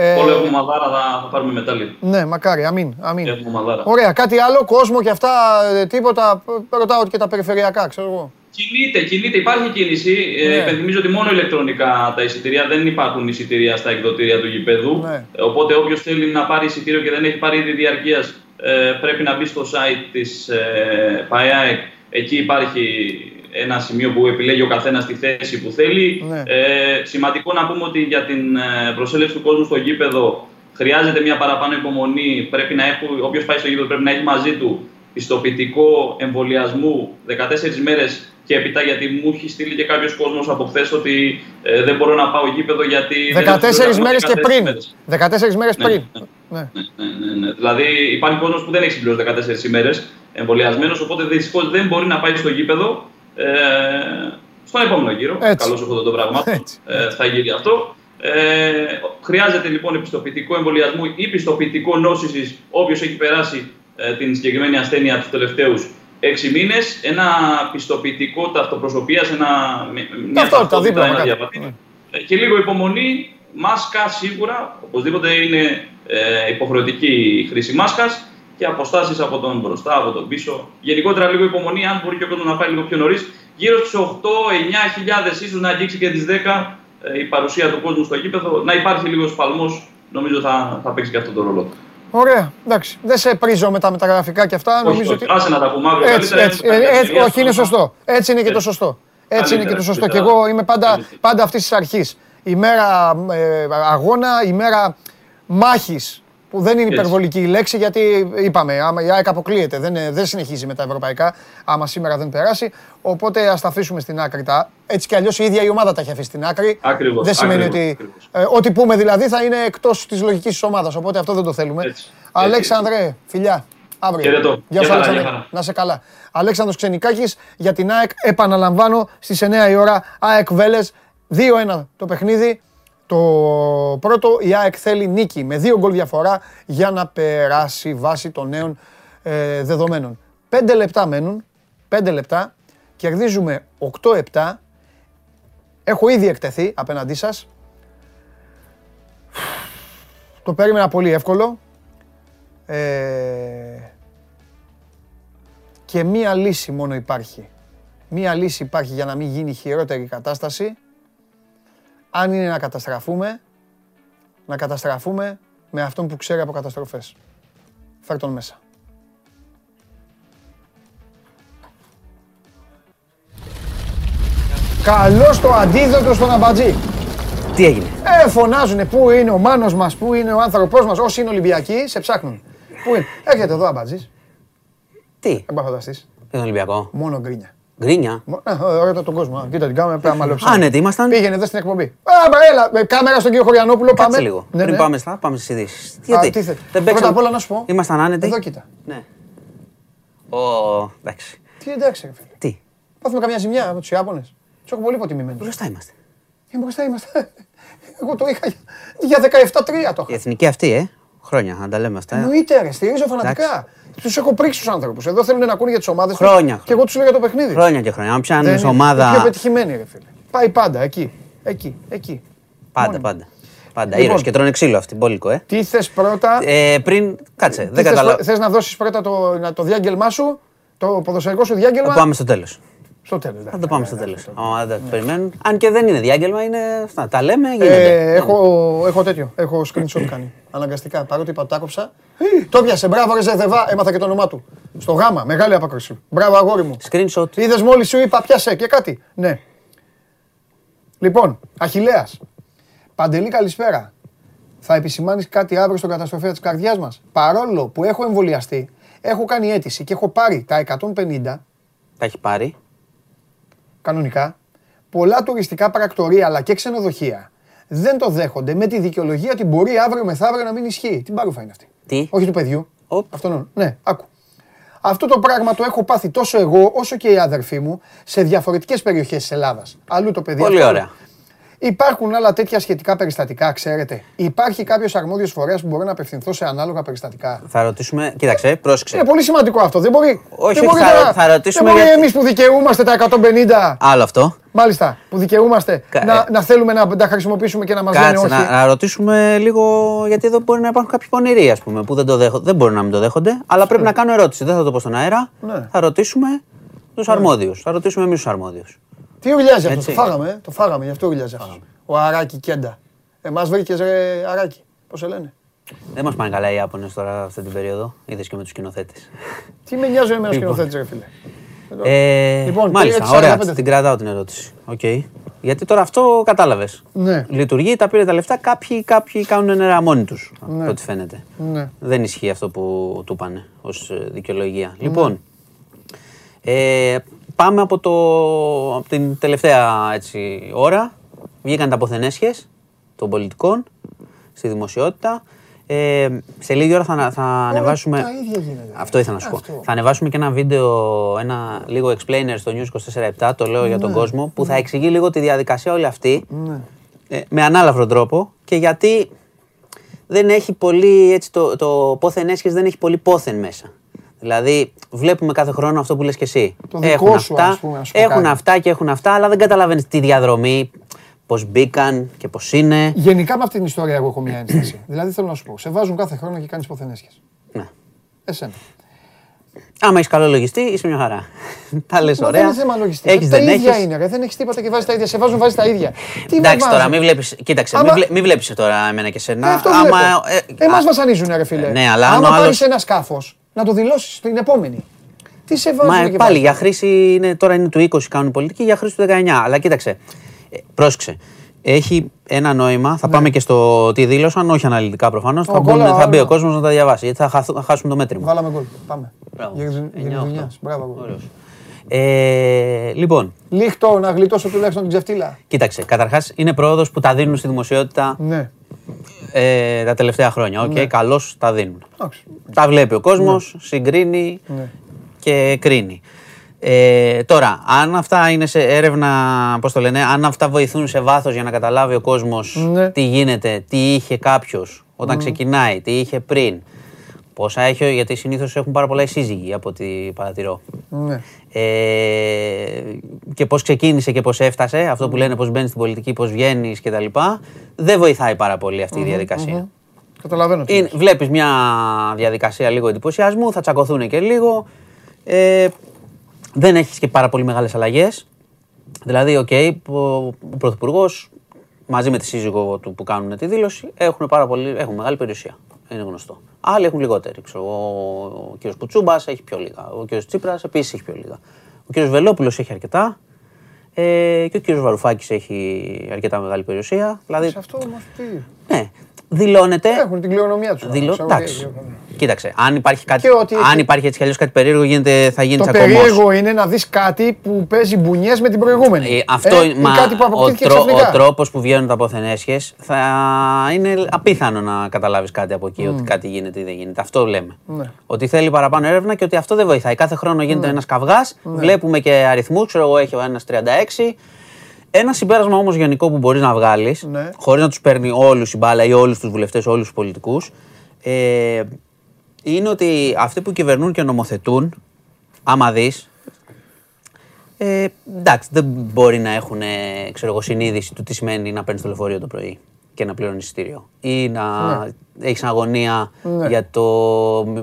Ε, Όλο έχουμε μαδάρα, θα, θα πάρουμε μετάλλιο. Ναι, μακάρι, αμήν. αμήν. Έχουμε μαδάρα. Ωραία, κάτι άλλο, κόσμο και αυτά, ε, τίποτα. Ρωτάω και τα περιφερειακά, ξέρω εγώ. Κινείται, κινείται, υπάρχει κίνηση. Ε, ναι. Ε, υπενθυμίζω ότι μόνο ηλεκτρονικά τα εισιτήρια δεν υπάρχουν εισιτήρια στα εκδοτήρια του γηπέδου. Ναι. Οπότε όποιος θέλει να πάρει εισιτήριο και δεν έχει πάρει ήδη διαρκείας, ε, πρέπει να μπει στο site της ε, ΠΑΕΑΕΚ. Εκεί υπάρχει ένα σημείο που επιλέγει ο καθένας τη θέση που θέλει. Ναι. Ε, σημαντικό να πούμε ότι για την ε, προσέλευση του κόσμου στο γήπεδο χρειάζεται μια παραπάνω υπομονή. Πρέπει να έχει, όποιος πάει στο γήπεδο πρέπει να έχει μαζί του πιστοποιητικό εμβολιασμού 14 μέρες και έπειτα γιατί μου έχει στείλει και κάποιος κόσμος από χθες ότι ε, δεν μπορώ να πάω γήπεδο γιατί. 14 μέρες και πριν. 14 μέρες ναι, πριν. Ναι ναι. ναι, ναι, ναι. Δηλαδή υπάρχει κόσμος που δεν έχει συμπληρώσει 14 ημέρες εμβολιασμένος, οπότε δυστυχώς δεν μπορεί να πάει στο γήπεδο ε, στον επόμενο γύρο. Καλώς αυτό το πράγμα. Ε, θα γίνει αυτό. Ε, χρειάζεται λοιπόν επιστοποιητικό εμβολιασμού ή πιστοποιητικό νόσησης όποιος έχει περάσει ε, την συγκεκριμένη ασθένεια τους τελευταίους έξι μήνες, ένα πιστοποιητικό ταυτοπροσωπία, ένα. Μια αυτό, δίπλα, ναι. Ε, Και λίγο υπομονή, μάσκα σίγουρα, οπωσδήποτε είναι ε, υποχρεωτική η χρήση μάσκας και αποστάσεις από τον μπροστά, από τον πίσω. Γενικότερα λίγο υπομονή, αν μπορεί και ο κόσμος να πάει λίγο πιο νωρίς. Γύρω στους 8-9 ίσως να αγγίξει και τις 10 ε, η παρουσία του κόσμου στο γήπεδο. Να υπάρχει λίγος σπαλμό, νομίζω θα, θα παίξει και αυτό το ρόλο. Ωραία, εντάξει. Δεν σε πρίζω με τα μεταγραφικά και αυτά. Όχι, νομίζω όχι, ότι... άσε να τα πούμε αύριο. Έτσι, έτσι, έτσι, όχι, είναι σωστό. Έτσι είναι και το σωστό. Έτσι είναι και το σωστό. Και εγώ είμαι πάντα, πάντα αυτής της αρχής. Η μέρα ε, αγώνα, η μέρα μάχης που δεν είναι υπερβολική η λέξη γιατί είπαμε, άμα η ΑΕΚ αποκλείεται, δεν, δεν συνεχίζει με τα ευρωπαϊκά, άμα σήμερα δεν περάσει. Οπότε ας τα αφήσουμε στην άκρη τα. Έτσι κι αλλιώς η ίδια η ομάδα τα έχει αφήσει στην άκρη. Ακριβώς, δεν σημαίνει ότι. Ε, ό,τι πούμε δηλαδή θα είναι εκτός της λογικής της ομάδας. Οπότε αυτό δεν το θέλουμε. Έτσι. Αλέξανδρε, φιλιά. Αύριο. Γεια σου, Αλέξανδρε. Να σε καλά. Αλέξανδρος Ξενικάκης για την ΑΕΚ. Επαναλαμβάνω στις 9 η ώρα. ΑΕΚ Βέλες. 2-1 το παιχνίδι. Το πρώτο η ΑΕΚ θέλει νίκη με δύο γκολ διαφορά για να περάσει βάσει των νέων ε, δεδομένων. Πέντε λεπτά μένουν, πέντε λεπτά, κερδίζουμε 8-7. Έχω ήδη εκτεθεί απέναντί σας. Το περίμενα πολύ εύκολο. Ε, και μία λύση μόνο υπάρχει. Μία λύση υπάρχει για να μην γίνει χειρότερη κατάσταση αν είναι να καταστραφούμε, να καταστραφούμε με αυτόν που ξέρει από καταστροφές. Φέρ τον μέσα. Καλώς το αντίδοτο στον αμπατζή. Τι έγινε; Ε, φωνάζουνε πού είναι ο μάνος μας, πού είναι ο άνθρωπός μας, όσοι είναι Ολυμπιακοί, σε ψάχνουν. Πού είναι; Έρχεται εδώ αμπατζής. Τι; Δεν πάει φανταστείς. Είναι Ολυμπιακό. Μόνο γκρίνια. Γκρίνια. Ωραία τον κόσμο. Κοίτα την κάμερα, πρέπει να μαλέψουμε. Α, ναι, τι ήμασταν. Πήγαινε εδώ στην εκπομπή. Α, έλα, κάμερα στον κύριο Χωριανόπουλο. Κάτσε Πάμε. λίγο. Ναι, Πριν ναι. πάμε στα, πάμε στις ειδήσεις. Α, Γιατί. τι θε- δεν Πρώτα παίξαμε- απ' όλα να σου πω. Ήμασταν άνετοι. Εδώ κοίτα. Ναι. Ω, εντάξει. Τι εντάξει, ρε φίλε. Τι; Πάθουμε καμιά ζημιά από τους Ιάπωνες. Τους έχω πολύ υποτιμημένους. Μπροστά είμαστε. Ε, μπροστά είμαστε. <laughs> Εγώ το είχα για 17-3 το Η είχα. εθνική αυτή, ε. Χρόνια, να τα λέμε αυτά. ε. Εννοείται, ρε, στηρίζω φανατικά. Τους έχω πρίξει τους άνθρωπου. Εδώ θέλουν να ακούνε για τις ομάδες τους. Χρόνια, Και εγώ τους λέω για το παιχνίδι. Χρόνια και χρόνια. Αν Δεν πιάνει είναι. ομάδα. Είναι πιο πετυχημένη, ρε φίλε. Πάει πάντα εκεί. Εκεί. εκεί. Πάντα, Μόνοι. πάντα. Πάντα. Λοιπόν. Ήρωες και τρώνε ξύλο αυτή, μπόλικο, ε. Τι θες πρώτα; ε πριν, κάτσε, τι δεν θες, καταλαβαίνω. θες να δώσεις πρώτα το, να- το διάγγελμά σου, το ποδοσφαιρικό σου διάγγελμα; Πάμε στο τέλος. Στο τέλος. Θα το πάμε στο τέλος. Αν δεν το περιμένουν. Αν και δεν είναι διάγγελμα, είναι αυτά. Τα λέμε, γίνεται. Ε, έχω, έχω τέτοιο. Έχω screenshot κάνει. <laughs> Αναγκαστικά. Παρότι είπα, το άκοψα. Το πιάσε. Μπράβο, ρε Ζεδεβά. Έμαθα και το όνομά του. Στο γάμα. Μεγάλη απόκριση. Μπράβο, αγόρι μου. Screenshot. Είδες μόλις σου είπα, πιάσε και κάτι. Ναι. Λοιπόν, Αχηλέα. Παντελή, καλησπέρα. Θα επισημάνεις κάτι αύριο στον καταστροφέα της καρδιάς μας; Παρόλο που έχω εμβολιαστεί, έχω κάνει αίτηση και έχω πάρει τα 150 Τα έχει πάρει. Κανονικά, πολλά τουριστικά πρακτορία αλλά και ξενοδοχεία δεν το δέχονται με τη δικαιολογία ότι μπορεί αύριο μεθαύριο να μην ισχύει. Τι μπαρούφα είναι αυτή. Τι; Όχι του παιδιού. Οπ. Αυτόν, ναι, άκου. Αυτό το πράγμα το έχω πάθει τόσο εγώ όσο και οι αδερφοί μου σε διαφορετικές περιοχές της Ελλάδας. Αλλού το παιδί. Πολύ αυτό. ωραία. Υπάρχουν άλλα τέτοια σχετικά περιστατικά, ξέρετε. Υπάρχει κάποιος αρμόδιος φορέας που μπορεί να απευθυνθώ σε ανάλογα περιστατικά; Θα ρωτήσουμε. Κοίταξε, πρόσεξε. Είναι πολύ σημαντικό αυτό. Δεν μπορεί. Όχι, δεν όχι, μπορεί θα- τώρα- θα ρωτήσουμε Δεν μπορεί γιατί- εμείς που δικαιούμαστε τα 150. Άλλο αυτό. Μάλιστα, που δικαιούμαστε Κα- να, ε. να θέλουμε να τα χρησιμοποιήσουμε και να μας λένε Κάτσε όχι. να, να ρωτήσουμε λίγο, γιατί εδώ μπορεί να υπάρχουν κάποιοι πονηροί, ας πούμε, που δεν το δέχονται. Δεν μπορεί να μην το δέχονται, αλλά πρέπει να κάνω ερώτηση. Δεν θα το πω στον αέρα. Ναι. Θα ρωτήσουμε τους αρμόδιους. Θα ρωτήσουμε εμείς τους αρμόδιους. Τι ουρλιάζει αυτό, Έτσι. το φάγαμε, ε, το φάγαμε, γι' αυτό ουρλιάζει αυτός. Ο Αράκη Κέντα. Εμάς βρήκες ρε Αράκη, πώς σε λένε; Δεν μας πάνε καλά οι Ιάπωνες τώρα αυτή την περίοδο. Είδες και με τους σκηνοθέτες. Τι με νοιάζει εμένα σκηνοθέτη, ρε φίλε. Ε, Λοιπόν, μάλιστα, πήγε ωραία. 45. Την κρατάω την ερώτηση. Οκ. Γιατί τώρα αυτό κατάλαβες. Ναι. Λειτουργεί, τα πήρε τα λεφτά. Κάποιοι, κάποιοι κάνουν νερά μόνοι τους. Ναι. Από ό,τι φαίνεται. Ναι. Δεν ισχύει αυτό που του είπανε ως δικαιολογία. Λοιπόν, ε, πάμε από, το, από την τελευταία έτσι, ώρα. Βγήκαν τα αποθενέσχες των πολιτικών στη δημοσιότητα. Ε, σε λίγη ώρα θα, ανα- θα ανεβάσουμε. τα ίδια γίνεται. Αυτό ήθελα να σου πω. Αυτό. Θα ανεβάσουμε και ένα βίντεο, ένα λίγο explainer στο News 24-7, το λέω για τον κόσμο, που θα εξηγεί λίγο τη διαδικασία όλη αυτή Ναι. ε, με ανάλαφρο τρόπο και γιατί δεν έχει πολύ, έτσι, το, το πόθεν έσχες δεν έχει πολύ πόθεν μέσα. Δηλαδή, βλέπουμε κάθε χρόνο αυτό που λες και εσύ. Το δικό έχουν σου, αυτά, ας πούμε, να σου πω έχουν κάτι. αυτά και έχουν αυτά, αλλά δεν καταλαβαίνεις τη διαδρομή, πώς μπήκαν και πώς είναι. Γενικά με αυτή την ιστορία εγώ έχω μια ένσταση. δηλαδή θέλω να σου πω, σε βάζουν κάθε χρόνο και κάνεις ποθενέσχες. Ναι. Εσένα. Άμα έχεις καλό λογιστή, είσαι μια χαρά. <laughs> Τα λες Μα ωραία. Δεν είναι θέμα λογιστική. Έχεις, τα δεν ίδια έχεις. είναι. Ρε. Δεν έχεις τίποτα και βάζεις τα ίδια. Σε βάζουν, βάζεις τα ίδια. Τι με Εντάξει τώρα, βάζουν; μην βλέπει. Κοίταξε, Άμα- μην, βλέ, μην βλέπεις τώρα εμένα και σένα. Ε, αυτό Άμα, βλέπω. ε, Εμάς α- βασανίζουν, ρε φίλε. Ναι, αλλά αν Άμα ο άλλος- πάρεις ένα σκάφος, να το δηλώσεις στην επόμενη. Τι σε βάζουν Μα και πάλι βάζουν. για χρήση είναι, τώρα είναι του 20 κάνουν πολιτική, για χρήση του 19. Αλλά κοίταξε, ε, πρόσεξε. Έχει ένα νόημα, θα πάμε και στο τι δήλωσαν, όχι αναλυτικά προφανώς. Θα, Ναι. Ω, μπουν- κόλλα, θα μπει όλα. ο κόσμος να τα διαβάσει, γιατί θα, χαθού- θα χάσουμε το μέτρημα. Βάλαμε γκολ. Πάμε. Μπράβο. Για- Εννιά, Για οχτώ. δουλειά. Μπράβο. γκολ. Ωραίος. Ε, λοιπόν, Λίχτο να γλιτώσω τουλάχιστον την ξεφτύλα. κοίταξε. Καταρχάς, είναι πρόοδος που τα δίνουν στη δημοσιότητα Ναι. Ε, τα τελευταία χρόνια. Οκ, καλώς τα δίνουν. Εντάξει. Τα βλέπει ο κόσμος, συγκρίνει Ναι. και κρίνει. Ε, τώρα, αν αυτά είναι σε έρευνα, πώς το λένε, αν αυτά βοηθούν σε βάθος για να καταλάβει ο κόσμος Ναι. τι γίνεται, τι είχε κάποιος όταν ξεκινάει, τι είχε πριν, πόσα έχει, γιατί συνήθως έχουν πάρα πολλά οι σύζυγοι από ό,τι παρατηρώ. Ναι. Ε, και πώς ξεκίνησε και πώς έφτασε, αυτό που λένε πώς μπαίνεις στην πολιτική, πώς βγαίνεις κτλ. Δεν βοηθάει πάρα πολύ αυτή η διαδικασία. Καταλαβαίνω. τι Είναι, λες. βλέπεις μια διαδικασία λίγο εντυπωσιασμού, θα τσακωθούν και λίγο. Ε, δεν έχεις και πάρα πολύ μεγάλες αλλαγές. Δηλαδή, οκ, ο, ο Πρωθυπουργός μαζί με τη σύζυγο του που κάνουν τη δήλωση έχουν, πάρα πολύ, έχουν μεγάλη περιουσία. Είναι γνωστό. Άλλοι έχουν λιγότερη. Ξέρω, ο, ο κ. Κουτσούμπας έχει πιο λίγα. Ο κ. Τσίπρας επίσης έχει πιο λίγα. Ο κ. Βελόπουλος έχει αρκετά. Ε, και ο κ. Βαρουφάκης έχει αρκετά μεγάλη περιουσία. Δηλαδή, Σε αυτό όμως τι; ναι, δηλώνεται. Έχουν την κληρονομιά τους. Δηλω... ξέρω, Εντάξει. τι- Κοίταξε, αν υπάρχει, κάτι, Και ότι αν έχει- υπάρχει έτσι κι αλλιώς κάτι περίεργο, γίνεται, θα γίνει Το τσακωμός. περίεργο είναι να δεις κάτι που παίζει μπουνιές με την προηγούμενη. Ε, αυτό Ε, είναι- ή μα, κάτι που ο, αποκτήθηκε τρό- ξαφνικά. ο τρόπος που βγαίνουν τα αποθενέσχες θα είναι απίθανο να καταλάβεις κάτι από εκεί, ότι κάτι γίνεται ή δεν γίνεται. Αυτό λέμε. Ναι. Ότι θέλει παραπάνω έρευνα και ότι αυτό δεν βοηθάει. Κάθε χρόνο γίνεται ένας καυγάς, βλέπουμε και αριθμούς, ξέρω εγώ έχει ο ένας 36. Ένα συμπέρασμα όμως γενικό που μπορείς να βγάλεις, Ναι. χωρίς να τους παίρνει όλους η μπάλα ή όλους τους βουλευτές, όλους τους πολιτικούς, ε, είναι ότι αυτοί που κυβερνούν και νομοθετούν, άμα δεις, ε, εντάξει, δεν μπορεί να έχουν ξέρω εγώ, συνείδηση του τι σημαίνει να παίρνεις το λεωφορείο το πρωί και να πληρώνει εισιτήριο. Ή να έχεις αγωνία Ναι. για το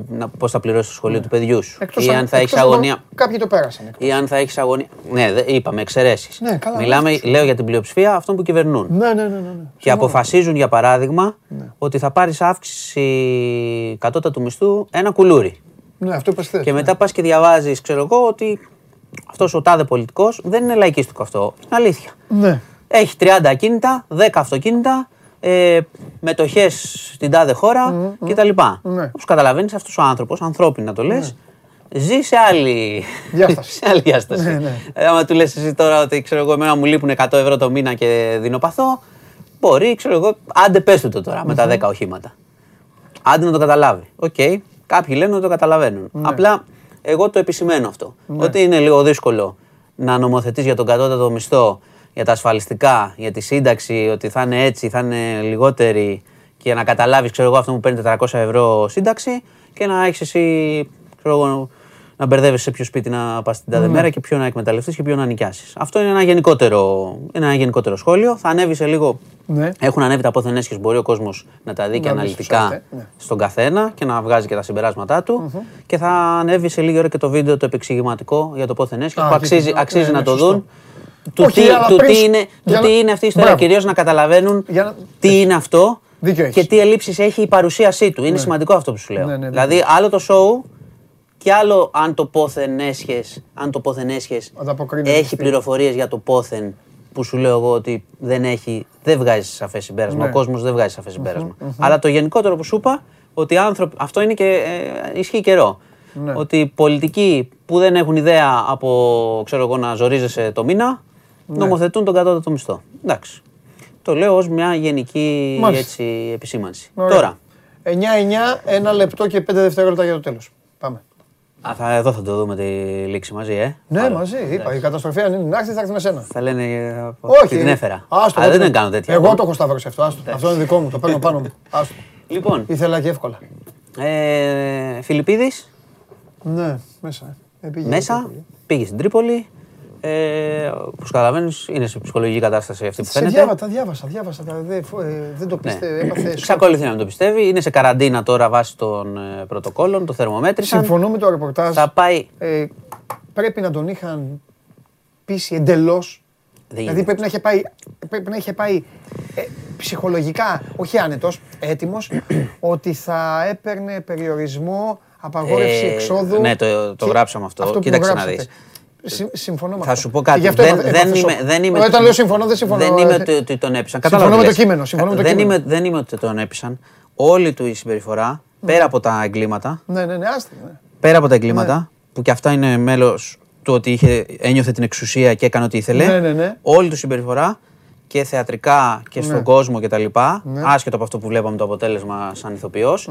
να, πώς θα πληρώσεις το σχολείο του παιδιού σου. Εκτός ή αν- αν θα έχεις εκτός αν αγωνία. Κάποιοι το πέρασαν. Ή αν θα έχεις αγωνία. Ναι, δε- είπαμε εξαιρέσεις. Ναι, καλά, Μιλάμε, λάθος. λέω για την πλειοψηφία αυτών που κυβερνούν. Ναι, ναι, ναι. ναι, ναι. Και αποφασίζουν, για παράδειγμα, ότι θα πάρεις αύξηση κατώτατου μισθού ένα κουλούρι. Ναι, αυτό είπες χθες. Και ναι. μετά πας και διαβάζεις, ξέρω εγώ, ότι αυτός ο τάδε πολιτικός δεν είναι λαϊκίστικο αυτό. Είναι αλήθεια. Ναι. Έχει 30 ακίνητα, 10 αυτοκίνητα, ε, μετοχές στην τάδε χώρα κτλ. Ναι. Όπως καταλαβαίνεις, αυτός ο άνθρωπος, ανθρώπινα το λες, ζει σε άλλη Διάσταση. <laughs> σε άλλη διάσταση. Ναι, ναι. Ε, άμα του λες εσύ τώρα ότι ξέρω εγώ, εμένα μου λείπουν 100 ευρώ το μήνα και δεινοπαθώ, μπορεί, ξέρω εγώ, άντε πες του το τώρα με τα 10 οχήματα. Άντε να το καταλάβει. Οκ. Κάποιοι λένε ότι το καταλαβαίνουν. Ναι. Απλά εγώ το επισημαίνω αυτό. Ότι είναι λίγο δύσκολο να νομοθετείς για τον κατώτατο μισθό για τα ασφαλιστικά, για τη σύνταξη, ότι θα είναι έτσι, θα είναι λιγότερη και να καταλάβεις, ξέρω εγώ, αυτό που παίρνει 400 ευρώ σύνταξη και να έχεις εσύ, ξέρω εγώ, να μπερδεύει σε ποιο σπίτι να πας την Ναι. τάδε μέρα και ποιο να εκμεταλλευτείς και ποιο να νοικιάσεις. Αυτό είναι ένα γενικότερο, είναι ένα γενικότερο σχόλιο. Θα ανέβει σε λίγο. Ναι. Έχουν ανέβει τα πόθεν έσχες, μπορεί ο κόσμος να τα δει και Να δει στο αναλυτικά site, ναι. στον καθένα και να βγάζει και τα συμπεράσματά του. Και θα ανέβει σε λίγη ώρα και το βίντεο το επεξηγηματικό για το πόθεν έσχες Α, που εκεί, αξίζει, ναι, αξίζει ναι, να ναι, το σωστό. δουν. Του Όχι, τι, αλλά του πριν- τι είναι, του για να- τι είναι αυτή η ιστορία, Μπράβο. κυρίως να καταλαβαίνουν Για να- τι είναι αυτό Δίκιο έχεις. και τι ελλείψεις έχει η παρουσίασή του. Είναι σημαντικό αυτό που σου λέω. Ναι, ναι, ναι. Δηλαδή, άλλο το show και άλλο αν το πόθεν έσχες, αν το πόθεν έσχες Ανταποκρίνεται έχει στη- πληροφορίες για το πόθεν που σου λέω εγώ ότι δεν έχει, δεν βγάζει σαφές συμπέρασμα. Ναι. Ο κόσμος δεν βγάζει σαφές συμπέρασμα. Αλλά το γενικότερο που σου είπα, ότι οι άνθρωποι, αυτό είναι και ε, ισχύει καιρό. Ναι. Ότι οι πολιτικοί που δεν έχουν ιδέα από ξέρω εγώ, να ζορίζεσαι το μήνα, Ναι. νομοθετούν τον κατώτατο μισθό. Εντάξει. Το λέω ως μια γενική Μάλιστα. έτσι, επισήμανση. Ωραία. Τώρα, 9-9, ένα λεπτό και 5 δευτερόλεπτα για το τέλος. Πάμε. α, θα, εδώ θα το δούμε τη λήξη μαζί, ε. Ναι, Άρα, μαζί. Είπα, η καταστροφή αν είναι να έρθει, θα έρθει με σένα. Θα λένε ε, Όχι. την έφερα. Άστο, Αλλά εγώ δεν το- κάνω τέτοια. Εγώ το έχω σταυρώσει αυτό. άστο. Αυτό είναι δικό μου. Το παίρνω πάνω μου. <laughs> Άστο. Λοιπόν, Ήθελα και εύκολα. ε, Φιλιππίδης, Ναι, μέσα. ε. Ε, πήγε μέσα, πολύ. πήγε στην Τρίπολη. Ε, Όπως καταλαβαίνεις, είναι σε ψυχολογική κατάσταση αυτή που Σε φαίνεται. διάβασα, τα διάβασα, διάβασα. τα- Δεν, φο- ε, δεν το Ναι. πιστεύω. Έπαθε. <clears throat> Εξακολουθεί να μην το πιστεύει. Είναι σε καραντίνα τώρα βάσει των ε, πρωτοκόλων, το θερμομέτρησαν. Συμφωνώ με το ρεπορτάζ. Θα πάει. Ε, πρέπει να τον είχαν πείσει εντελώς. Δεν Δηλαδή γίνεται. πρέπει να είχε πάει, πρέπει να είχε πάει ε, ψυχολογικά, όχι άνετος, έτοιμος, <clears throat> ότι θα έπαιρνε περιορισμό, απαγόρευση Ε, εξόδου. ναι, το- το και γράψαμε αυτό. που Κοίταξε να γράψατε. Δεις. Συ- συμφωνώ με Θα αυτό. σου πω Και κάτι. γι' αυτό Δεν, έπαθε- δεν, έπαθε είμαι, σοκ. δεν είμαι. Όταν λέω συμφωνώ, δεν συμφωνώ. Δεν είμαι Ε, ότι, ότι τον έπεισαν. συμφωνώ Κατάλαβα με τι το λες. κείμενο, συμφωνώ με το δεν κείμενο. Είμαι, δεν είμαι ότι τον έπεισαν. Όλη του η συμπεριφορά, πέρα από τα εγκλήματα, Ναι, ναι, ναι, άστα. ναι. πέρα από τα εγκλήματα, που και αυτά είναι μέλος του ότι είχε, ένιωθε την εξουσία και έκανε ό,τι ήθελε. Ναι, ναι, ναι. Όλη του συμπεριφορά και θεατρικά και στον Ναι. κόσμο κτλ. Ναι. Άσχετο από αυτό που βλέπαμε το αποτέλεσμα σαν ηθοποιός.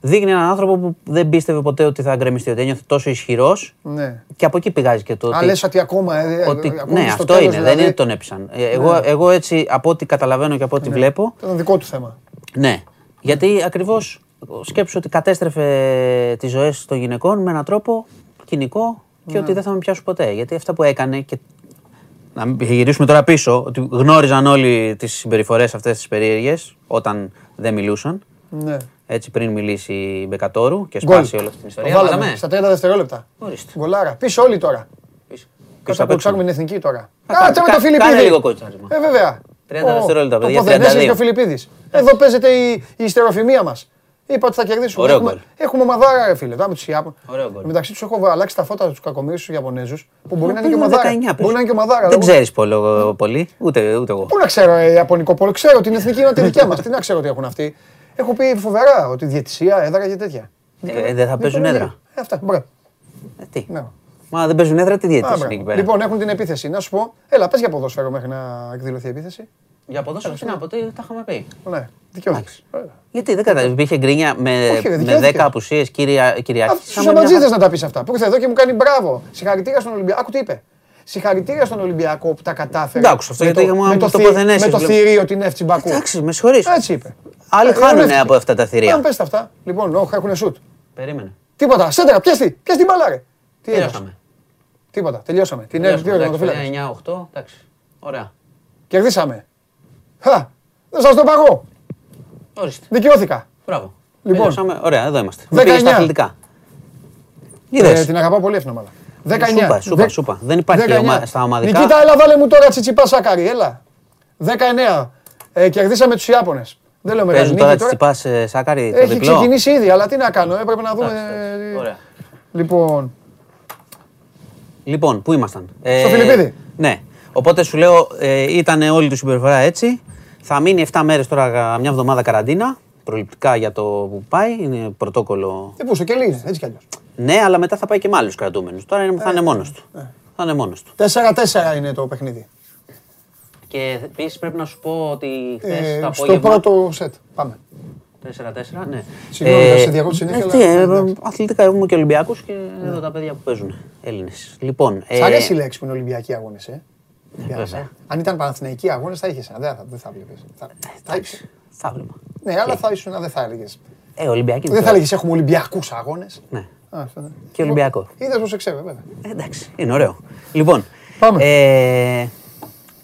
Δείχνει έναν άνθρωπο που δεν πίστευε ποτέ ότι θα γκρεμιστεί, ότι ένιωθε τόσο ισχυρός. ναι. Και από εκεί πηγάζει και το ότι. Α, λες ότι ακόμα. ε, ε, ότι ακόμη ναι, στο αυτό τέλος, είναι. Δεν δηλαδή, είναι ότι τον έπεισαν. Ε, Εγώ, εγώ έτσι από ό,τι καταλαβαίνω και από ό,τι βλέπω. Ήταν δικό του θέμα. Ναι. Γιατί ακριβώς σκέψου ότι κατέστρεφε τις ζωές των γυναικών με έναν τρόπο κοινικό και ότι δεν θα με πιάσουν ποτέ. Γιατί αυτά που έκανε. Και... Να μην γυρίσουμε τώρα πίσω, ότι γνώριζαν όλοι τις συμπεριφορές αυτές τις περίεργες όταν δεν μιλούσαν. Ναι. Έτσι πριν μιλήσει η Μπεκατόρου και Γκολ. σπάσει όλη αυτή την Το ιστορία. βάλαμε Μάθαμε. στα 30 δευτερόλεπτα. Ορίστε. Γκολάρα. Πίσω όλοι τώρα. Πίσω. Πίσω Κάτσε να απ' έξω. ψάχνουμε την εθνική τώρα. Θα Κάτσε κα- με το κα- Φιλιππίδη. κάνε λίγο κότσαρισμα. Ε, βέβαια. 30 Ω, δευτερόλεπτα, το παιδιά, Ποδενέσης 32. και ο Φιλιππίδης. Εδώ παίζεται η, η ιστεροφημία μας. Είπα ότι θα κερδίσουμε. Ωραίο έχουμε, γκολ. έχουμε ομαδάρα, ρε φίλε. Τώρα με τους Ιάπων. Ωραίο γκολ. Μεταξύ τους έχω αλλάξει τα φώτα τους κακομίρου τους Ιαπωνέζους που μπορεί να είναι και Παίζουν ομαδάρα. 19, Μπορεί παίζουν. να είναι και ομαδάρα. Δεν δεν- ξέρεις πολύ, ούτε, ούτε εγώ. Πού να ξέρω ε, Ιαπωνικό πόλο, ξέρω την εθνική είναι τη δικιά μας. Τι να ξέρω τι έχουν αυτοί. Έχω πει φοβερά ότι διαιτησία, έδρα και τέτοια. Ε, δεν θα παίζουν έδρα. Ε, αυτά. Μπράβο. Ε, τι; Ναι. Μα δεν παίζουν έδρα, τι Α, διαιτητή μπράβο. είναι εκεί πέρα; Λοιπόν, έχουν την επίθεση. Να σου πω, έλα, πες για ποδόσφαιρο μέχρι να εκδηλωθεί η επίθεση. Για ποδόσφαιρο, τι να πω, τι τα είχαμε πει. Ναι, δικαιώθηκε. Γιατί δεν κατάλαβε, υπήρχε γκρίνια με, Όχι, ρε, με δικαιώθηκε. 10 απουσίες κυριάρχη. Στου αματζίδε να τα πεις αυτά. Που ήρθε εδώ και μου κάνει μπράβο. Συγχαρητήρια στον Ολυμπιακό. Άκου τι είπε. Συγχαρητήρια στον Ολυμπιακό που τα κατάφερε. Εντάξει, αυτό με γιατί το- είχαμε με το το θη- Ποδενέσης, Με το βλέπω. θηρίο την Εύτσι Μπακού. Εντάξει, με συγχωρείς. Έτσι είπε. Άλλοι Ε, χάνουν ειρωνεύτηκε. από αυτά τα θηρία. Αν πες τα αυτά. Λοιπόν, όχι, έχουν σουτ. Περίμενε. Τίποτα. Σέντρα, πιέστη. Πιέστη την μπάλα, ρε. Τι έγινε. Τελειώσαμε. Τίποτα. Τελειώσαμε. Την Τελειώσαμε, Εύτσι εντάξει, Μπακού. 9-8, εντάξει. Ωραία. Κερδίσαμε. Χα. Δεν σας το είπα εγώ. Ορίστε. Δικαιώθηκα. Μπράβο. Λοιπόν. Τελειώσαμε. Ωραία, εδώ είμαστε. 19. Πήγες στα αθλητικά. Ε, Είδες. την αγαπάω πολύ αυτήν την ομάδα. 19. Σούπα, σούπα, Δε- σούπα. Δεν υπάρχει 19. ομα- στα ομαδικά. Νικήτα, έλα, βάλε μου τώρα τσιτσιπά σάκαρη, έλα. 19. Ε, κερδίσαμε τους Ιάπωνες. Δεν λέω μεγάλη Παίζουν νίκη τώρα τώρα. τσιπά ε, σάκαρη το Έχει διπλό. ξεκινήσει ήδη, αλλά τι να κάνω, έπρεπε να δούμε. Εντάξει, ε, Ωραία. Λοιπόν, Λοιπόν, πού ήμασταν; Ε, Στο Φιλιππίδη. Ναι. Οπότε σου λέω, ε, ήταν όλη του συμπεριφορά έτσι. Θα μείνει 7 μέρες τώρα, μια εβδομάδα καραντίνα. Προληπτικά για το που πάει. Είναι πρωτόκολλο. δεν πού στο κελί είναι, έτσι κι αλλιώς. Ναι, αλλά μετά θα πάει και με άλλους κρατούμενους. Τώρα είναι- θα είναι μόνος του. Θα είναι μόνος του. 4-4 είναι το παιχνίδι. Και επίσης πρέπει να σου πω ότι χθες Ε, το στο απόγευμα. πρώτο σετ. Πάμε. 4-4, ναι. Συγγνώμη, θα σε διακόψω συνέχεια, ε, αλλά- τι, ε, εντάξει. αθλητικά έχουμε και Ολυμπιακού και εδώ τα παιδιά που παίζουν. Έλληνες. Λοιπόν. Σ' αρέσει η λέξη που είναι Ολυμπιακοί αγώνες, ε; βέβαια. Αν ήταν Παναθηναϊκοί αγώνες θα είχες ένα. Δεν θα, δεν θα βλέπεις. Θα, θα είχες. Θα βλέπα. Ναι, αλλά θα ήσουν, δεν θα έλεγες. Ε, Ολυμπιακή. Δεν θα έλεγες έχουμε Ολυμπιακούς αγώνες. Ναι. Και Ολυμπιακό. Είδες πώς ξέρω, βέβαια. Ε, εντάξει, είναι ωραίο. Λοιπόν, Πάμε.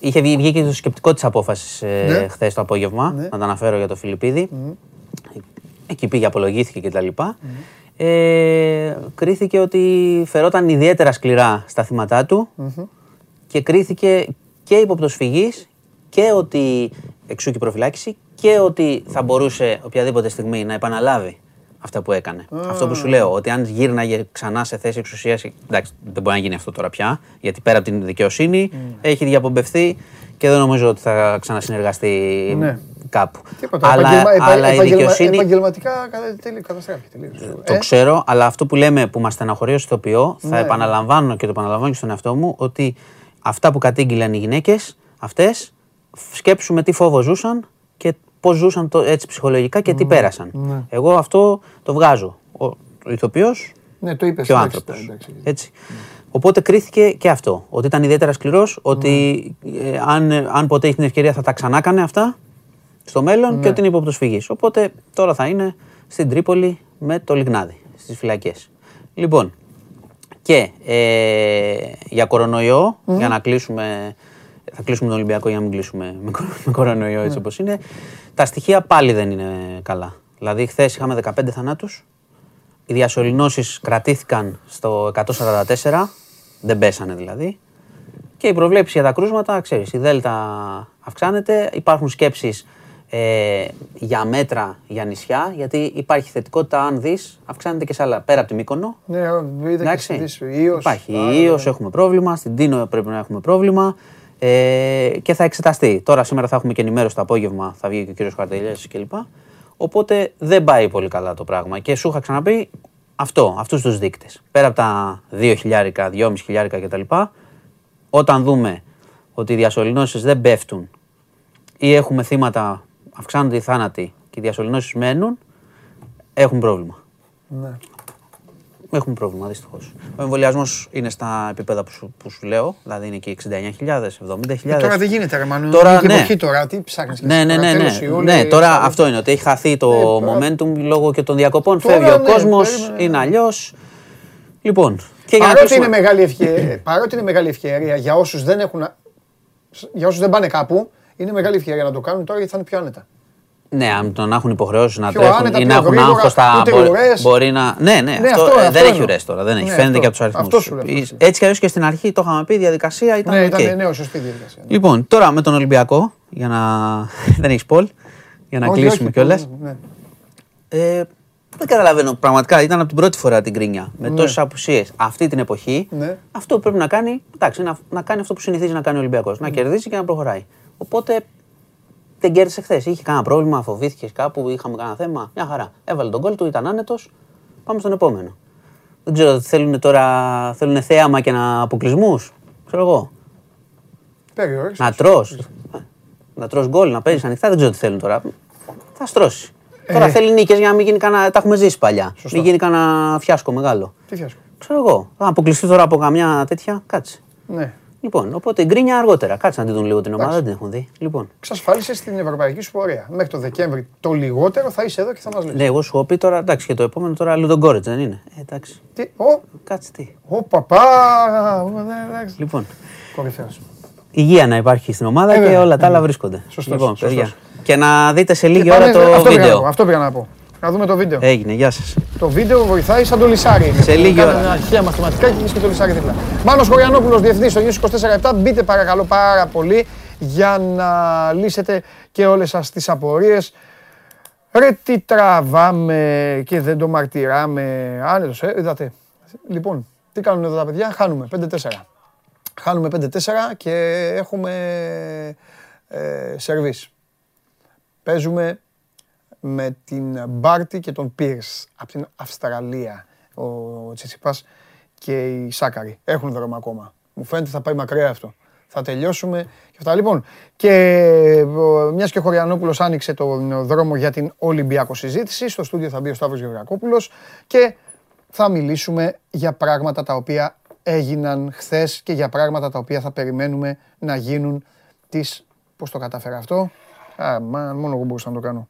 Ε, είχε βγει, βγήκε το σκεπτικό της απόφασης ε, Ναι. χθες το απόγευμα. Ναι. Να το αναφέρω για το Φιλιππίδη. Εκεί πήγε, απολογήθηκε κτλ. Ε, κρίθηκε ότι φερόταν ιδιαίτερα σκληρά στα θύματα του και κρίθηκε και υποπτωσφυγής και ότι εξού και η προφυλάκηση και ότι θα μπορούσε οποιαδήποτε στιγμή να επαναλάβει αυτά που έκανε. Αυτό που σου λέω, ότι αν γύρναγε ξανά σε θέση εξουσίας, εντάξει δεν μπορεί να γίνει αυτό τώρα πια, γιατί πέρα από την δικαιοσύνη έχει διαπομπευθεί και δεν νομίζω ότι θα ξανασυνεργαστεί Ναι. κάπου. Τίποτα. Αλλά, επαγγελμα- επα- αλλά η επαγγελμα- δικαιοσύνη... Επαγγελματικά κατα- τελείω- καταστράφηκε τελείως. Το Ε, ξέρω, αλλά αυτό που λέμε που μας στεναχωρεί ως ηθοποιό, θα Ναι. επαναλαμβάνω και το επαναλαμβάνω και στον εαυτό μου, ότι αυτά που κατήγγειλαν οι γυναίκες, αυτές, σκέψουμε τι φόβο ζούσαν και πώς ζούσαν το, έτσι ψυχολογικά και τι πέρασαν. Ναι. Εγώ αυτό το βγάζω. Ο, ο ηθοποιός Ναι, το είπες. και ο άνθρωπος. Έτσι. Οπότε κρίθηκε και αυτό. Ότι ήταν ιδιαίτερα σκληρός, ότι ε, αν, αν ποτέ έχει την ευκαιρία θα τα ξανά έκανε αυτά στο μέλλον και ότι είναι υποπτωσφυγή. Οπότε τώρα θα είναι στην Τρίπολη με το Λιγνάδι, στις φυλακές. Λοιπόν, και ε, για κορονοϊό, για να κλείσουμε. Θα κλείσουμε τον Ολυμπιακό για να μην κλείσουμε με, κορο- με κορονοϊό έτσι όπως είναι. Τα στοιχεία πάλι δεν είναι καλά. Δηλαδή, χθες είχαμε 15 θανάτους, οι διασωληνώσεις κρατήθηκαν στο 144, δεν πέσανε δηλαδή. Και η προβλέψη για τα κρούσματα, ξέρεις, η Δέλτα αυξάνεται, υπάρχουν σκέψεις ε, για μέτρα για νησιά, γιατί υπάρχει θετικότητα αν δεις, αυξάνεται και σε άλλα, πέρα από τη Μύκονο. Ναι, είδα και Εντάξει. στις Ιός. Υπάρχει Άρα, Ιος, ναι. έχουμε πρόβλημα, στην Τίνο πρέπει να έχουμε πρόβλημα ε, και θα εξεταστεί. Τώρα σήμερα θα έχουμε και ενημέρωση το απόγευμα, θα βγει και ο κύριος Χαρτελιάς κλπ. Οπότε δεν πάει πολύ καλά το πράγμα. Και σου είχα ξαναπεί αυτό, αυτούς τους δείκτες. Πέρα από τα 2 χιλιάρικα, 2,5 χιλιάρικα κτλ. Όταν δούμε ότι οι διασωληνώσεις δεν πέφτουν ή έχουμε θύματα, αυξάνονται οι θάνατοι και οι διασωληνώσεις μένουν, έχουν πρόβλημα. Ναι. Έχουμε πρόβλημα δυστυχώς. Ο εμβολιασμός είναι στα επίπεδα που σου, που σου λέω, δηλαδή είναι και 69.000, 70.000. Ε, Τώρα δεν γίνεται, ρε Μανου. Τώρα, Είναι την ναι. εποχή τώρα, τι ψάχνεις και Ναι, εσύ ναι, τώρα, ναι. τέλος ναι. Ιούλη, ναι τώρα Σάββατο. αυτό είναι ότι έχει χαθεί το Ναι, τώρα- momentum λόγω και των διακοπών. Τώρα, Φεύγει ο ναι, κόσμος, περίμενε. είναι αλλιώς. Λοιπόν, και για να Παρότι είναι, κλείσουμε- μεγάλη ευκαιρία, παρότι είναι μεγάλη ευκαιρία για όσους δεν έχουν, για όσους δεν πάνε κάπου, είναι μεγάλη ευκαιρία να το κάνουν τώρα γιατί θα είναι πιο άνετα. Ναι, αν τον έχουν υποχρεώσει να Πιο τρέχουν άνετα, ή πιο να έχουν γρήγορα, άγχος στα. ούτε μπορεί- ουρές. Μπορεί να. Ναι, ναι, Ναι, αυτό, αυτό- ε, αυτό δεν έχει εννοώ. ουρές τώρα. Δεν έχει. Ναι, Φαίνεται αυτό. και από τους αριθμούς. Αυτό σου λέω, αυτό σου Έτσι κι αλλιώς και στην αρχή το είχαμε πει, η διαδικασία ήταν. Ναι, οκ. ήταν ναι, σωστή διαδικασία. Λοιπόν, τώρα με τον Ολυμπιακό, για να. <laughs> δεν έχεις πόλ, για να Όχι, κλείσουμε όχι, κιόλας. ναι. Ε, δεν καταλαβαίνω. Πραγματικά ήταν από την πρώτη φορά την γκρίνια. Με Ναι. τόσες απουσίες αυτή την εποχή. Ναι. Αυτό που πρέπει να κάνει, εντάξει, να, να κάνει αυτό που συνηθίζει να κάνει ο Ολυμπιακός. Να κερδίσει και να προχωράει. Οπότε δεν κέρδισε χθες. Είχε κανένα πρόβλημα, φοβήθηκες κάπου, είχαμε κανένα θέμα. Μια χαρά. Έβαλε τον κόλ του, ήταν άνετος. Πάμε στον επόμενο. Δεν ξέρω, θέλουν τώρα θέλουν θέαμα και να αποκλεισμούς; Ξέρω εγώ. Περιόρισε. Να τρώ. Να τρώ γκολ, να παίζεις ανοιχτά, δεν ξέρω τι θέλουν τώρα. Θα στρώσει. Τώρα θέλει νίκες για να μην γίνει κανένα. Τα έχουμε ζήσει παλιά. Ε. Σωστό. Μην γίνει κανένα φιάσκο μεγάλο. Τι φιάσκο; Ξέρω εγώ. Θα αποκλειστεί τώρα από καμιά τέτοια. Κάτσε. Ναι. Λοιπόν, οπότε γκρίνια αργότερα. Κάτσε να τη δουν λίγο την ομάδα, δεν την έχουν δει. Λοιπόν. Εξασφάλισες την ευρωπαϊκή σου πορεία. Μέχρι το Δεκέμβρη το λιγότερο θα είσαι εδώ και θα μας λες. Ναι, εγώ σου έχω πει τώρα, εντάξει, και το επόμενο τώρα Λουδογκόρετς δεν είναι. Ε, εντάξει. Τι, ο, Κάτσε τι. ο παπά. ναι, εντάξει. Λοιπόν, Κορυφαίος. υγεία να υπάρχει στην ομάδα Ε, και βέβαια, όλα τα άλλα ε, βρίσκονται. Σωστός, λοιπόν, σωστός. παιδιά. Και να δείτε σε λίγη Και πάμε- ώρα το αυτό πήγα να πω, βίντεο. Αυτό πήγα να πω. Να δούμε το βίντεο. Έγινε, γεια σας. Το βίντεο βοηθάει σαν το λισάρι. Σε λίγη Κάνανε ώρα. Ένα αρχαία μαθηματικά και έχεις και το λισάρι δίπλα. Μάνος Χωριανόπουλος, διευθυντής στο News 24-7. Μπείτε παρακαλώ πάρα πολύ για να λύσετε και όλες σας τις απορίες. Ρε τι τραβάμε και δεν το μαρτυράμε. Άνετος, ε, είδατε. Λοιπόν, τι κάνουν εδώ τα παιδιά, χάνουμε 5-4. Χάνουμε 5-4 και έχουμε ε, σερβίς. Παίζουμε με την Μπάρτι και τον Πίρς από την Αυστραλία. Ο Τσιτσιπάς και η Σάκαρη έχουν δρόμο ακόμα. Μου φαίνεται θα πάει μακριά αυτό. Θα τελειώσουμε και αυτά. Λοιπόν, και ε, μιας και ο Χωριανόπουλος άνοιξε τον δρόμο για την Ολυμπιακό συζήτηση, στο στούντιο θα μπει ο Σταύρος Γεωργακόπουλος και θα μιλήσουμε για πράγματα τα οποία έγιναν χθες και για πράγματα τα οποία θα περιμένουμε να γίνουν τις... Πώς το κατάφερα αυτό; Α, μα, μόνο εγώ μπορούσα να το κάνω.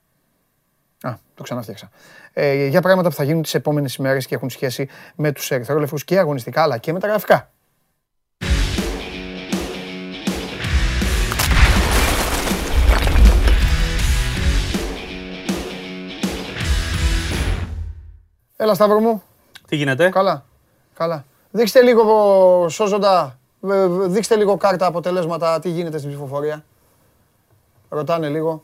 Α, το ξαναφτιάξα. Ε, για πράγματα που θα γίνουν τις επόμενες ημέρες και έχουν σχέση με τους ερυθρόλεφους και αγωνιστικά αλλά και με τα γραφικά. Έλα Σταύρο μου. Τι γίνεται; Καλά. Καλά. Δείξτε λίγο σώζοντα. ε, Δείξτε λίγο κάρτα αποτελέσματα τι γίνεται στην ψηφοφορία. Ρωτάνε λίγο.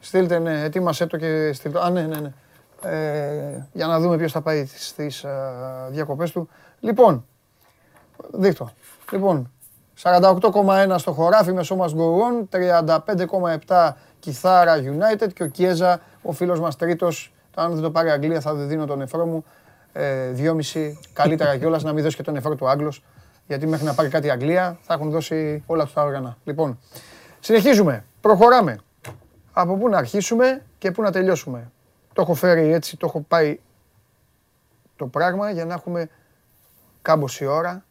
Στείλτε, ναι, ετοίμασέ το και στείλτε. Α, ναι, ναι, ναι. Ε, για να δούμε ποιος θα πάει στις ε, διακοπές του. Λοιπόν, δείχτω. Λοιπόν, 48,1 στο χωράφι με σώμα γκορών, 35,7 Κιθάρα United και ο Κιέζα, ο φίλος μας τρίτος, αν δεν το πάρει η Αγγλία θα δίνω τον νεφρό μου, ε, δυόμιση, καλύτερα κιόλας να μην δώσει και τον νεφρό του Άγγλος, γιατί μέχρι να πάρει κάτι η Αγγλία θα έχουν δώσει όλα τους τα όργανα. Λοιπόν, συνεχίζουμε, προχωράμε. Από πού να αρχίσουμε και πού να τελειώσουμε. Το έχω φέρει έτσι, το έχω πάει το πράγμα για να έχουμε κάμποση ώρα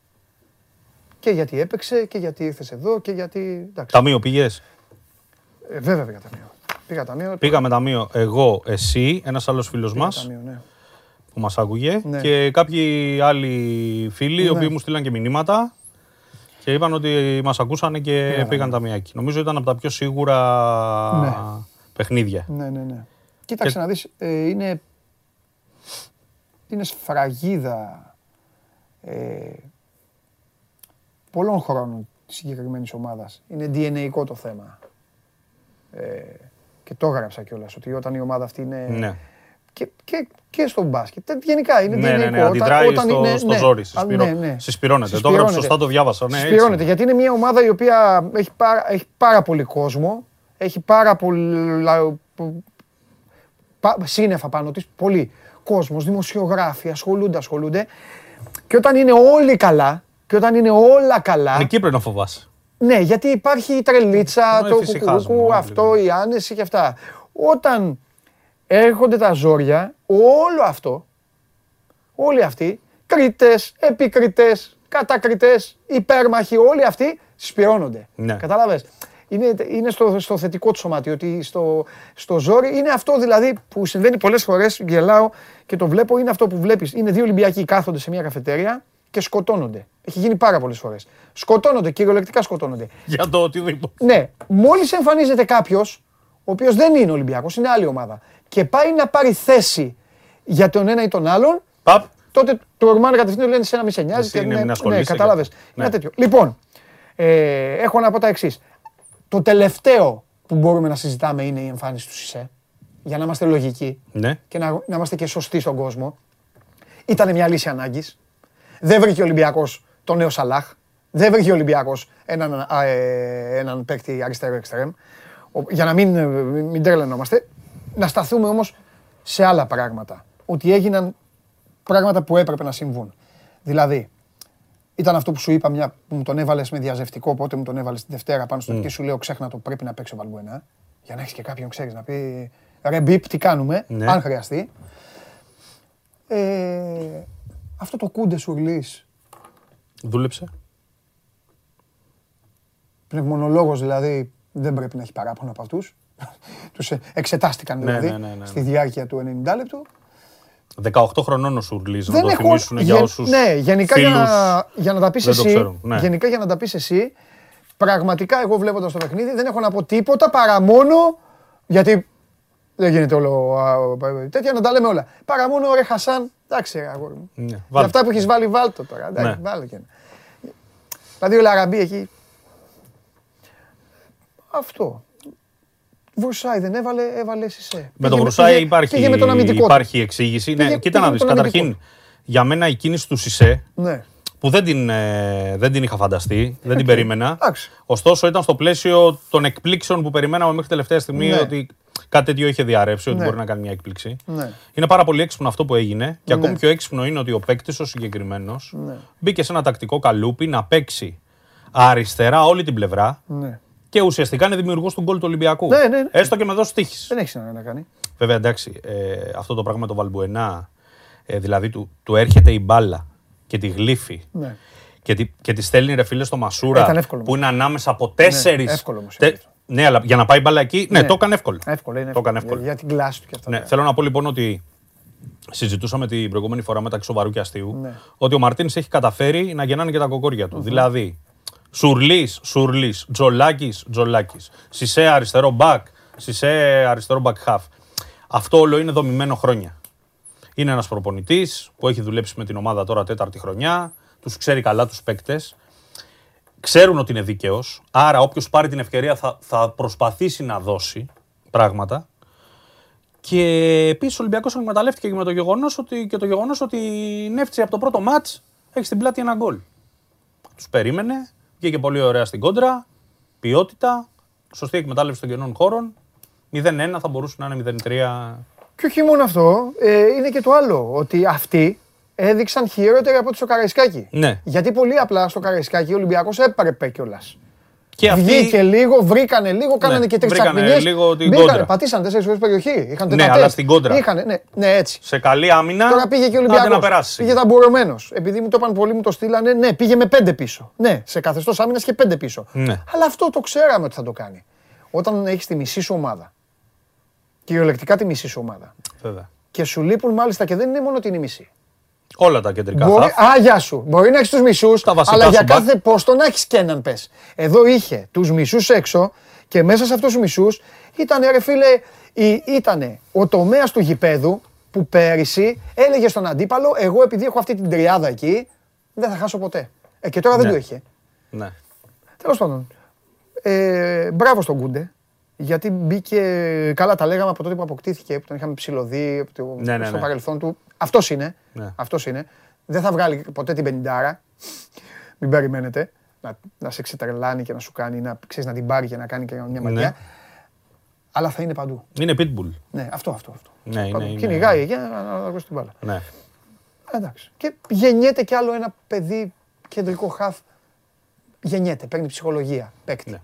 και γιατί έπαιξε και γιατί ήρθες εδώ και γιατί... Εντάξει, Ταμείο πήγες; ε, βέβαια πήγα ταμείο. Πήγα ταμείο. Πήγαμε ταμείο εγώ, εσύ, ένας άλλος φίλος πήγα μας ταμείο, ναι. που μας άκουγε Ναι. και κάποιοι άλλοι φίλοι οι Ναι. οποίοι μου στείλαν και μηνύματα και είπαν ότι μας ακούσανε και Πήγα πήγαν ταμιάκι. Νομίζω ήταν από τα πιο σίγουρα Ναι. παιχνίδια. Ναι, ναι, ναι. Κοίταξε να δεις, ε, είναι, είναι σφραγίδα ε, πολλών χρόνων της συγκεκριμένης ομάδας. Είναι DNA το θέμα. Ε, και το έγραψα κιόλας, ότι όταν η ομάδα αυτή είναι... Ναι. Και, και, και στο μπάσκετ. Ε, Γενικά είναι Ναι, DNA. ναι, ναι, αντιδράει στο, στο ναι, ζόρι. α, Συσπηρώ... ναι, ναι. Συσπηρώνεται. Το έγραψα σωστά, το διάβασα. Ναι, έτσι. Συσπηρώνεται, γιατί είναι μια ομάδα η οποία έχει πάρα, έχει πάρα πολύ κόσμο, έχει πάρα πολλά που- πα- σύννεφα πάνω της, πολύ κόσμος, δημοσιογράφοι, ασχολούνται, ασχολούνται. Και όταν είναι όλοι καλά, και όταν είναι όλα καλά, Εκεί πρέπει να φοβάσαι. ναι, γιατί υπάρχει η τρελίτσα, Ναι, το εφησυχάζουμε κουκουκού, όλοι αυτό, λίγο. η άνεση και αυτά. Όταν έρχονται τα ζόρια, όλο αυτό, όλοι αυτοί, κριτές, επικριτές, κατακριτές, υπέρμαχοι, όλοι αυτοί συσπηρώνονται. Ναι. Κατάλαβες. Είναι, είναι στο, στο θετικό του σωμάτιο, ότι στο, στο ζόρι είναι αυτό δηλαδή που συμβαίνει πολλές φορές, γελάω και το βλέπω, είναι αυτό που βλέπεις. Είναι δύο Ολυμπιακοί κάθονται σε μια καφετέρια και σκοτώνονται. Έχει γίνει πάρα πολλές φορές. Σκοτώνονται, κυριολεκτικά σκοτώνονται. Για το οτιδήποτε. Ναι, μόλις εμφανίζεται κάποιος, ο οποίος δεν είναι Ολυμπιακός, είναι άλλη ομάδα, και πάει να πάρει θέση για τον ένα ή τον άλλον, Παπ. τότε το ορμάνε κατευθείαν λένε σε ένα μη σε νοιάζει. Εσύ και είναι, ναι, μην ναι, ασχολείσαι κατάλαβες. και- Ένα ναι. τέτοιο. Λοιπόν, ε, έχω να πω τα εξής. Το τελευταίο που μπορούμε να συζητάμε είναι η εμφάνιση του ΣΥΣΕ. Για να είμαστε λογικοί Ναι. και να, να είμαστε και σωστοί στον κόσμο. Ήταν μια λύση ανάγκης. Δεν βρήκε ο Ολυμπιακός τον νέο Σαλάχ. Δεν βρήκε ο Ολυμπιακός έναν, α, ε, έναν παίκτη αριστερό εξτρέμ. Ο- Για να μην, ε, μην μην τρελαινόμαστε. Να σταθούμε όμως σε άλλα πράγματα. Ότι έγιναν πράγματα που έπρεπε να συμβούν. Δηλαδή, ήταν αυτό που σου είπα μια, που μου τον έβαλες με διαζευτικό, πότε μου τον έβαλες τη Δευτέρα πάνω στο και σου λέω ξέχνα το πρέπει να παίξει ο Βαλμπουενά. Για να έχεις και κάποιον ξέρεις να πει ρε μπιπ, τι κάνουμε, Ναι. αν χρειαστεί. Ε, αυτό το κούντε σουρλή, Δούλεψε. πνευμονολόγος δηλαδή, δεν πρέπει να έχει παράπονο από αυτούς. Τους εξετάστηκαν Ναι, δηλαδή ναι, ναι, ναι, ναι. στη διάρκεια του 90 λεπτού. 18 χρονών ο Σουρλής, να δεν το έχω. θυμίσουν για γεν- όσους ναι, γενικά για φίλους να, για να τα πεις δεν το εσύ. ξέρουν, ναι. Γενικά για να τα πεις εσύ, πραγματικά εγώ βλέποντας το παιχνίδι δεν έχω να πω τίποτα παρά μόνο. Γιατί δεν γίνεται όλο α, α, τέτοια να τα λέμε όλα. Παρά μόνο ρε Χασάν, εντάξει, ρε, αγόρι μου. Ναι, Για βάλτε. αυτά που έχεις βάλει, βάλτο τώρα. Εντάξει, Ναι. βάλε και ένα. Δηλαδή ο Λαραμπή εκεί. Αυτό. Βρουσάη δεν έβαλε, έβαλε εσύ. Με Πήγε τον Βρουσάη πήγε- υπάρχει, Πήγε με τον αμυντικό. του. υπάρχει εξήγηση. Πήγε- ναι, κοίτα πήγε να με δεις, τον αμυντικό καταρχήν, για μένα η κίνηση του Σισε, Ναι. που δεν την, ε, δεν την είχα φανταστεί, δεν την περίμενα. Εντάξει. Ωστόσο ήταν στο πλαίσιο των εκπλήξεων που περιμέναμε μέχρι τελευταία στιγμή Ναι. ότι κάτι τέτοιο είχε διαρρεύσει, ότι Ναι. μπορεί να κάνει μια έκπληξη. Ναι. Είναι πάρα πολύ έξυπνο αυτό που έγινε και Ναι. ακόμη πιο έξυπνο είναι ότι ο παίκτης ο συγκεκριμένος Ναι. μπήκε σε ένα τακτικό καλούπι να παίξει αριστερά όλη την πλευρά Ναι. Και ουσιαστικά είναι δημιουργός του γκολ του Ολυμπιακού. Ναι, ναι, ναι. Έστω και με δόση τύχης. Δεν έχει να, να κάνει. Βέβαια, εντάξει, ε, αυτό το πράγμα με τον Βαλμπουενά, ε, δηλαδή του, του έρχεται η μπάλα και τη γλύφει Ναι. και τη, και τη στέλνει ρε φίλε στο Μασούρα Ήταν εύκολο που είναι ανάμεσα από τέσσερις. εύκολο όμως είναι αυτό. Ναι, αλλά για να πάει μπάλα εκεί, ναι, Ναι. το έκανε εύκολο. Εύκολο είναι. Το έκανε εύκολο. εύκολο. Για, για την κλάση του και αυτά. Ναι, τα- θέλω να πω λοιπόν ότι συζητούσαμε την προηγούμενη φορά μεταξύ σοβαρού και αστείου Ναι. ότι ο Μαρτίνς έχει καταφέρει να γεννάνε και τα κοκόρια του. Δηλαδή, Σουρλής, Σουρλής, Τζολάκης, Τζολάκης. Σισε αριστερό μπακ, Σισε αριστερό μπακ half. Αυτό όλο είναι δομημένο χρόνια. Είναι ένας προπονητής που έχει δουλέψει με την ομάδα τώρα τέταρτη χρονιά, τους ξέρει καλά τους παίκτες. Ξέρουν ότι είναι δίκαιος. Άρα, όποιος πάρει την ευκαιρία θα, θα προσπαθήσει να δώσει πράγματα. Και επίσης ο Ολυμπιακός εκμεταλλεύτηκε και με το γεγονός ότι, και το γεγονός ότι η Νεύτσι από το πρώτο ματ έχει στην πλάτη ένα γκολ. Τους περίμενε, βγήκε πολύ ωραία στην κόντρα, ποιότητα, σωστή εκμετάλλευση των κενών χώρων. 0-1 θα μπορούσε να είναι 0-3. Και όχι μόνο αυτό, ε, είναι και το άλλο. Ότι αυτοί έδειξαν χειρότεροι από ό,τι στο Καραϊσκάκι. Ναι. Γιατί πολύ απλά στο Καραϊσκάκι ο Ολυμπιακός έπρεπε κιόλας. Και αυτοί- Βγήκε λίγο, βρήκανε λίγο, κάνανε και τρεις βρήκανε τσακμινιές. λίγο την Μπήκανε, κόντρα. Πατήσαν τέσσερις φορές περιοχή. Είχαν Ναι, τετατέτ. αλλά στην κόντρα. Είχανε, ναι, ναι, έτσι. Σε καλή άμυνα. Τώρα πήγε και ο άντε να Ολυμπιακός. περάσεις. Πήγε ταμπουρωμένος. Επειδή μου το είπαν πολλοί, μου το στείλανε. Ναι, πήγε με πέντε πίσω. Ναι, σε καθεστώς άμυνας και πέντε πίσω. Ναι. Αλλά αυτό το ξέραμε ότι θα το κάνει. Όταν έχεις τη μισή σου ομάδα. Κυριολεκτικά τη μισή σου ομάδα. Βέβαια. Και σου λείπουν μάλιστα και δεν είναι μόνο την μισή. Όλα τα κεντρικά Μπορεί, χαφ. α, γεια σου. Μπορεί να έχεις τους μισούς, Τα βασικά αλλά για σου μπακ. κάθε πόστο να έχεις και έναν πες. Εδώ είχε τους μισούς έξω και μέσα σε αυτούς τους μισούς ήταν, ρε φίλε, ήταν ο τομέας του γηπέδου που πέρυσι έλεγε στον αντίπαλο: Εγώ επειδή έχω αυτή την τριάδα εκεί, δεν θα χάσω ποτέ. Ε, και τώρα δεν Ναι. το είχε. Ναι. Τέλος πάντων. Ε, μπράβο στον Κούντε. Γιατί μπήκε. Καλά, τα λέγαμε από τότε που αποκτήθηκε, που τον είχαμε ψηλωδεί από το- Ναι, ναι, στο ναι. παρελθόν του. Αυτός είναι. Ναι. Αυτός είναι. Δεν θα βγάλει ποτέ την πενιντάρα. Μην περιμένετε. Να, να σε ξετρελάνει και να σου κάνει, να, ξέρεις, να την πάρει και να κάνει και μια μαγιά. Ναι. Αλλά θα είναι παντού. Είναι pitbull. Ναι, αυτό, αυτό. αυτό. Ναι, είναι- Παντού. είναι- Κυνηγάει εκεί να, να, να δώσει την μπάλα. Ναι. Εντάξει. Και γεννιέται κι άλλο ένα παιδί κεντρικό χαφ. Γεννιέται, παίρνει ψυχολογία. Παίκτη. Ναι.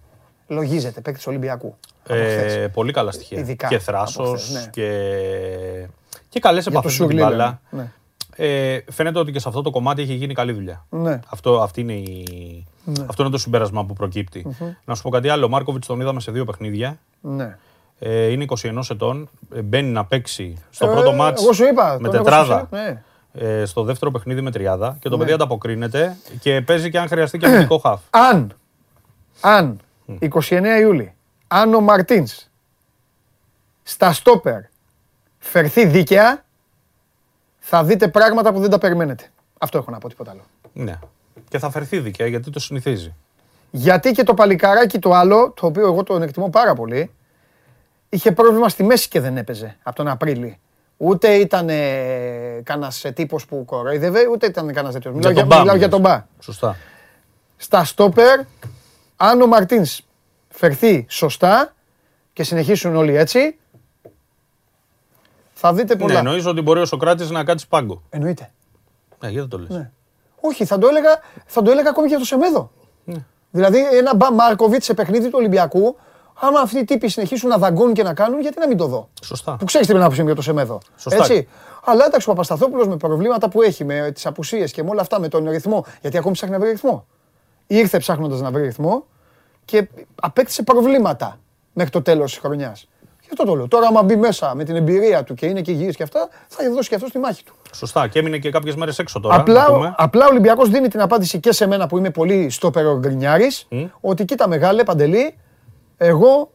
Λογίζεται, παίκτη του Ολυμπιακού. Από χθες. Ε, πολύ καλά στοιχεία. Ειδικά και από θράσος χθες, ναι. και, και καλές Για το επαφές με την Σουρλί μπάλα. λέμε. Ναι. Ε, φαίνεται ότι και σε αυτό το κομμάτι έχει γίνει καλή δουλειά. Ναι. Αυτό, αυτή είναι η... αυτό είναι το συμπέρασμα που προκυπτει Να σου πω κάτι άλλο. Ο Μάρκοβιτς τον είδαμε σε δύο παιχνίδια. Ναι. Ε, είναι 21 ετών. Ε, μπαίνει να παίξει στο Ε, πρώτο μάτς Εγώ σου είπα. με τον τετράδα. έχω σου- Ναι. Ε, στο δεύτερο παιχνίδι με τριάδα. Και το Ναι. παιδί ανταποκρίνεται και παίζει και αν χρειαστεί και αμυντικό <clears throat> χαφ. Αν, αν 29 Ιούλη, αν ο Μαρτίνς στα στόπερ φερθεί δίκαια, θα δείτε πράγματα που δεν τα περιμένετε. Αυτό έχω να πω, τίποτα άλλο. Ναι. Και θα φερθεί δίκαια γιατί το συνηθίζει. Γιατί και το παλικάράκι το άλλο, το οποίο εγώ τον εκτιμώ πάρα πολύ, είχε πρόβλημα στη μέση και δεν έπαιζε από τον Απρίλη. Ούτε ήταν κανένας τύπος που κοροϊδεύε, ούτε ήταν κανένας τέτοιος. Μιλάω, για, τον Μπα, μιλάω για μιλάς. τον Μπα. Σωστά. Στα στόπερ, αν ο Μαρτίνς φερθεί σωστά και συνεχίσουν όλοι έτσι, θα δείτε Ναι, πολλά. εννοείς ότι μπορεί ο Σοκράτης να κάτσει πάγκο. Εννοείται. Ε, γιατί το λες. Ναι. Όχι, θα το έλεγα, θα το έλεγα ακόμη και για το Σεμέδο. Ναι. Δηλαδή, ένα Μπα Μάρκοβιτ σε παιχνίδι του Ολυμπιακού, άμα αυτοί οι τύποι συνεχίσουν να δαγκώνουν και να κάνουν, γιατί να μην το δω; Σωστά. Που ξέρεις τι πρέπει να πει για το Σεμέδο. Σωστά. Έτσι. Αλλά εντάξει, ο Παπασταθόπουλος με προβλήματα που έχει, με τις απουσίες και με όλα αυτά, με τον ρυθμό. Γιατί ακόμη ψάχνει να βρει ρυθμό. Ήρθε ψάχνοντας να βρει ρυθμό και απέκτησε προβλήματα μέχρι το τέλος της χρονιάς. Γι' αυτό το λέω. Τώρα, άμα μπει μέσα με την εμπειρία του και είναι και υγιής και αυτά, θα δώσει και αυτό τη μάχη του. Σωστά. Και έμεινε και κάποιες μέρες έξω τώρα. Απλά, να πούμε. απλά ο Ολυμπιακός δίνει την απάντηση και σε μένα που είμαι πολύ στο γκρινιάρης, ότι κοίτα μεγάλε παντελή, εγώ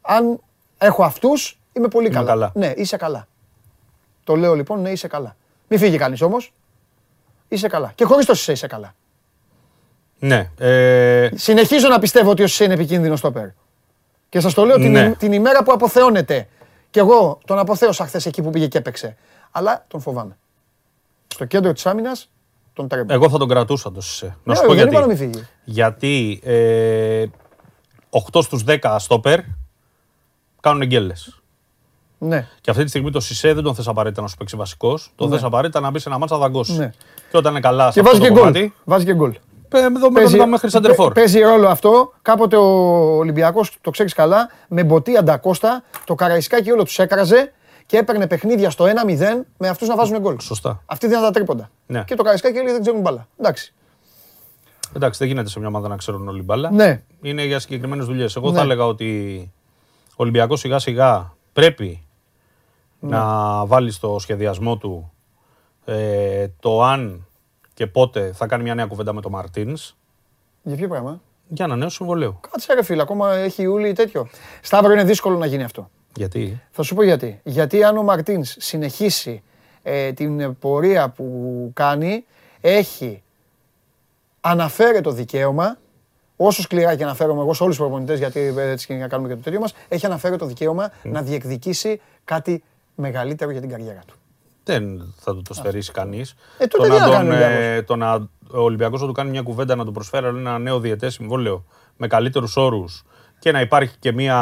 αν έχω αυτούς είμαι πολύ Είμαι καλά. καλά. Ναι, είσαι καλά. Το λέω λοιπόν, ναι, είσαι καλά. Μην φύγει κανείς όμως. Είσαι καλά. Και χωρίς το είσαι, είσαι καλά. Ναι. Ε, Συνεχίζω να πιστεύω ότι ο Σισε είναι επικίνδυνος στο περ. Και σας το λέω την, Ναι. η- την ημέρα που αποθεώνεται. Και εγώ τον αποθέωσα χθες εκεί που πήγε και έπαιξε. Αλλά τον φοβάμαι. Στο κέντρο της άμυνας τον τρέμω. εγώ θα τον κρατούσα το Σισε. Να σου Ναι, πω δεν γιατί. είπα να μην φύγει. Γιατί ε, 8 στους 10 στόπερ κάνουν γκέλες. Ναι. Και αυτή τη στιγμή το Σισε δεν τον θες απαραίτητα να σου παίξει βασικός. Το θες απαραίτητα να μπει σε ένα μάτσα να δαγκώσεις. Ναι. Και όταν είναι καλά σε Και αυτό βάζει το και γκολ. κομμάτι, Βάζει και γκολ. Πέ- εδώ μετά μέχρι Σαντερφόρ. παι- παίζει ρόλο αυτό. Κάποτε ο Ολυμπιακός, το ξέρεις καλά, με Μποτί Αντακώστα, το Καραϊσκάκι όλο τους έκραζε και έπαιρνε παιχνίδια στο 1-0 με αυτούς να βάζουν γκολ. Σωστά. Αυτοί δίναν τα τρίποντα. Ναι. Και το Καρισκάκι έλεγε δεν ξέρουν μπάλα. Εντάξει. Εντάξει, δεν γίνεται σε μια ομάδα να ξέρουν όλοι μπάλα. Ναι. Είναι για συγκεκριμένες δουλειές. Εγώ Ναι. θα έλεγα ότι ο Ολυμπιακός σιγά σιγά πρέπει Ναι. να βάλει στο σχεδιασμό του ε, το αν και πότε θα κάνει μια νέα κουβέντα με τον Μαρτίνς; Για ποιο πράγμα; για ένα νέο συμβολέο. Κάτσε ρε φίλε, ακόμα έχει Ιούλη τέτοιο. Σταύρο είναι δύσκολο να γίνει αυτό. Γιατί; Θα σου πω γιατί. Γιατί αν ο Μαρτίνς συνεχίσει ε, την πορεία που κάνει, έχει αναφέρει το δικαίωμα, όσο σκληρά και αναφέρομαι εγώ σε όλους τους προπονητές, γιατί έτσι και να κάνουμε και το τέτοιο μας, έχει αναφέρει το δικαίωμα να διεκδικήσει κάτι μεγαλύτερο για την καριέρα του. Δεν θα του το στερήσει κανείς. Ε, τότε τι να κάνει ο ε, Ολυμπιακός. το να ο Ολυμπιακός να του κάνει μια κουβέντα να του προσφέρει ένα νέο διαιτές συμβόλαιο με καλύτερους όρους και να υπάρχει και μια,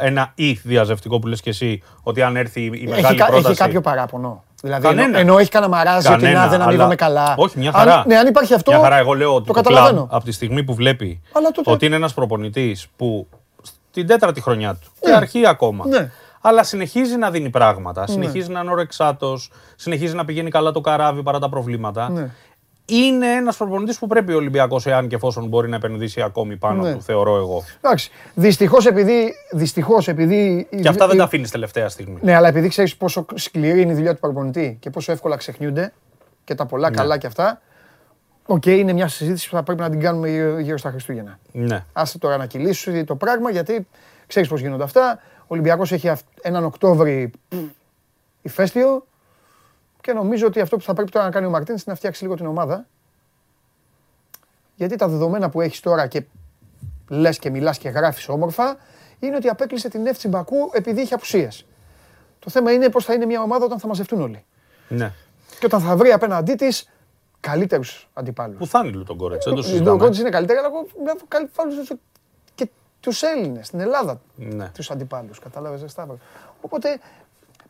ένα ή διαζευτικό που λες και εσύ ότι αν έρθει η μεγάλη Έχει, κα- πρόταση. έχει κάποιο παράπονο. Δηλαδή, Κανένα. ενώ, ενώ έχει κανένα μαράζι ότι Κανένα, να δεν αλλά- αμείβομαι καλά. Όχι, μια χαρά. Αν, ναι, αν υπάρχει αυτό. Μια χαρά, εγώ λέω ότι το το, καταλαβαίνω. κλαμπ από τη στιγμή που βλέπει Αλλά τότε- ότι είναι ένας προπονητής που στην τέταρτη χρονιά του και Ναι. αρχή ακόμα. Ναι. Αλλά συνεχίζει να δίνει πράγματα, συνεχίζει να είναι ορεξάτο, συνεχίζει να πηγαίνει καλά το καράβι παρά τα προβλήματα. Ναι. Είναι ένας προπονητής που πρέπει ο Ολυμπιακός, εάν και εφόσον μπορεί να επενδύσει ακόμη πάνω Ναι. του, θεωρώ εγώ. Εντάξει. Δυστυχώς επειδή. Δυστυχώς, επειδή Και αυτά δεν η- τα αφήνεις τελευταία στιγμή. Ναι, αλλά επειδή ξέρεις πόσο σκληρή είναι η δουλειά του προπονητή και πόσο εύκολα ξεχνιούνται και τα Ναι. πολλά καλά και αυτά. Οκ, είναι μια συζήτηση που θα πρέπει να την κάνουμε γύρω, γύρω στα Χριστούγεννα. Ναι. Άστε τώρα να κυλήσει το πράγμα γιατί ξέρεις πώς γίνονται αυτά. Ο Ολυμπιακός έχει αυ- έναν Οκτώβρη πφ, ηφαίστειο και νομίζω ότι αυτό που θα πρέπει τώρα να κάνει ο Μαρτίνς είναι να φτιάξει λίγο την ομάδα. Γιατί τα δεδομένα που έχεις τώρα και λες και μιλάς και γράφεις όμορφα είναι ότι απέκλεισε την Νέφτσι Μπακού επειδή είχε απουσίες. Το θέμα είναι πώς θα είναι μια ομάδα όταν θα μαζευτούν όλοι. ναι. Και όταν θα βρει απέναντί της καλύτερους αντιπάλους. Που θα είναι τον Κόρετ, δεν το Ο συζητάμε. Κόντις είναι καλύτερα, αλλά εγώ βλέπω καλύτερους και τους Έλληνες στην Ελλάδα. Ναι. Τους αντιπάλους. Κατάλαβες, Σταύρο. Οπότε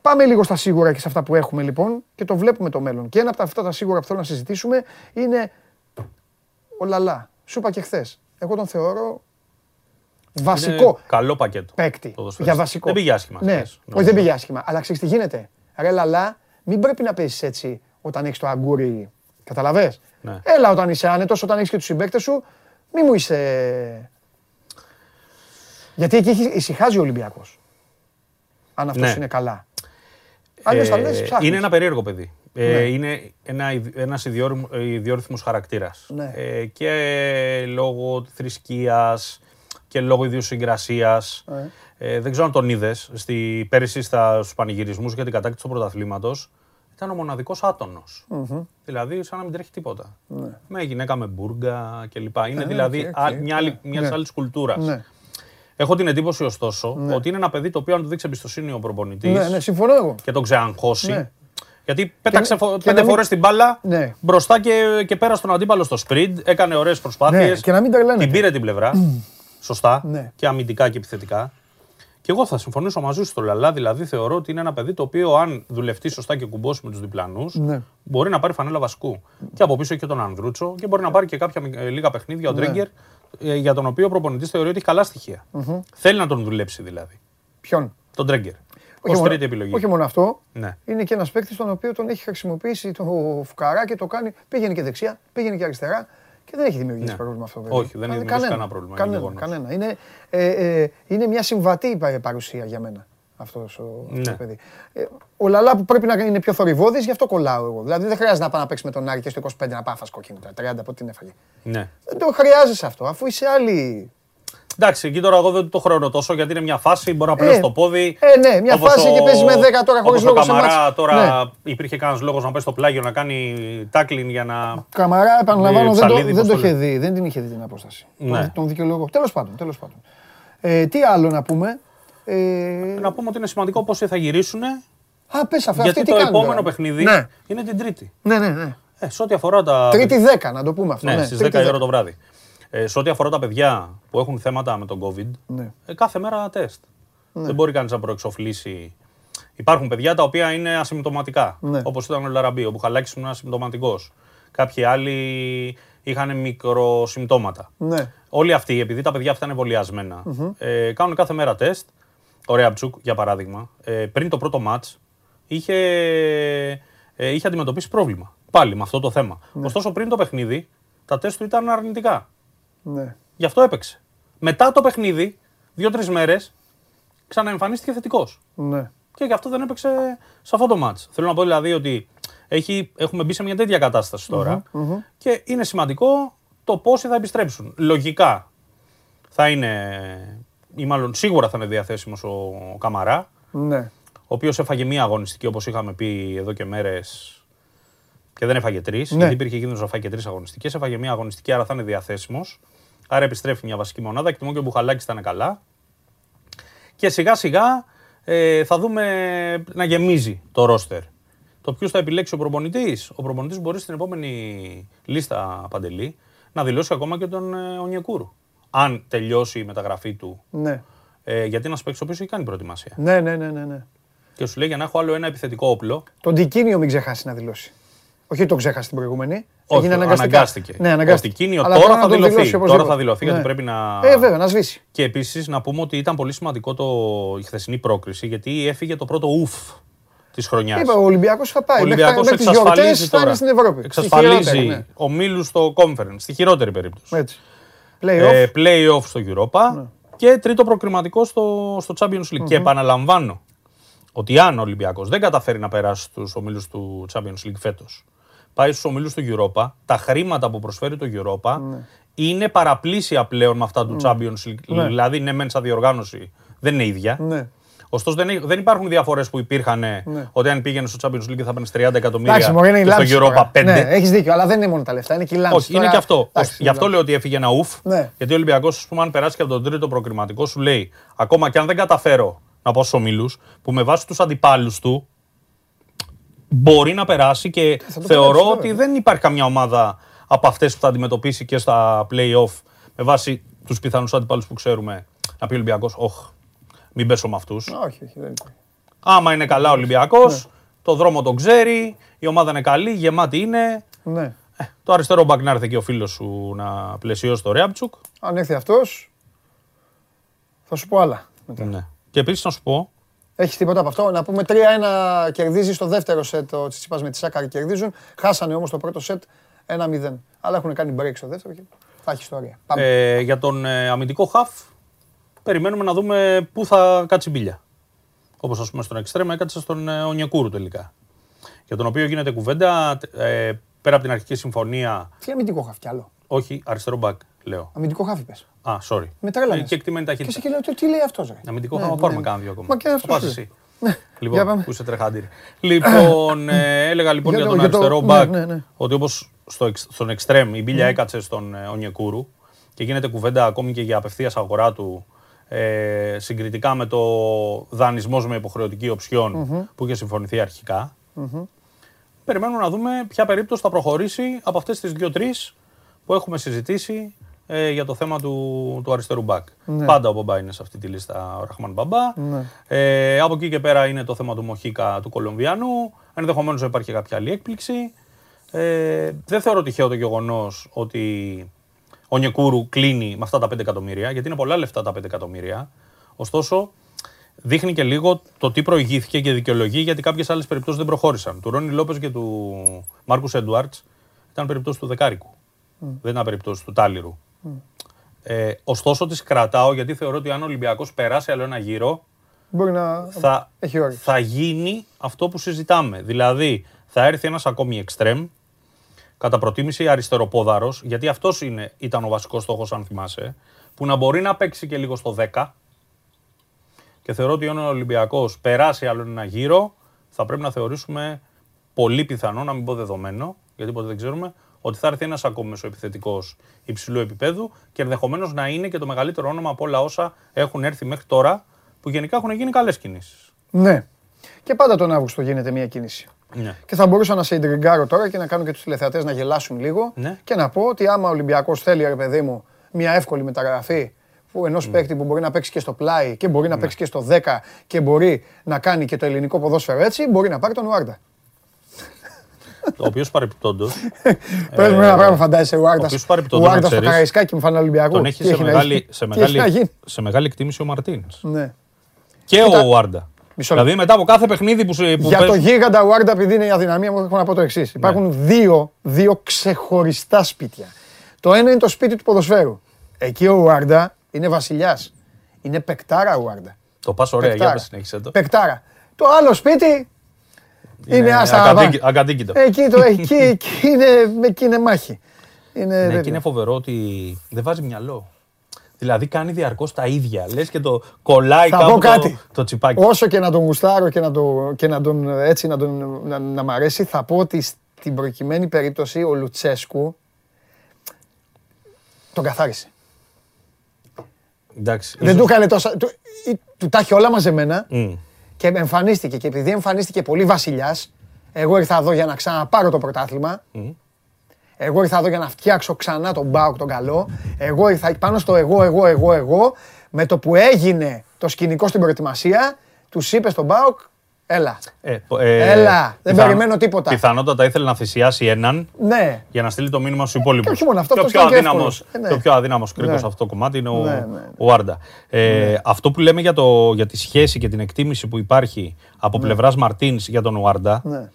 πάμε λίγο στα σίγουρα και σε αυτά που έχουμε λοιπόν και το βλέπουμε το μέλλον. Και ένα από τα- αυτά τα σίγουρα που θέλω να συζητήσουμε είναι ο Λαλά. Σου είπα και χθες. Εγώ τον θεωρώ βασικό Είναι καλό πακέτο. παίκτη. ποδοσφαιριστή. Για βασικό. Δεν πήγε άσχημα. Ναι, χθες, όχι νομίζω. δεν πήγε άσχημα. Αλλά ξέρεις τι γίνεται. Ρε Λαλά, μην πρέπει να παίζει έτσι όταν έχεις το αγκούρι. Καταλαβέ. Ναι. Έλα όταν είσαι άνετος, όταν έχεις και τους συμπαίκτες σου, μη μου είσαι. Γιατί εκεί έχει- ησυχάζει ο Ολυμπιακός. Αν αυτός Ναι. είναι καλά. Αλλιώς θα λες, Ε, ψάχνεις. είναι ένα περίεργο παιδί. Ε, Ναι. Είναι ένα, ιδ- ένας ιδιόρυμ- ε, ιδιόρυθμος χαρακτήρας. Ναι. Ε, και λόγω θρησκείας και λόγω ιδιοσυγκρασίας. Ναι. Ε, δεν ξέρω αν τον είδες στη, πέρυσι στα, στους πανηγυρισμούς για την κατάκτηση του πρωταθλήματος. Ήταν ο μοναδικός άτονος. Δηλαδή σαν να μην τρέχει τίποτα. Με γυναίκα με μπούρκα κλπ. Είναι Ναι, δηλαδή οκ, α- οκ. μια άλλη, Ναι, Έχω την εντύπωση ωστόσο ότι είναι ένα παιδί το οποίο αν του δείξει εμπιστοσύνη ο προπονητής ναι, ναι, συμφωνώ εγώ. και τον ξεαγχώσει. Ναι. Γιατί πέταξε Και- φο- και πέντε να μην- φορές την μπάλα Ναι. μπροστά και, και πέρασε τον αντίπαλο στο sprint. Έκανε ωραίες προσπάθειες. Ναι, και να μην τρελαίνεται. Την πήρε την πλευρά. Σωστά. Ναι. Και αμυντικά και επιθετικά. Και εγώ θα συμφωνήσω μαζί σου στο Λαλά. Δηλαδή θεωρώ ότι είναι ένα παιδί το οποίο, αν δουλευτεί σωστά και κουμπώσει με τους διπλανούς, Ναι. μπορεί να πάρει φανέλα βασικού. Και από πίσω έχει και τον Ανδρούτσο και μπορεί να πάρει και κάποια ε, λίγα παιχνίδια ο Ναι. Τρέγκερ, ε, για τον οποίο ο προπονητής θεωρεί ότι έχει καλά στοιχεία. Θέλει να τον δουλέψει δηλαδή. Ποιον; Τον Τρέγκερ. Όχι Ω μόνο- τρίτη επιλογή. Όχι μόνο αυτό. Ναι. Είναι και ένας παίκτης τον οποίο τον έχει χρησιμοποιήσει το φουκαρά και το κάνει. Πήγαινε και δεξιά, πήγαινε και αριστερά και δεν έχει δημιουργήσει Ναι. πρόβλημα αυτό. βέβαια. Όχι, δεν έχει Δηλαδή, δημιουργήσει κανένα πρόβλημα, είναι Κανένα, γεγονός. κανένα. Είναι, ε, ε, είναι μια συμβατή πα- παρουσία για μένα αυτός ο Ναι. αυτό το παιδί. Ε, ο Λαλά που πρέπει να είναι πιο θορυβόδη, γι' αυτό κολλάω εγώ. Δηλαδή δεν χρειάζεται να πάει να παίξει με τον Άρη και στο 25 να πάει να φας κόκκινο. Τα 30 από την έφαγε. Ναι. Δεν το χρειάζεσαι αυτό, αφού είσαι άλλη. Εντάξει, εκεί τώρα εγώ δεν το χρεώνω τόσο γιατί είναι μια φάση, μπορεί να πλέον Ε, στο πόδι. ε, ναι, μια Όπως φάση ο- και παίζεις με 10 τώρα χωρίς όπως λόγο ο σε Καμαρά μάτς. τώρα Ναι. υπήρχε κανένας λόγος να πέσει στο πλάγιο να κάνει τάκλιν για να. Καμαρά, επαναλαμβάνω, Με δεν το, ψαλίδι, δεν πώς το το είχε λέει. δει, δεν την είχε δει την απόσταση. Ναι. Τον, τον δικαιολογώ. Τέλος πάντων, τέλος πάντων. Ε, τι άλλο να πούμε; Ε, Να πούμε ότι είναι σημαντικό πώς θα γυρίσουν. Α, πες αυτά, Γιατί αυτοί το τι κάνουν επόμενο τώρα; παιχνίδι Ναι, είναι την Τρίτη. ναι, ναι. ναι. Ε, σε ό,τι αφορά τα. Τρίτη 10, να το πούμε αυτό. Ναι, ναι, στις 10 τρίτη η ώρα το βράδυ. Ε, σε ό,τι αφορά τα παιδιά που έχουν θέματα με τον COVID, Ναι. ε, κάθε μέρα τεστ. Δεν μπορεί κανείς να προεξοφλήσει. Υπάρχουν παιδιά τα οποία είναι ασυμπτωματικά. Ναι. Όπως ήταν ο Λαραμπή, ο Μπουχαλάκη ήμουν ασυμπτωματικός. Κάποιοι άλλοι είχαν μικροσυμπτώματα. Ναι. Όλοι αυτοί, επειδή τα παιδιά αυτά είναι εμβολιασμένα, ε, κάνουν κάθε μέρα τεστ. Ο Ρέαμπτσουκ, για παράδειγμα, ε, πριν το πρώτο μάτ, είχε, ε, είχε αντιμετωπίσει πρόβλημα. Πάλι με αυτό το θέμα. Ωστόσο, πριν το παιχνίδι, τα τεστ του ήταν αρνητικά. Ναι. Γι' αυτό έπαιξε. Μετά το παιχνίδι, δύο-τρεις μέρες, ξαναεμφανίστηκε θετικός. Ναι. Και γι' αυτό δεν έπαιξε σε αυτό το μάτς. Θέλω να πω δηλαδή ότι έχει, έχουμε μπει σε μια τέτοια κατάσταση τώρα και είναι σημαντικό το πόσοι θα επιστρέψουν. Λογικά θα είναι, ή μάλλον σίγουρα θα είναι διαθέσιμος ο Καμαρά, Ναι. Ο οποίος έφαγε μία αγωνιστική όπως είχαμε πει εδώ και μέρες και δεν έφαγε τρεις, Ναι. γιατί υπήρχε κίνδυνος να φάει και τρεις αγωνιστικές. Έφαγε μία αγωνιστική, άρα θα είναι διαθέσιμος. Άρα επιστρέφει μια βασική μονάδα. Εκτιμώ και ο Μπουχαλάκης ήταν καλά. Και σιγά σιγά ε, θα δούμε να γεμίζει το ρόστερ. Το ποιος θα επιλέξει ο προπονητής; Ο προπονητής μπορεί στην επόμενη λίστα παντελή να δηλώσει ακόμα και τον ε, Ονιεκούρου. Αν τελειώσει η μεταγραφή του. Ναι. Ε, γιατί να παίξει ο οποίος έχει κάνει προετοιμασία. Ναι, ναι, ναι, ναι, ναι. Και σου λέει για να έχω άλλο ένα επιθετικό όπλο. Τον Τικίνιο μην ξεχάσει να δηλώσει. Όχι ότι τον ξέχασε την προηγούμενη. Όχι, Έγινε αναγκαστικά. αναγκάστηκε. Ναι, αναγκάστηκε. Ο Τικίνιο Αλλά τώρα πρέπει θα να τον δηλωθεί. δηλώσει Τώρα οπωσδήποτε. θα δηλωθεί γιατί Ναι. πρέπει να. Ε, βέβαια, να σβήσει. Και επίσης να πούμε ότι ήταν πολύ σημαντικό το, η χθεσινή πρόκριση γιατί έφυγε το πρώτο ουφ της χρονιάς. Είπα, ο Ολυμπιακός θα πάει. Ο Μέχρι τα- Ολυμπιακό μέχρι τις γιορτές εξασφαλίζει θα είναι τώρα. στην Ευρώπη. Στη Εξασφαλίζει χειρότερη, ναι. ομίλους στο conference, στη χειρότερη περίπτωση. Έτσι. Play-off. Ε, play-off στο Europa Ναι. και τρίτο προκριματικό στο, στο Champions League. Και επαναλαμβάνω ότι αν ο Ολυμπιακός δεν καταφέρει να περάσει στους ομίλους του Champions League φέτος, πάει στους ομίλους του Europa, τα χρήματα που προσφέρει το Europa είναι παραπλήσια πλέον με αυτά του Champions League. Ναι. Δηλαδή, ναι, μεν σαν διοργάνωση δεν είναι ίδια. Ναι. Ωστόσο, δεν, έχει- δεν υπάρχουν διαφορές που υπήρχαν ότι αν πήγαινε στο Champions League θα παίρνει 30 εκατομμύρια Εντάξει, μωρέ, είναι η και λάμψη στο Europa τώρα. 5. Ναι, έχεις δίκιο, αλλά δεν είναι μόνο τα λεφτά, είναι και η λάμψη. Όχι, είναι Τώρα- και αυτό. Εντάξει, Γι' αυτό είναι λέω ότι έφυγε ένα ουφ. Ναι. Γιατί ο Ολυμπιακός, ας πούμε, αν περάσει και από τον τρίτο προκριματικό, σου λέει ακόμα και αν δεν καταφέρω να πάω στου ομίλου, που με βάση τους αντιπάλους του μπορεί να περάσει και θα το θεωρώ περάσει, ότι βέβαια. δεν υπάρχει καμιά ομάδα από αυτές που θα αντιμετωπίσει και στα playoff με βάση τους πιθανούς αντιπάλους που ξέρουμε να πει ο Ολυμπιακός, Όχι, μην πέσω με αυτούς. Όχι, όχι, δεν υπάρχει. Άμα είναι καλά ο Ολυμπιακός, Ναι. το δρόμο τον ξέρει, η ομάδα είναι καλή, γεμάτη είναι. Ναι. Ε, το αριστερό μπακ να έρθει και ο φίλος σου να πλαισιώσει το Ρέαμτσουκ. Αν έρθει αυτός, θα σου πω άλλα. μετά. Ναι. Και επίσης να σου πω, Έχεις τίποτα από αυτό; Να πούμε 3-1 κερδίζεις στο δεύτερο σετ. Ο Τσιτσίπας με τη Σάκαρη κερδίζουν. Χάσανε όμως το πρώτο σετ 1-0. Αλλά έχουν κάνει break στο δεύτερο και θα έχει ιστορία. Πάμε. ε, για τον ε, αμυντικό χαφ, περιμένουμε να δούμε πού θα κάτσει η μπίλια. Όπως ας πούμε στον Εκστρέμα έκατσε στον ε, Ονιακούρου τελικά. Για τον οποίο γίνεται κουβέντα ε, πέρα από την αρχική συμφωνία. Τι αμυντικό χάφι κι άλλο. Όχι, αριστερό μπακ, λέω. Αμυντικό χάφι πες. Α, sorry. Με τρέλανες. Ε, Και εκτιμένη Και ταχύτητα. εσύ και λέω τι, τι λέει αυτός. Ρε; Αμυντικό Ναι, θα ναι, πάρουμε ναι. κάνα δύο ακόμα. Μα και Θα αυτός πας λέει. εσύ. Ναι. Για Λοιπόν, πάμε. που είσαι τρεχάντηρη. λοιπόν, ε, έλεγα λοιπόν Για για, το- τον για το- αριστερό ναι, μπακ ναι, ναι. ότι όπως στο, εξ- στον εξτρέμ η μπίλια έκατσε στον ε, Ονιεκούρου και γίνεται κουβέντα ακόμη και για απευθείας αγορά του ε, συγκριτικά με το δανεισμός με υποχρεωτική οψιόν που είχε συμφωνηθεί αρχικά. Περιμένουμε να δούμε ποια περίπτωση θα προχωρήσει από αυτές τις δύο-τρεις που έχουμε συζητήσει ε, για το θέμα του, του αριστερού μπακ. Πάντα ο Μπομπά είναι σε αυτή τη λίστα ο Ραχμάν Μπαμπά. Ε, από εκεί και πέρα είναι το θέμα του Μοχίκα του Κολομβιανού. Ενδεχομένως να υπάρχει κάποια άλλη έκπληξη. Ε, δεν θεωρώ τυχαίο το γεγονός ότι ο Νιεκούρου κλείνει με αυτά τα 5 εκατομμύρια, γιατί είναι πολλά λεφτά τα 5 εκατομμύρια. Ωστόσο, δείχνει και λίγο το τι προηγήθηκε και δικαιολογεί γιατί κάποιες άλλες περιπτώσεις δεν προχώρησαν. Του Ρόνι Λόπες και του Μάρκους Έντουαρτς ήταν περιπτώσεις του Δεκάρικου. Δεν ήταν περιπτώσεις του Τάλιρου. Ε, ωστόσο, τις κρατάω γιατί θεωρώ ότι αν ο Ολυμπιακός περάσει άλλο ένα γύρο, Μπορεί να θα, έχει όρεξη. θα γίνει αυτό που συζητάμε. Δηλαδή, θα έρθει ένας ακόμη εξτρέμ, κατά προτίμηση αριστεροπόδαρος, γιατί αυτός ήταν ο βασικός στόχος, αν θυμάσαι, που να μπορεί να παίξει και λίγο στο 10. Και θεωρώ ότι αν ο Ολυμπιακός περάσει άλλο ένα γύρο, θα πρέπει να θεωρήσουμε πολύ πιθανό, να μην πω δεδομένο, γιατί ποτέ δεν ξέρουμε, ότι θα έρθει ένας ακόμη μεσοεπιθετικός υψηλού επίπεδου και ενδεχομένως να είναι και το μεγαλύτερο όνομα από όλα όσα έχουν έρθει μέχρι τώρα, που γενικά έχουν γίνει καλές κινήσεις. Ναι. Και πάντα τον Αύγουστο γίνεται μια κίνηση. Ναι. Και θα μπορούσα να σε ιντριγκάρω τώρα και να κάνω και τους τηλεθεατές να γελάσουν λίγο Ναι. και να πω ότι άμα ο Ολυμπιακός θέλει, ρε παιδί μου, μια εύκολη μεταγραφή που ενός Ναι. παίκτη που μπορεί να παίξει και στο πλάι και μπορεί να παίξει και στο 10 και μπορεί να κάνει και το ελληνικό ποδόσφαιρο έτσι, μπορεί να πάρει τον Ουάρντα. Ο οποίος παρεπιπτόντως. Πες μου ένα πράγμα, φαντάζεσαι ο Ουάρντα. Ε, οποίος παρεπιπτόντως, να Ουάρντα στο ξέρεις, Καραϊσκάκι μου φάνε Ολυμπιακούς. Τον έχει Τι σε να μεγάλη, γίνει, σε, τι έχει να μεγάλη, γίνει; σε μεγάλη εκτίμηση ο Μαρτίν. Ναι. Και Κοίτα. ο Ουάρντα. Μισό λεπτό. Δηλαδή μετά από κάθε παιχνίδι που, σε- που Για το παίζουν- γίγαντα Ουάρντα, επειδή είναι η αδυναμία μου, έχω να πω το εξής. Υπάρχουν δύο, δύο ξεχωριστά σπίτια. Το ένα είναι το σπίτι του ποδοσφαίρου. Εκεί ο Ουάρντα είναι βασιλιάς. Είναι πεκτάρα Ουάρντα. Το πας ωραία, για Πεκτάρα. πες συνέχισε το. Πεκτάρα. Το άλλο σπίτι είναι άστα. ακατοίκη- ακατοίκητο. Εκεί, το, <laughs> εκεί, εκεί, είναι, εκεί είναι μάχη. Είναι, Ναι, τέτοιο. και είναι φοβερό ότι δεν βάζει μυαλό. Δηλαδή κάνει διαρκώς τα ίδια. Λες και το κολλάει Θα κάπου πω το, κάτι. το τσιπάκι. Όσο και να τον γουστάρω και να, το, και να τον έτσι να, τον, να, να μ' αρέσει, θα πω ότι στην προκειμένη περίπτωση ο Λουτσέσκου τον καθάρισε. Εντάξει. Δεν ίσως- του έκανε τόσα. Του, ή- του τα έχει όλα μαζεμένα Μμ. Και εμφανίστηκε. Και επειδή εμφανίστηκε πολύ βασιλιάς, εγώ ήρθα εδώ για να ξαναπάρω το πρωτάθλημα. Εγώ ήρθα εδώ για να φτιάξω ξανά τον Μπάουκ τον καλό. Εγώ ήρθα πάνω στο εγώ, εγώ, εγώ, εγώ. Με το που έγινε το σκηνικό στην προετοιμασία, τους είπες στον Μπάουκ, έλα. Ε, πο- ε, Έλα, δεν περιμένω τίποτα. Πιθανότατα ήθελε να θυσιάσει έναν Ναι, για να στείλει το μήνυμα στους υπόλοιπους. Και όχι μόνο αυτό, το, αυτός πιο ήταν και αδύναμος, εύκολος. Ε, ναι. το πιο αδύναμος κρίκος Ναι. σε αυτό το κομμάτι είναι ο, Ναι, ναι. ο Άρντα. Ε, Αυτό που λέμε για, το, για τη σχέση και την εκτίμηση που υπάρχει από πλευράς Μαρτίνς για τον Ουάρντα ναι.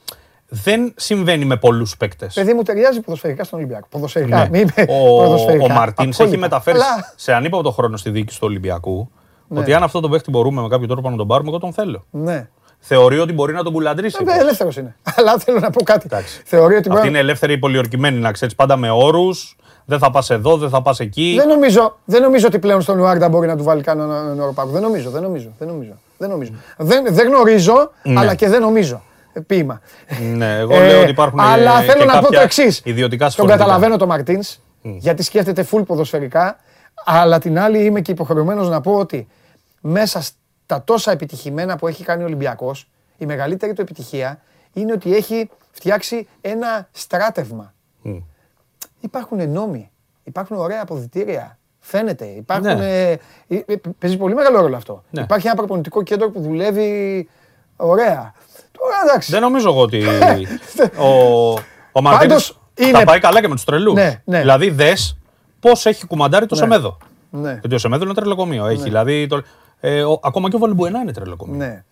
δεν συμβαίνει με πολλούς παίκτες. Παιδί μου ταιριάζει ποδοσφαιρικά στον Ολυμπιακό. Ποδοσφαιρικά, Ναι. μην είπε Ο, ποδοσφαιρικά. ο Μαρτίνς έχει Απόλυτα. μεταφέρει Αλλά, σε ανίποτο χρόνο στη διοίκηση του Ολυμπιακού Ναι. ότι αν αυτό το παίχτη μπορούμε με κάποιο τρόπο να τον πάρουμε, εγώ τον θέλω. Ναι. Θεωρεί ότι μπορεί να τον κουλαντρήσει. Ε, Ελεύθερος είναι. <laughs> Αλλά θέλω να πω κάτι. Εντάξει. Θεωρεί ότι Αυτή μπορεί. είναι ελεύθερη πολιορκημένη, να ξέρεις πάντα με όρους. Δεν θα πας εδώ, δεν θα πας εκεί. Δεν νομίζω, δεν νομίζω ότι πλέον στον Ουάρντα μπορεί να του βάλει κανέναν οροπάκο. Δεν νομίζω, δεν νομίζω, δεν νομίζω. Δεν, νομίζω. δεν, δεν γνωρίζω, Ναι. αλλά και δεν νομίζω. Ε, Ποίημα. Ναι, εγώ Ε, λέω ότι υπάρχουν Αλλά ε, θέλω και να πω το κάποια εξής. Ιδιωτικά Τον συμφωνητικά. καταλαβαίνω το Μαρτίνς, γιατί σκέφτεται full ποδοσφαιρικά. Αλλά την άλλη είμαι και υποχρεωμένος να πω ότι μέσα στα τόσα επιτυχημένα που έχει κάνει ο Ολυμπιακός, η μεγαλύτερη του επιτυχία είναι ότι έχει φτιάξει ένα στράτευμα. Μμ. Υπάρχουν νόμοι, υπάρχουν ωραία αποδητήρια. Φαίνεται. Υπάρχουν, Ναι. ε, ε, ε, παίζει πολύ μεγάλο ρόλο αυτό. Ναι. Υπάρχει ένα προπονητικό κέντρο που δουλεύει ωραία. Τώρα εντάξει. Δεν νομίζω εγώ ότι <laughs> ο, ο Μαρτίνης Πάντως, θα είναι- πάει καλά και με τους τρελούς. Ναι, ναι. Δηλαδή, δες πώς έχει κουμαντάρει το Ναι. Σεμέδο. Ναι. Γιατί ο Σεμέδο είναι τρελοκομείο. Έχει, δηλαδή, το, ε, ο- ακόμα και ο Βαλμπουενά είναι τρελοκομείο. Ναι.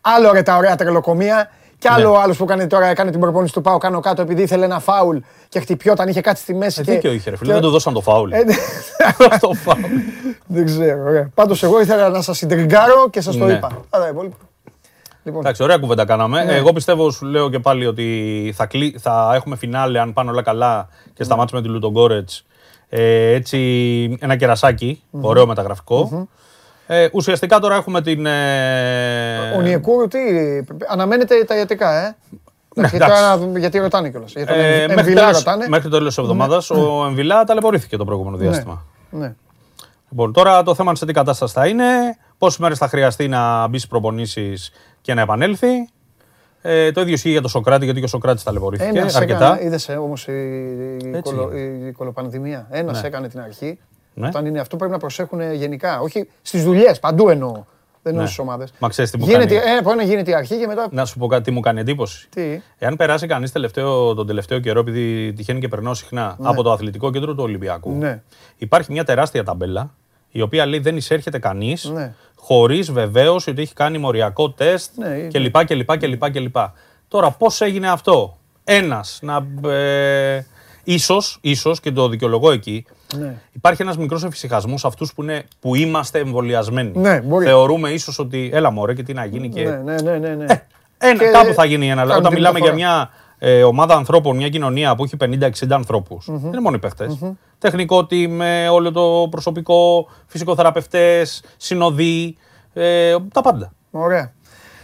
Άλλο ρε τα ωραία τρελοκομεία. Κι άλλο Ναι. ο άλλος που έκανε τώρα, έκανε την προπόνηση του Πάου κάνω κάτω επειδή ήθελε ένα φάουλ και χτυπιόταν, είχε κάτι στη μέση. Ε, και... δίκιο είχε, ρε φίλε. και- Δεν του δώσαν το φάουλ. Ε, ναι. <laughs> το φάουλ. Δεν ξέρω. Ωραία. Πάντως εγώ ήθελα να σας συντριγκάρω και σας το Ναι. είπα. Άρα, υπόλοιπα. Λοιπόν, Εντάξει, ωραία κουβέντα κάναμε. Ναι. Εγώ πιστεύω, σου λέω και πάλι, ότι θα, κλει... θα έχουμε φινάλε αν πάνε όλα καλά και σταμάτησουμε με τη Λουτογκόρετς. Ε, έτσι, ένα κερασάκι, ωραίο μεταγραφικό. Ε, ουσιαστικά τώρα έχουμε την. Ε... ο Νιεκούρου τι, αναμένεται τα ιατρικά, ε; Εντάξει, Ναι, εντάξει. τώρα, γιατί ρωτάνε κιόλας. Για τον Ε, Εμβιλά μέχρι, τέλος, ρωτάνε. μέχρι το τέλος της εβδομάδας ο Εμβιλά ταλαιπωρήθηκε το προηγούμενο διάστημα. Ναι. Λοιπόν, τώρα το θέμα είναι σε τι κατάσταση θα είναι, πόσες μέρες θα χρειαστεί να μπει στις προπονήσεις και να επανέλθει. Ε, το ίδιο ισχύει για τον Σοκράτη, γιατί και ο Σοκράτης ταλαιπωρήθηκε Ένας αρκετά. έκανε, είδε όμως η, η, Έτσι κολο, είναι. η κολοπανδημία. Ένας Ναι. έκανε την αρχή. Ναι. Όταν είναι αυτό πρέπει να προσέχουν γενικά. Όχι στις δουλειές, παντού εννοώ. Δεν εννοώ Ναι. στις ομάδες. Μα ξέρεις τι μου γίνεται, κάνει. ε, μπορεί να γίνεται η αρχή και μετά. Να σου πω κάτι τι μου κάνει εντύπωση. Τι; Εάν περάσει κανείς τον τελευταίο καιρό, επειδή τυχαίνει και περνάω συχνά από το αθλητικό κέντρο του Ολυμπιακού, Ναι. υπάρχει μια τεράστια ταμπέλα η οποία λέει δεν εισέρχεται κανείς Ναι. χωρίς βεβαίωση ότι έχει κάνει μοριακό τεστ Ναι, είναι. κλπ. κλπ, κλπ, κλπ. Τώρα πώς έγινε αυτό; Ένας να. Ε, ίσως, ίσως και το δικαιολογώ εκεί, Ναι. υπάρχει ένας μικρός εφησυχασμός σε αυτούς που, είναι, που είμαστε εμβολιασμένοι. Ναι, μπορεί. Θεωρούμε ίσως ότι έλα μωρέ και τι να γίνει και Ναι, ναι, ναι, ναι, ναι. ένα, Και κάπου θα γίνει ένα. κάνουν Όταν την μιλάμε για μεταφορά. μια ε, ομάδα ανθρώπων, μια κοινωνία που έχει 50-60 ανθρώπους, δεν είναι μόνο οι παιχτες Τεχνικό team, με όλο το προσωπικό, φυσικοθεραπευτές, συνοδοί, ε, τα πάντα. Ωραία.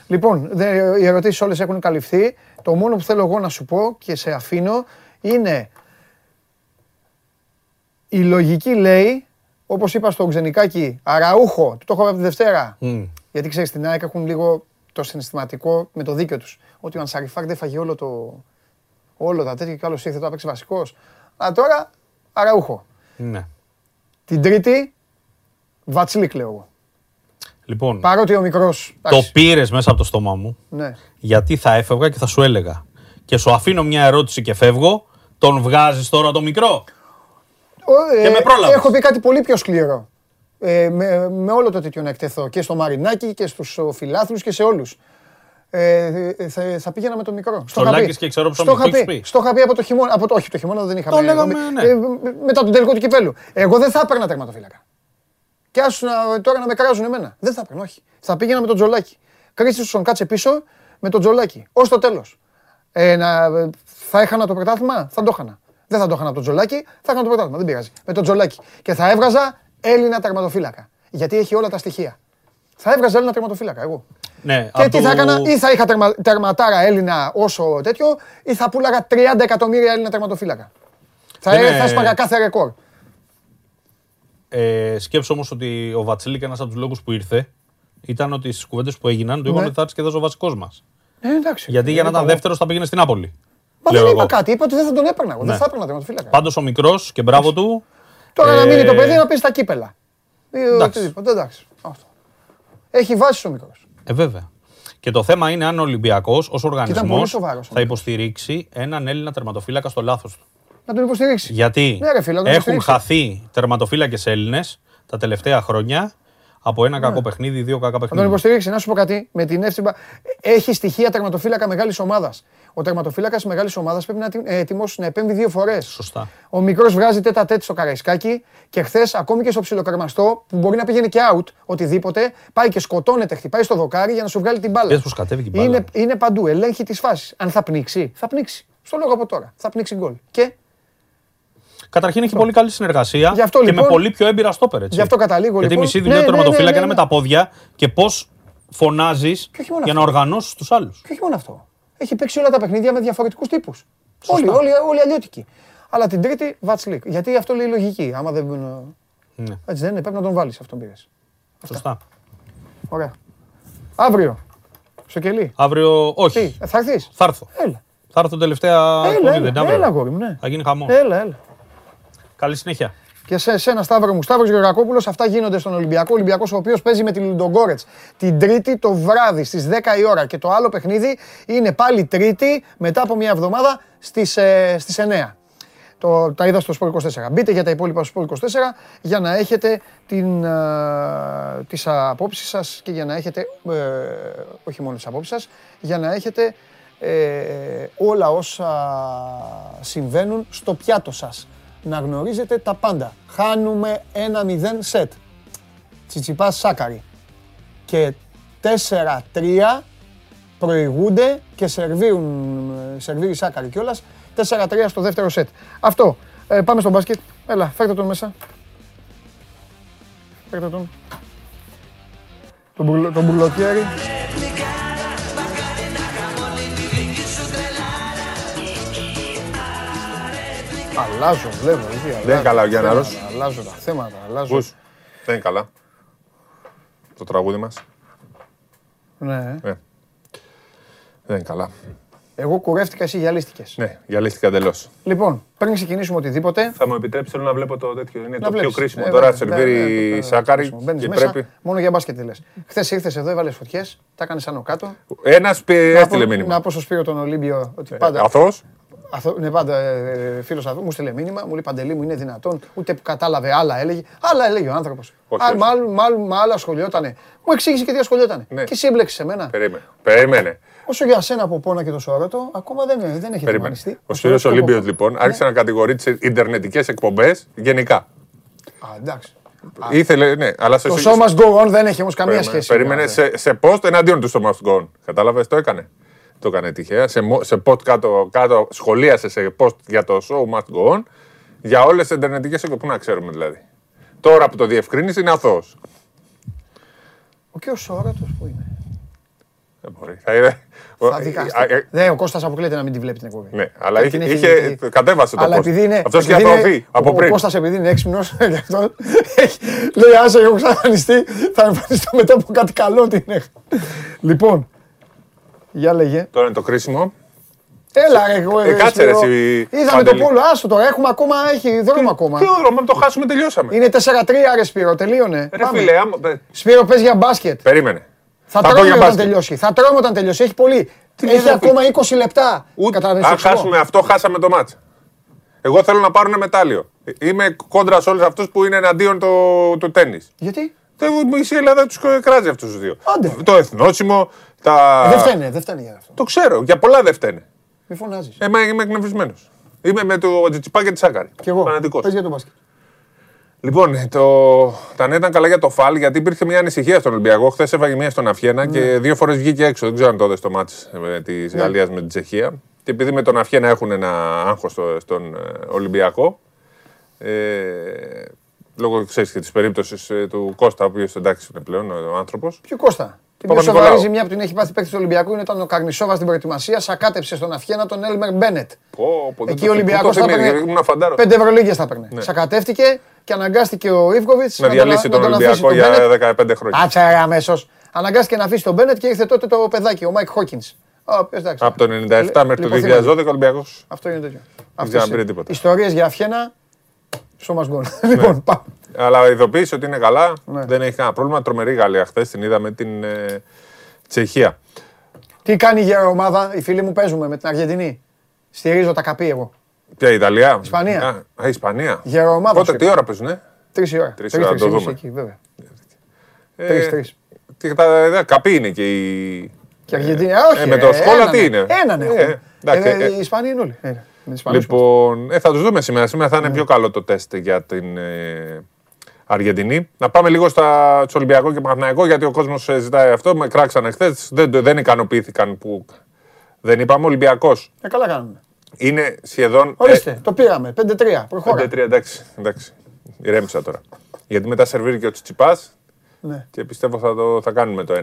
Λοιπόν, δε- οι ερωτήσεις όλες έχουν καλυφθεί. Το μόνο που θέλω εγώ να σου πω και σε αφήνω είναι η λογική λέει, όπως είπα στο Ξενικάκι, αραούχο, το έχω πει από τη Δευτέρα. Μμ. Γιατί ξέρεις, στην ΑΕΚ έχουν λίγο το συναισθηματικό με το δίκιο τους. Ότι ο Ανσαριφάκ δεν φαγε όλο το... Όλο τα τέτοια και άλλος ήρθε το έπαιξε βασικός. Αλλά τώρα, αραούχο. Ναι. Την Τρίτη, Βατσλίκ λέω εγώ. Λοιπόν, Παρότι ο μικρός... το εντάξει, πήρες μέσα από το στόμα μου, Ναι. γιατί θα έφευγα και θα σου έλεγα. Και σου αφήνω μια ερώτηση και φεύγω, τον βγάζεις τώρα το μικρό; Ο, Και με πρόλαβες. Έχω πει κάτι πολύ πιο σκληρό. ε, με, με όλο το τέτοιο να εκτεθώ και στο Μαρινάκι και στους φιλάθλους και σε όλους. Ε, ε, θα, θα πήγαινα με το μικρό. Στο είχα Λάκης πει. και ξέρω Στο ψωμί, είχα το πει. έχεις πει. Στο είχα πει από το χειμώνα. Από το, όχι, το χειμώνα δεν είχαμε. Το λέγαμε, ε, ναι. ε, μετά τον τελικό του κυπέλου. Εγώ δεν θα έπαιρνα τερματοφύλακα. Και άσου να, τώρα να με κράζουν εμένα. Δεν θα έπαιρνα, όχι. Θα πήγαινα με τον Τζολάκη. Κρίστησον κάτσε πίσω με τον Τζολάκη. Ω το τέλος. Ε, να, θα έχανα το πρωτάθλημα, θα το έχανα. Δεν θα το έχανα από τον Τζολάκη, θα έχανα το πρωτάθλημα. Δεν πειράζει. Με τον Τζολάκη. Και θα έβγαζα Έλληνα τερματοφύλακα. Γιατί έχει όλα τα στοιχεία. Θα έβγαζα Έλληνα τερματοφύλακα εγώ. Ναι, Και απ' τι το- θα έκανα, ή θα είχα τερμα, τερματάρα Έλληνα όσο τέτοιο, ή θα πούλαγα 30 εκατομμύρια Έλληνα τερματοφύλακα. Θα, Δεν ε, είναι- θα έσπαγα κάθε ρεκόρ. Ε, σκέψω όμως ότι ο Βατσίλικ, ένας από τους λόγους που ήρθε, ήταν ότι στις κουβέντες που έγιναν του είπαν Ναι. ότι θα έρθεις και θα είσαι ο βασικός μας. Ε, εντάξει. Γιατί για να ήταν είπα εγώ. δεύτερος θα πήγαινε στην Νάπολη. Μα λέω δεν είπα εγώ. κάτι, είπα ότι δεν θα τον έπαιρνα εγώ. Ναι. Δεν θα έπαιρνα τερματοφύλακα. Πάντως ο μικρός και μπράβο του. Τώρα να ε, μείνει το παιδί να πεις στα κύπελα. Ή εντάξει. οτιδήποτε. Εντάξει. Αυτό. Έχει βάσει ο μικρός. Ε, βέβαια. Και το θέμα είναι αν ο Ολυμπιακός ως πολύ οργανισμός σοβαρός ο θα υποστηρίξει έναν Έλληνα τερματοφύλακα στο λάθος του. Να τον υποστηρίξει. Γιατί Ναι, ρε φίλε, να τον έχουν υποστηρίξει. χαθεί τερματοφύλακες Έλληνες τα τελευταία χρόνια από ένα κακό παιχνίδι, δύο κακά Ναι. Να τον παιχνίδια. υποστηρίξει. Να σου πω κάτι. Με την εύθυμπα. Έχει στοιχεία τερματοφύλακα μεγάλης ομάδας. Ο τερματοφύλακας μεγάλης ομάδας πρέπει να είναι έτοιμο να επέμβει δύο φορές. Σωστά. Ο μικρός βγάζει τέτα τέτ στο καραϊσκάκι και χθες, ακόμη και στο ψιλοκαρμαστό, που μπορεί να πήγαινε και out, οτιδήποτε, πάει και σκοτώνεται, χτυπάει στο δοκάρι για να σου βγάλει την μπάλα. Είδες πως κατέβηκε η μπάλα. Είναι, είναι παντού, ελέγχει τις φάσεις. Αν θα πνίξει, θα πνίξει. Στο λόγο από τώρα. Θα πνίξει γκολ. Και Καταρχήν έχει πολύ καλή συνεργασία Γι' αυτό, και λοιπόν, με πολύ πιο έμπειρα στόπερ. Έτσι. γι' αυτό καταλήγω, Γιατί η λοιπόν. μισή δουλειά Ναι, του ναι, τερματοφύλακα ναι, ναι, είναι ναι. με τα πόδια και πώς φωνάζεις όχι μόνο για να αυτό. οργανώσεις τους άλλους. Και όχι μόνο αυτό. Έχει παίξει όλα τα παιχνίδια με διαφορετικούς τύπους. Όλοι, όλοι, όλοι αλλιώτικοι. Αλλά την τρίτη, Βατσλικ. Γιατί αυτό λέει λογική. Άμα δεν. Ναι. Έτσι δεν είναι, πρέπει να τον βάλεις αυτόν πήρες. Σωστά. Ωραία. Αύριο. Στο κελί. Αύριο, όχι. Τι, ε, θα έρθεις; Θα έρθω. Έλα. Θα έρθω τελευταία Έλα, εκπομπή, έλα, δεν αύριο. έλα, αγόρι μου, ναι. Θα γίνει χαμό. Έλα, έλα. Καλή συνέχεια. Και σε εσένα, Σταύρο μου, Σταύρος Γεωργακόπουλος, αυτά γίνονται στον Ολυμπιακό. Ο Ολυμπιακός ο οποίος παίζει με τη Λουντογκόρετς την Τρίτη το βράδυ στις 10 η ώρα. Και το άλλο παιχνίδι είναι πάλι Τρίτη μετά από μια εβδομάδα στις, ε, στις 9. Το, τα είδα στο Sport 24. Μπείτε για τα υπόλοιπα στο Sport 24 για να έχετε την, ε, τις απόψεις σας και για να έχετε, ε, όχι μόνο τις απόψεις σας, για να έχετε ε, όλα όσα συμβαίνουν στο πιάτο σας. Να γνωρίζετε τα πάντα. Χάνουμε ένα 0 σετ. Τσιτσιπάς Σάκαρη. Και 4-3 προηγούνται και σερβίρουν, σερβίρει Σάκαρη κιόλας. 4-3 στο δεύτερο σετ. Αυτό. Ε, πάμε στο μπάσκετ. Έλα, φέρτε τον μέσα. Φέρτε τον. Τον, μπουλο, τον μπουλοτιέρι. Αλλάζω, βλέπω. εκεί, είναι αλλάζω καλά ο τα Γιάνναρος. θέματα, Αλλάζω τα θέματα, αλλάζω. Ακούς, δεν είναι καλά. Το τραγούδι μας. Ναι. Ε. Δεν είναι καλά. Εγώ κουρεύτηκα, εσύ γυαλίστηκες. Ναι, γυαλίστηκα εντελώς. Λοιπόν, πριν ξεκινήσουμε οτιδήποτε, Θα μου επιτρέψεις θέλω να βλέπω το τέτοιο. Είναι να το πιο βλέπεις. κρίσιμο. Ε, Τώρα βέβαια, ναι, σερβίρει ναι, ναι, Σάκαρη κρίσιμο. Μπαίνεις και μέσα, πρέπει. Μόνο για μπάσκετ λες. Χθες ήρθες εδώ, έβαλες φωτιές, τα έκανες άνω κάτω. Ένας Να έστειλε πω- μήνυμα. Να πω στο Σπύρο τον Ολύμπιο ότι πάντα. Αθώος. Αθω, ναι, πάντα ε, φίλος Αθώο μου στείλε μήνυμα, μου λέει Παντελή μου είναι δυνατόν. Ούτε που κατάλαβε άλλα έλεγε. Άλλα έλεγε ο άνθρωπος. Όχι, όχι. Μάλλον, μάλλον με άλλα ασχολιότανε. Μου εξήγησε και τι ασχολιότανε. Ναι. Και εσύ έμπλεξες εμένα. Περίμενε. Περίμενε. Όσο για σένα που πόνα και το σώρατο, ακόμα δεν, δεν έχει Περίμενε. εμφανιστεί. Ο Σπύρος Σώρατο Ολύμπιος από- λοιπόν Ναι. άρχισε να κατηγορεί τι Ιντερνετικές εκπομπές γενικά. Α, εντάξει. Ήθελε, ναι, αλλά σε Το show must go on δεν έχει όμως καμία Περίμενε, σχέση. Περίμενε με αυτό. σε, σε post εναντίον του στο Must Go On. Κατάλαβες, το έκανε. Το έκανε τυχαία. Σε, μο- σε post κάτω, κάτω σχολίασε σε post για το show Must Go On για όλες τις Ιντερνετικές εκπομπέ. Πού να ξέρουμε δηλαδή. Τώρα που το διευκρίνησε είναι αθώος. Ο κ. Σώρατο που είναι; Δεν μπορεί. Θα είναι- ο- Θα ε, δικαστεί. ε, ε, Δεν, ο Κώστας αποκλείεται να μην τη βλέπει την εκπομπή. Ναι, αλλά Ε, είχε, την έχει- είχε, έχει- κατέβασε το Αλλά post. επειδή είναι. Αυτός είχε επειδή είναι- αθωωθεί από ο, πριν. Ο Κώστας επειδή είναι έξυπνος, <laughs> γι' αυτό έχει- λέει άσε έχω ξαναεμφανιστεί, θα εμφανιστώ μετά από κάτι καλό την έχω. Λοιπόν, για λέγε. Τώρα είναι το κρίσιμο. Έλα ρε, εγώ, Ε, κάτσε, ρε, εσύ, Είδαμε το Παντελή. πόλο, άσο τώρα, έχουμε ακόμα, έχει δρόμο ακόμα. Ποιο δρόμο, αν το χάσουμε, τελειώσαμε. Είναι 4-3 ρε Σπύρο, τελείωνε. Ρε Πάμε. φίλε, άμα- ε, Σπύρο πες για μπάσκετ. περίμενε. Θα Θα πω τρώμε για όταν μπάσκετ. τελειώσει. Θα τρώμε όταν τελειώσει. Έχει πολύ. Έχει λες, ρε ακόμα 20 λεπτά. Ούτε, Καταλαβαίνεις αν το εξηγώ. χάσουμε αυτό, χάσαμε το μάτς. Εγώ θέλω να πάρουν μετάλλιο. Είμαι κόντρα σε όλους αυτούς που είναι εναντίον του, του τέννη. Γιατί; Η μισή Ελλάδα τους κράζει αυτούς τους δύο. Άντε. Το εθνόσημο, τα. Ε, Δεν φταίνε, δεν φταίνε για αυτό. Το ξέρω, για πολλά δεν φταίνε. Μη φωνάζεις. Ε, μα είμαι εκνευρισμένος. Είμαι με το Τζιτσιπά και τη Σάκαρη. Κι εγώ. Φανατικός. Πες για τον μπάσκετ. Λοιπόν, ε, το... τα νέα ήταν καλά για το φαλ γιατί υπήρχε μια ανησυχία στον Ολυμπιακό. Χθες έφαγε μία στον Αφιένα Ναι. και δύο φορές βγήκε έξω. Δεν ξέρω αν το είδες το μάτς της Γαλλίας με την Τσεχία. Και επειδή με τον Αφιένα έχουν ένα άγχος στο, στον ε, Ολυμπιακό. Ε, λόγω ξέρεις και της περίπτωσης του Κώστα, ο οποίος εντάξει είναι πλέον ο άνθρωπος. Ποιο Κώστα; Την πιο Παπα-Νικολάου. σοβαρή ζημιά που την έχει πάθει παίκτης του Ολυμπιακού είναι όταν ο Καρνισόβας στην προετοιμασία σακάτεψε στον Αφιένα τον Έλμερ Μπένετ. Εκεί ο Ολυμπιακός θα παίρνει. Ήμουν φαντάρος. Πέντε ευρωλίγες θα παίρνει. Ναι. Σακατεύτηκε και αναγκάστηκε ο Ιβκοβιτς Να διαλύσει τον Ολυμπιακό για 15 χρόνια. Κάτσε ρε, αμέσως. Αναγκάστηκε να αφήσει τον Μπένετ και ήρθε τότε το παιδάκι, ο Μάικ Χόκινς. Από το 97 μέχρι το 2012 ο Ολυμπιακός. Αυτό είναι τέτοιο. Δεν ξαναπήρε τίποτα. Ιστορίες για Αφιένα. Show must go. Λοιπόν, πάμε. Αλλά ειδοποίησε ότι είναι καλά. Ναι. Δεν έχει κανένα πρόβλημα. Τρομερή Γαλλία χθες την είδαμε την ε, Τσεχία. Τι κάνει η γέρα ομάδα, οι φίλοι μου παίζουμε με την Αργεντινή. Στηρίζω τα καπί εγώ. Ποια Ιταλία; Ισπανία. Α, α, Ισπανία. Γέρα ομάδα. Πότε, σου τι είπα. ώρα παίζουνε. Τρεις η ώρα. Τρεις Τρεις, ώρα, να τρεις, το εμείς δούμε. εκεί, βέβαια. Ε, Τρεις, τρεις. τι- τα, τα, καπί είναι και η. Και η Αργεντινή. Α, όχι. ε, με ρε, το σκόλα έναν, τι είναι; Έναν Ε, έχουμε. εντάξει, Ε, ε, Οι Ισπανοί είναι όλοι. Ε, με τις Ισπανούς Λοιπόν, ε, θα τους δούμε σήμερα. Σήμερα Ναι. θα είναι πιο καλό το τεστ για την ε, Αργεντινή. Να πάμε λίγο στα στο Ολυμπιακό και Παναθηναϊκό, γιατί ο κόσμος ζητάει αυτό. Με κράξανε χθες. Δεν, δεν ικανοποιήθηκαν που δεν είπαμε. Ολυμπιακός Ε, καλά κάνουμε. είναι σχεδόν. Ορίστε, το πήραμε. 5-3. Προχώρα. 5-3, εντάξει, εντάξει. Ηρέμησα τώρα. Γιατί μετά σερβίρει και ο Τσιτσιπάς Ναι, και πιστεύω θα, το, θα κάνουμε το 1-1.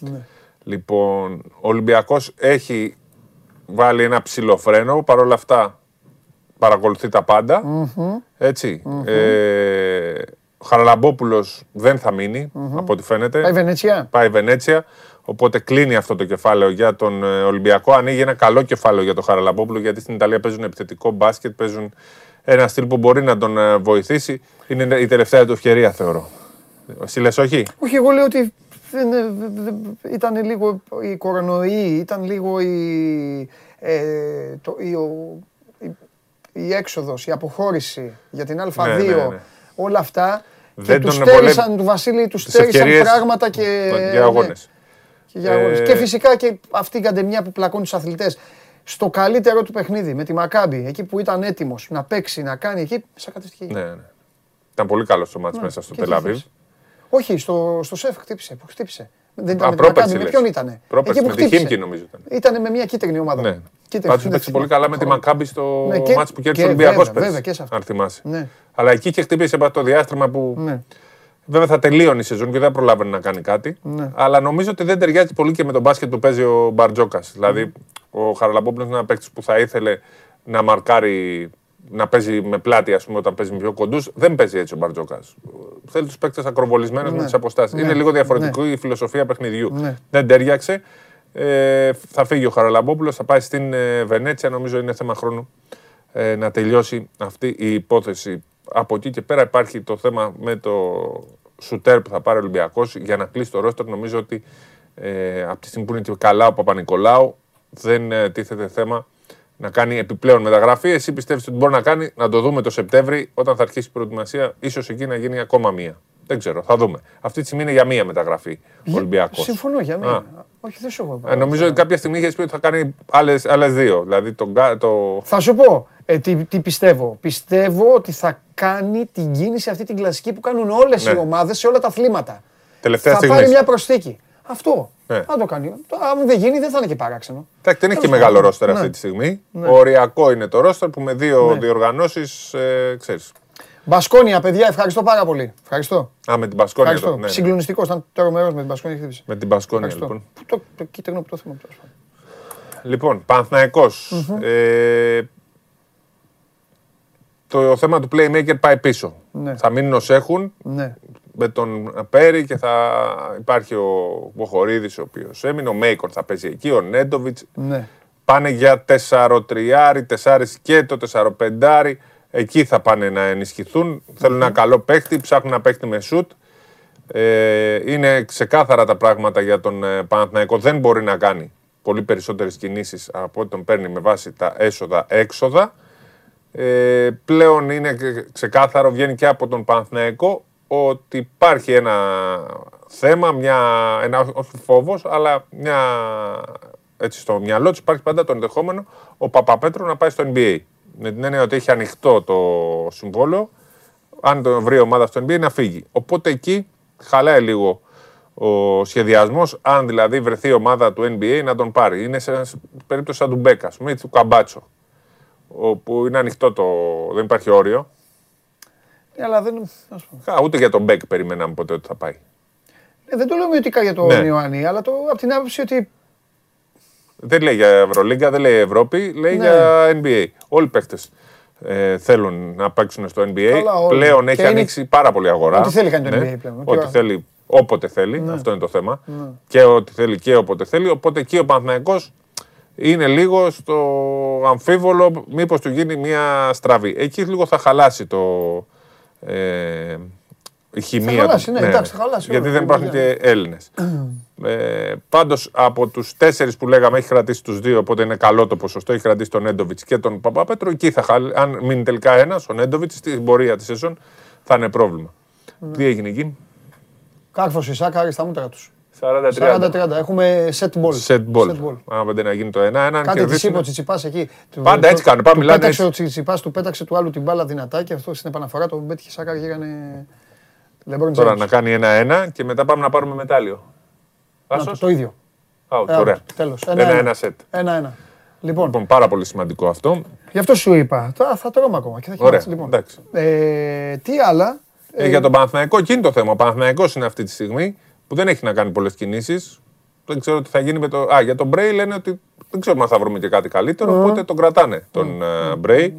ναι. Λοιπόν, ο Ολυμπιακός έχει βάλει ένα ψηλό φρένο. Παρ' όλα αυτά παρακολουθεί τα παντα ετσι Ε, ο Χαραλαμπόπουλος δεν θα μεινει από ό,τι φαίνεται. Πάει Βενέτσια. Πάει η Βενέτσια. Οπότε κλείνει αυτό το κεφάλαιο για τον ε, Ολυμπιακό. Ανοίγει ένα καλό κεφάλαιο για τον Χαραλαμπόπουλο γιατί στην Ιταλία παίζουν επιθετικό μπάσκετ, παίζουν ένα στυλ που μπορεί να τον ε, βοηθήσει. Είναι η τελευταία του ευκαιρία, θεωρώ. Εσύ λες όχι; Όχι, εγώ λέω ότι δεν, ε, δε- δε- ήταν λίγο η κορονοϊή, ήταν λίγο η, ε, το, η, ο- η, η έξοδος, η αποχώρηση για την Α2, Ναι, ναι, ναι. όλα αυτά. Δεν και τους τον στέρισαν, βολεύει. του Βασίλη, τους Τις στέρισαν ευκαιρίες πράγματα και. για αγώνες. και, για αγώνες. Ε, και φυσικά και αυτή η καντεμιά που πλακώνει τους αθλητές. Στο καλύτερο του παιχνίδι με τη Μακάμπη, εκεί που ήταν έτοιμος να παίξει, να κάνει, εκεί σακατευτική. Ναι, ναι. Ήταν πολύ καλός το μάτς Ναι, μέσα στο και τι Τελαβίβ. θες. Όχι, στο, στο σεφ χτύπησε. Που χτύπησε. Δεν ήταν Α, με την πρόπερση Μακάμπη, με λες. ποιον ήτανε; Πρόπερση, Εκεί που με τη χτύπησε. Χίμκι νομίζω ήταν. Ήτανε με μια κίτρινη ομάδα. Ναι. Κίτρινη, Πάντως ναι, παίξει θυμάμαι. πολύ καλά με τη Μακάμπη στο Ναι, και- μάτς που κέρδισε ο και Ολυμπιακός βέβαια, βέβαια, πέρσι. και σε αυτό. Αν θυμάσαι. Ναι. Αλλά εκεί και χτύπησε το διάστημα που Ναι. βέβαια θα τελείωνε η σεζόν και δεν προλάβαινε να κάνει κάτι. Ναι. Αλλά νομίζω ότι δεν ταιριάζει πολύ και με τον μπάσκετ που παίζει ο Μπαρτζόκας. Δηλαδή ο Χαραλαμπόπουλος είναι ένα παίκτης που θα ήθελε να μαρκάρει, να παίζει με πλάτη, ας πούμε, όταν παίζει με πιο κοντούς. Δεν παίζει έτσι ο Μπαρτζόκας. Θέλει τους παίκτες ακροβολισμένους με Ναι. τις αποστάσεις. Ναι. Είναι λίγο διαφορετική η φιλοσοφία παιχνιδιού. Ναι. Δεν τέριαξε. Ε, θα φύγει ο Χαραλαμπόπουλος, θα πάει στην ε, Βενέτσια. Νομίζω είναι θέμα χρόνου ε, να τελειώσει αυτή η υπόθεση. Από εκεί και πέρα υπάρχει το θέμα με το σουτέρ που θα πάρει ο Ολυμπιακός για να κλείσει το ρόστερ. Νομίζω ότι ε, από τη στιγμή που είναι και καλά ο Παπα-Νικολάου δεν ε, τίθεται θέμα να κάνει επιπλέον μεταγραφή. Εσύ πιστεύεις ότι μπορεί να κάνει, να το δούμε το Σεπτέμβρη όταν θα αρχίσει η προετοιμασία. ίσως εκεί να γίνει ακόμα μία. Δεν ξέρω, θα δούμε. Αυτή τη στιγμή είναι για μία μεταγραφή ο Ολυμπιακός. Συμφωνώ για Α. μένα. Όχι, δεν σου έχω Ε, νομίζω ότι κάποια στιγμή είχες πει ότι θα κάνει άλλες δύο. Δηλαδή τον, Κα- το, Θα σου πω ε, τι, τι πιστεύω. Πιστεύω ότι θα κάνει την κίνηση αυτή την κλασική που κάνουν όλες Ναι. οι ομάδες σε όλα τα αθλήματα. τελευταία θα στιγμή. πάρει μια προσθήκη. Αυτό. Ναι. Θα το κάνει. Το- Αν δεν γίνει, δεν θα είναι και παράξενο. Εντάξει, δεν έχει και Τέλος μεγάλο πάντων. ρόστερ Ναι. αυτή τη στιγμή. Ναι. Οριακό είναι το ρόστερ που με δύο Ναι. διοργανώσεις ε, ξέρεις. Μπασκόνια, παιδιά, ευχαριστώ πάρα πολύ. Ευχαριστώ. Α, με την Πασκόνια. Ευχαριστώ. εδώ, ναι, ναι. Συγκλονιστικός ήταν τρομερό με την Μπασκόνια χτύπησε. Με την Πασκόνια, Ευχαριστώ. λοιπόν. Πού το, το κίτρινο που το θυμάμαι τέλος πάντων. Λοιπόν, Παναθηναϊκός. Ε, το θέμα του playmaker πάει πίσω. Ναι. Θα μείνουν ως έχουν Ναι. με τον Πέρι και θα υπάρχει ο Βοχορίδης ο οποίος έμεινε, ο Μέικορ θα παίζει εκεί, ο Νέντοβιτς. Ναι. Πάνε για 4-3, 4 και το 4-5. Εκεί θα πάνε να ενισχυθούν. Θέλουν ένα καλό παίχτη, ψάχνουν ένα παίχτη με σουτ. Ε, είναι ξεκάθαρα τα πράγματα για τον ε, Παναθηναϊκό. Δεν μπορεί να κάνει πολύ περισσότερες κινήσεις από ό,τι τον παίρνει με βάση τα έσοδα-έξοδα. Ε, πλέον είναι ξε- ξεκάθαρο, βγαίνει και από τον Παναθηναϊκό ότι υπάρχει ένα θέμα, μια, ένα όχι φόβος, αλλά μια, έτσι στο μυαλό της υπάρχει πάντα το ενδεχόμενο ο Παπαπέτρου να πάει στο NBA. Με την έννοια ότι έχει ανοιχτό το συμβόλαιο, αν το βρει η ομάδα στο NBA να φύγει. Οπότε εκεί χαλάει λίγο ο σχεδιασμός, αν δηλαδή βρεθεί η ομάδα του NBA να τον πάρει. Είναι σε ένα περίπτωση σαν του Μπέκα, ας πούμε, ή του Καμπάτσο. Όπου είναι ανοιχτό το. δεν υπάρχει όριο. Ναι, αλλά δεν. ας πούμε. Α, ούτε για τον Μπέκ περιμέναμε ποτέ ότι θα πάει. Ε, δεν το λέω μειωτικά για τον Ναι. Ιωάννη, αλλά το, από την άποψη ότι. Δεν λέει για Ευρωλίγκα, δεν λέει Ευρώπη, λέει Ναι. για NBA. Όλοι οι παίκτες ε, θέλουν να παίξουν στο NBA. Καλά, όλοι. Πλέον Και έχει είναι- ανοίξει πάρα πολύ αγορά. Ό,τι θέλει κάνει το Ναι. NBA πλέον. Ό,τι Όποιο- θέλει, όποτε θέλει. Αυτό είναι το θέμα. Και ό,τι θέλει και όποτε θέλει. Οπότε εκεί ο Παναθηναϊκός είναι λίγο στο αμφίβολο μήπως του γίνει μια στραβή. Εκεί λίγο θα χαλάσει το, ε, η χημεία. χαλάσει, του. ναι, εντάξει, θα χαλάσει, Γιατί όλα, δεν υπάρχουν όλα. και Έλληνες. Ε, Πάντως από τους τέσσερις που λέγαμε έχει κρατήσει τους δύο, οπότε είναι καλό το ποσοστό. Έχει κρατήσει τον Νέντοβιτς και τον Παπαπέτρο. Εκεί θα χαλ... Αν μείνει τελικά ένας, ο Νέντοβιτς στην πορεία της σεζόν θα είναι πρόβλημα. Ναι. Τι έγινε εκεί, Κάρφος η Σάκαρη στα μούτρα τους. 40-30. 40-30. Έχουμε set ball. Set ball. Set ball. Αν δεν να γίνει το 1-1, αν Κάτι τη κερδίσουν. είπε ο Τσιτσιπάς εκεί. Του- Πάντα του- έτσι κάνουν, του πάμε, μιλάνε Πέταξε έτσι. ο Τσιτσιπάς, του πέταξε του άλλου την μπάλα δυνατά και αυτό στην επαναφορά τον πέτυχε Σάκαρη και έκανε. LeBron Τώρα James. να κάνει 1-1 και μετά πάμε να πάρουμε μετάλλιο. Να, Άσος; Το ίδιο. Out, Ε, ωραία. Τέλος. Ένα-ένα set. Ένα-ένα. Λοιπόν, Λοιπόν, πάρα πολύ σημαντικό αυτό. γι' αυτό σου είπα. Τώρα θα τρώμε ακόμα και θα Ωραία, κοιμάσαι. Λοιπόν. εντάξει. Ε, τι άλλα. Ε, για τον Παναθηναϊκό, εκείνη το θέμα. Ο Παναθηναϊκός είναι αυτή τη στιγμή που δεν έχει να κάνει πολλές κινήσεις. Δεν ξέρω τι θα γίνει με το. Α, για τον Μπρέι λένε ότι δεν ξέρουμε αν θα βρούμε και κάτι καλύτερο. Οπότε τον κρατάνε τον ε, Μπρέι.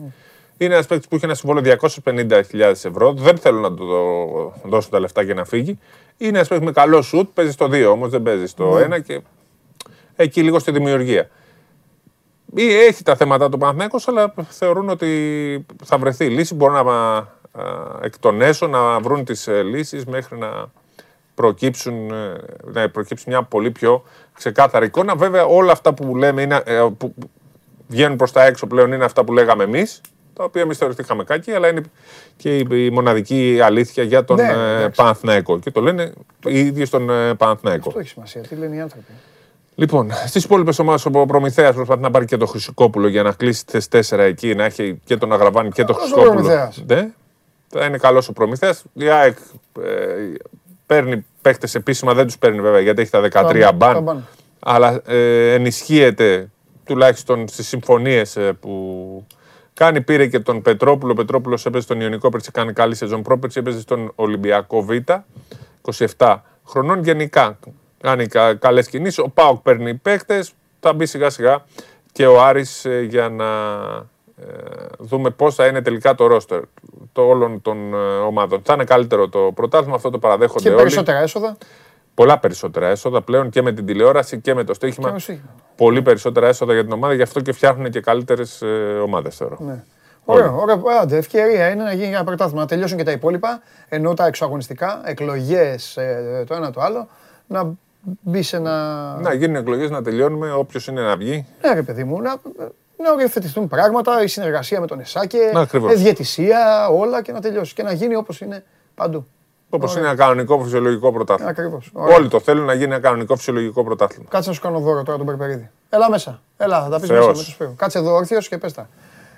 Είναι ένας παίκτης που έχει ένα συμβόλαιο 250.000 ευρώ. Δεν θέλουν να του δω- δώσουν τα λεφτά για να φύγει. Είναι ένας παίκτης με καλό σουτ. Παίζει στο 2 όμως, δεν παίζει στο 1 και εκεί λίγο στη δημιουργία. Ή έχει τα θέματα του Παναθηναϊκός, αλλά θεωρούν ότι θα βρεθεί λύση. Μπορούν να α, εκ των έσω να βρουν τις ε, λύσεις μέχρι να προκύψουν, ε, να προκύψει μια πολύ πιο ξεκάθαρη εικόνα. Βέβαια όλα αυτά που λέμε είναι, ε, που βγαίνουν προς τα έξω πλέον είναι αυτά που λέγαμε εμείς, τα οποία εμείς θεωρηθήκαμε κάκι, αλλά είναι και η, η μοναδική αλήθεια για τον Ναι, ε, εντάξει. Παναθηναϊκό. Και το λένε οι ίδιοι στον ε, Παναθηναϊκό. Αυτό έχει σημασία. Τι λένε οι άνθρωποι. Λοιπόν, στις υπόλοιπες ομάδες ο Προμηθέας προσπαθεί να πάρει και τον Χρυσικόπουλο για να κλείσει τι 4 εκεί, να έχει και τον Αγραβάνη και τον Καλός ο Χρυσικόπουλο. Προμηθέας. Ναι, θα είναι καλός ο Προμηθέας. Η ΑΕΚ ε, παίρνει παίχτες επίσημα, δεν τους παίρνει βέβαια γιατί έχει τα 13 Τα- τα μπαν. μπαν. Αλλά ε, ενισχύεται τουλάχιστον στις συμφωνίες που κάνει. Πήρε και τον Πετρόπουλο. Ο Πετρόπουλος έπαιζε στον Ιωνικό πέρσι, κάνει καλή σεζόν πρόπερση. Έπαιζε στον Ολυμπιακό Β. 27 χρονών γενικά. Κάνει κα, καλές κινήσεις. Ο Πάοκ παίρνει παίκτε. Θα μπει σιγά σιγά και ο Άρης ε, για να ε, δούμε πώς θα είναι τελικά το ρόστερ το όλων των ε, ομάδων. Θα είναι καλύτερο το πρωτάθλημα, αυτό το παραδέχονται Και όλοι. περισσότερα έσοδα. Πολλά περισσότερα έσοδα πλέον και με την τηλεόραση και με το στοίχημα. Και με το στοίχημα. Πολύ περισσότερα έσοδα για την ομάδα, γι' αυτό και φτιάχνουν και καλύτερες ομάδες θεωρώ. Ναι. Ωραίο, ωραίο. Άντε, ευκαιρία είναι να γίνει ένα πρωτάθλημα. Να τελειώσουν και τα υπόλοιπα, ενώ τα εξωαγωνιστικά, εκλογές το ένα το άλλο, να μπει σε ένα. Να γίνουν εκλογές, να τελειώνουμε. Όποιος είναι να βγει. Ναι, ρε παιδί μου, να, να οριοθετηθούν πράγματα, η συνεργασία με τον Εσάκε, Ναι, ακριβώς. ε, διαιτησία, όλα και να τελειώσει. Και να γίνει όπως είναι παντού. Όπως είναι ένα κανονικό φυσιολογικό πρωτάθλημα. Ακριβώς. Όλοι το θέλουν να γίνει ένα κανονικό φυσιολογικό πρωτάθλημα. Κάτσε να σου κάνω δώρο τώρα τον Περπερίδη. Έλα μέσα. Έλα, θα τα πεις Θεός. μέσα με το Σπύρο. Κάτσε εδώ όρθιος και πες τα.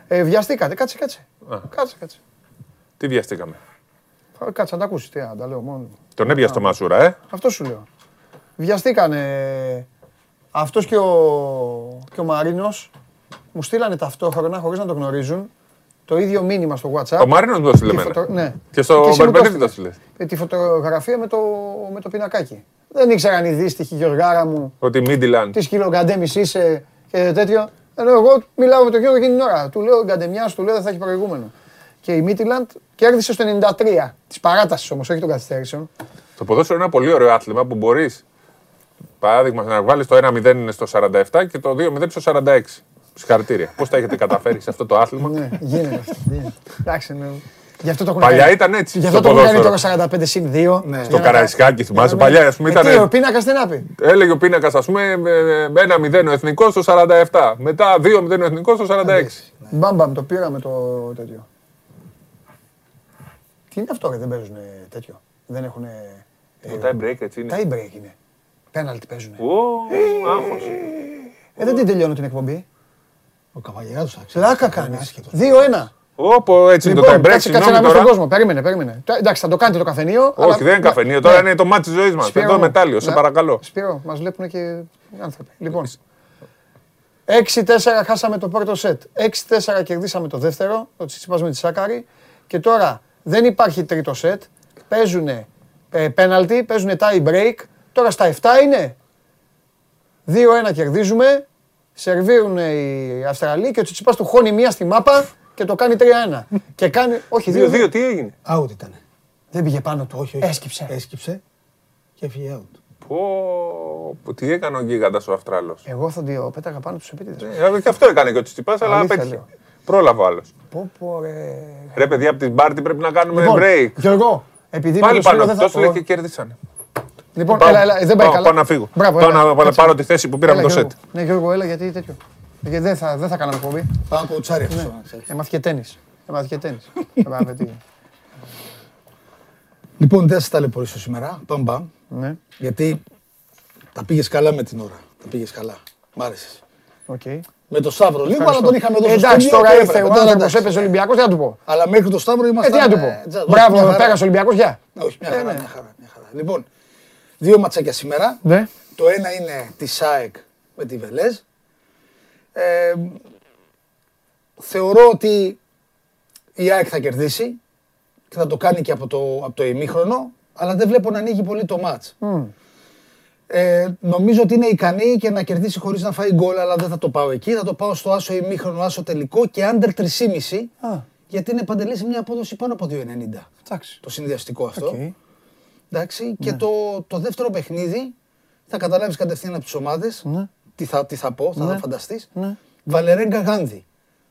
Ε, βιαστήκατε, κάτσε, κάτσε. Κάτσε, κάτσε. Τι βιαστήκαμε. Θα- Κάτσε να τα ακούσεις. Τι, να τα λέω μόνο. μου. Τον έπια στο Μασούρα, ε. Αυτό σου λέω. Βιαστήκανε αυτός και ο, και ο Μαρίνος μου στείλανε ταυτόχρονα χωρίς να το γνωρίζουν το ίδιο μήνυμα στο WhatsApp. Ο Μάρινο το έστειλε Τη εμένα. φωτο- Ναι. Και στο εσύ μου Μπερμπερίδη το έστειλες. έστειλε. Ε, Τη φωτογραφία με το, με το πινακάκι. Δεν ήξεραν οι δύστιχοι Γιωργάρα μου Ότι Μίντιλαντ. τι σκυλογκαντέμις είσαι και τέτοιο. Ενώ εγώ μιλάω με τον Γιώργο εκείνη την ώρα. Του λέω γκαντεμιάς, του λέω δεν θα έχει προηγούμενο. Και η Μίτιλαντ κέρδισε στο 93. Της παράτασης όμως, όχι των καθυστέρησεων. Το ποδόσφαιρο είναι ένα πολύ ωραίο άθλημα που μπορείς. Παράδειγμα, να βάλεις το 1-0 είναι στο 47 και το 2-0 στο 46. Συγχαρητήρια. Πώς τα έχετε καταφέρει σε αυτό το άθλημα; Ναι, γίνεται αυτό. γίνεται. Εντάξει, ναι. Γι' αυτό το έχουν Παλιά κάνει. ήταν έτσι. Γι' στο αυτό το έχουν κάνει ποδόσφαιρο. τώρα 45 συν 2. Ναι. Στο Καραϊσκάκι, θυμάσαι. Παλιά, ας πούμε, Ε, τι, ο ήταν. πίνακας τι να πει. Έλεγε ο πίνακας, ας πούμε, ε, με ένα 0 ο εθνικός στο 47. Μετά 2-0 ο εθνικός στο 46. Μπαμπαμ, το πήραμε το τέτοιο. Τι είναι αυτό, ρε, δεν παίζουν τέτοιο. Δεν έχουν. Το tie break έτσι είναι. Τα e-break είναι. Πέναλτι παίζουν. Ω, άγχος. Ε, δεν την τελειώνω την εκπομπή. Ο Καβαλιαράτος Πλάκα κάνει. άσχετος. 2-1. Όπω έτσι είναι το Λοιπόν, tie break. κάτσε, κάτσε να Συγγνώμη είμαι στον τώρα. κόσμο. Περίμενε, περίμενε. Τα- Εντάξει, θα το κάνετε το καφενείο. αλλά- Όχι, δεν είναι καφενείο. Ναι. Τώρα είναι το μάτι της ζωής μας. Σπύρο Εδώ μου. μετάλλιο, σε Ναι. παρακαλώ. Σπύρο, μας βλέπουν και άνθρωποι. Λοιπόν, 6-4 χάσαμε το πρώτο σετ. 6-4 κερδίσαμε το δεύτερο, το Τσιτσιπάς με τη Σάκαρη. Και τώρα δεν υπάρχει τρίτο σετ. Παίζουν πέναλτι, παίζουν tie break. Τώρα στα 7 είναι. 2-1 κερδίζουμε. Σερβίρουν οι Αυστραλοί και ο Τσιτσιπάς του χώνει μία στη μάπα και το κάνει 3-1. <laughs> και κάνει. Όχι, 2-2. 2-2, τι έγινε; Out ήταν. Δεν πήγε πάνω του. Όχι, όχι. Έσκυψε. Έσκυψε και έφυγε out. Πω, πω, τι έκανε ο γίγαντας ο Αυστράλο. Εγώ θα το πέταγα πάνω τους επίτηδες. Και αυτό έκανε και ο Τσιτσιπάς, αλλά Αλήθεια απέτυχε. λέω. Πρόλαβε ο άλλος. Πω, πω, ρε. Ρε παιδιά, από την πάρτι πρέπει να κάνουμε Λοιπόν, break. Γιώργο, επειδή Πάλι με το Σπύρο πάνω, δεν θα τόσο λέει πω. και κέρδισαν. Λοιπόν, Πάω- έλα, έλα, δεν πάει πάω- καλά. πάω να φύγω. Μπράβο, Πάω έλα, να- να κάτσε. πάρω τη θέση που πήραμε Έλα, το Γιώργο. σετ. Ναι, Γιώργο, έλα, γιατί τέτοιο. Γιατί δεν θα, δεν θα κάναμε εκπομπή. Πάω από τσάρι αυτό. να ξέρεις. Έμαθες και τέννις. Έμαθες και τένις. <laughs> Μπράβο, τι. Λοιπόν, δεν σας ταλαιπωρήσω σήμερα. Παμ παμ. Ναι, Γιατί τα πήγες καλά με την ώρα. Τα πήγες καλά. Μ' άρεσες. οκ. Με το Σταύρο λίγο, αλλά τον είχαμε εδώ Ε, στο Εντάξει, στούντιο τώρα και ήρθε έπρεπε. ο Τώρα άνθρωπος, εντάξει. έπαιζε Ολυμπιακός, τι να του πω. Αλλά μέχρι το Σταύρο Ε, ήμασταν. τι να του πω. ε, τζα- όχι, μια Μπράβο, χαρά. πέρασε Ολυμπιακός, γεια. Όχι, μια Ε, χαρά, ναι. μια χαρά, μια χαρά. Λοιπόν, δύο ματσάκια σήμερα. Ναι. Το ένα είναι της ΑΕΚ με τη Βελέζ. Ε, θεωρώ ότι η ΑΕΚ θα κερδίσει και θα το κάνει και από το, από το ημίχρονο, αλλά δεν βλέπω να ανοίγει πολύ το ματς. Ε, νομίζω ότι είναι ικανή και να κερδίσει χωρίς να φάει γκολ, αλλά δεν θα το πάω εκεί. Θα το πάω στο άσο ημίχρονο, άσο τελικό και under 3,5. Α. Γιατί είναι Παντελή σε μια απόδοση πάνω από 2,90. Εντάξει. Το συνδυαστικό αυτό. Οκ. Εντάξει, και το, το δεύτερο παιχνίδι θα καταλάβεις κατευθείαν από τις ομάδες Ναι. τι, θα, τι θα πω, θα Ναι. ναι. φανταστείς. Ναι. Βαλερέγκα Γάνδη.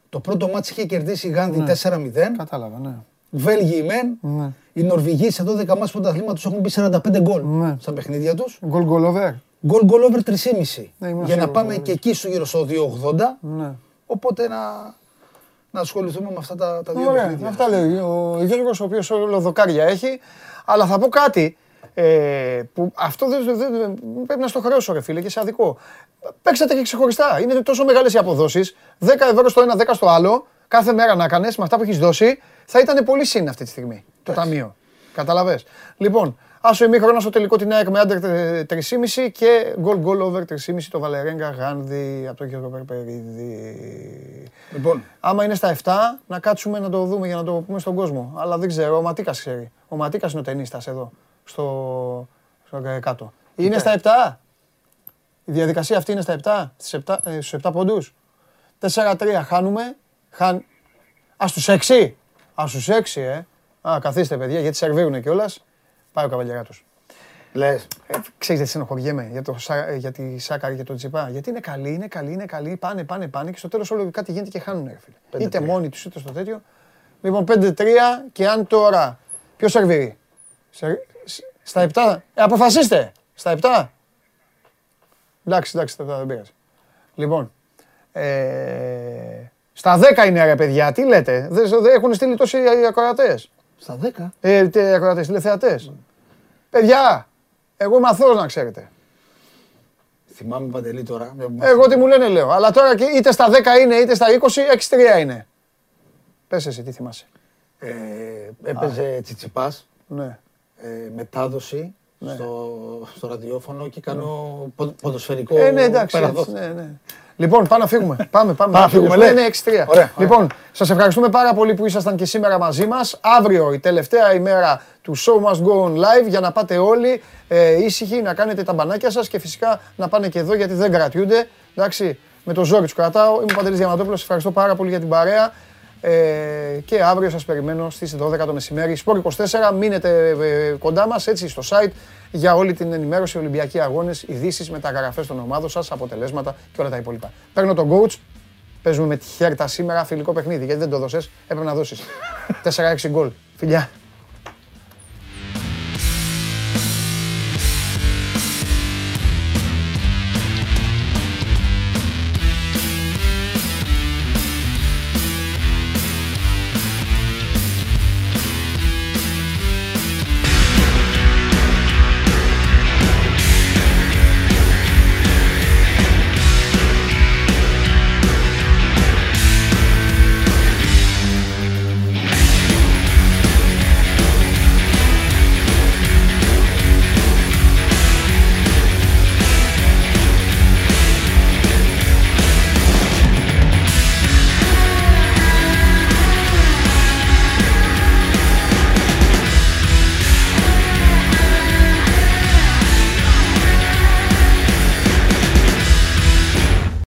Το πρώτο μάτι είχε κερδίσει η Γάνδη 4-0. Κατάλαβα, ναι. Βέλγιοι μεν. Ναι. Οι Νορβηγοί σε 12 μάτς πρωταθλήματος έχουν μπει 45 γκολ Ναι. στα παιχνίδια τους. Γκολ γκολ over. Γκολ γκολ over 3,5. Ναι, ήμουν για να σίγουρος, πάμε ναι. και εκεί στο γύρω στο 2,80. Ναι. Οπότε να, να ασχοληθούμε με αυτά τα, τα δύο Ωραία, παιχνίδια. αυτά λέει ο Γιώργος, ο οποίος όλο δοκάρια έχει. Αλλά θα πω κάτι, ε, που αυτό δεν, δεν- δεν- πρέπει να στο χρεώσω ρε φίλε και σε αδικό. Παίξατε και ξεχωριστά. Είναι τόσο μεγάλες οι αποδόσεις. 10 ευρώ στο ένα, 10 στο άλλο. Κάθε μέρα να κάνεις με αυτά που έχεις δώσει. Θα ήταν πολύ συν αυτή τη στιγμή το ταμείο. Καταλαβες. Λοιπόν, άσο ημίχρονα στο τελικό την ΑΕΚ με άντερ 3,5 και γκολ γκολ over 3,5 το Βαλερέγκα Γάνδη από τον Γιώργο Περπερίδη. Λοιπόν, Άμα είναι στα 7, να κάτσουμε να το δούμε για να το πούμε στον κόσμο. Αλλά δεν ξέρω, ο Ματίκας ξέρει. Ο Ματίκας είναι ο ταινίστας εδώ, στο, στο κάτω. Είναι στα 7. Η διαδικασία αυτή είναι στα 7, στις 7 ε, στους 7 πόντους. 4-3 χάνουμε. Χαν... Α, στους 6. Α, στους 6, ε. Α, καθίστε παιδιά, γιατί σερβίρουνε κιόλας. Πάει ο καβαλιαράτος. λες. Ε, ξέρεις γιατί στενοχωριέμαι για, το, Σα- ε, για τη Σάκαρη και τον Τσιπά. Γιατί είναι καλή, είναι καλή, είναι καλή. Πάνε, πάνε, πάνε και στο τέλος όλο κάτι γίνεται και χάνουν. Ρε, φίλε. Είτε μόνοι τους είτε στο τέτοιο. Λοιπόν, 5-3 και αν τώρα. Ποιος σερβίρει; Σερ- σ- Στα 7. Ε, αποφασίστε. Στα 7. Εντάξει, εντάξει, τα- τα- δεν πειράζει. Λοιπόν. Ε, στα 10 είναι ρε παιδιά, τι λέτε; Δεν, δεν έχουν στείλει τόσοι ακροατές. Στα 10. Ε, τε- ακροατές, τηλεθεατές. Παιδιά, εγώ είμαι αθώος να ξέρετε. Θυμάμαι Παντελή τώρα. μια που μας- Εγώ τι μου λένε λέω. Αλλά τώρα και είτε στα 10 είναι είτε στα 20, 6-3 είναι. Πες εσύ, τι θυμάσαι. Ε, έπαιζε Τσιτσιπάς. Ναι. ε, μετάδοση στο, στο ραδιόφωνο και κάνω πο- ποδοσφαιρικό Ε, ναι, εντάξει. παραδόση. έτσι, ναι, ναι. Λοιπόν, πάμε να φύγουμε. <laughs> Πάμε, πάμε. να φύγουμε, λέει. Ναι, ναι, 6-3. Ωραία, Λοιπόν, σας ευχαριστούμε πάρα πολύ που ήσασταν και σήμερα μαζί μας. Αύριο, η τελευταία ημέρα του Show Must Go On Live, για να πάτε όλοι ε, ήσυχοι, να κάνετε τα μπανάκια σας και φυσικά να πάνε και εδώ γιατί δεν κρατιούνται. Εντάξει, με το ζόρι τους κρατάω. Είμαι ο Παντελής Διαματόπουλος. Σας ευχαριστώ πάρα πολύ για την παρέα. Ε, και αύριο σας περιμένω στις 12 το μεσημέρι. Sport 24, μείνετε ε, κοντά μας έτσι στο site για όλη την ενημέρωση, Ολυμπιακοί αγώνες, ειδήσεις, μεταγραφές των ομάδων σας, αποτελέσματα και όλα τα υπόλοιπα. Παίρνω τον coach, παίζουμε με τη Χέρτα σήμερα φιλικό παιχνίδι, γιατί δεν το δώσες, έπρεπε να δώσεις. <laughs> 4-6 γκολ. Φιλιά.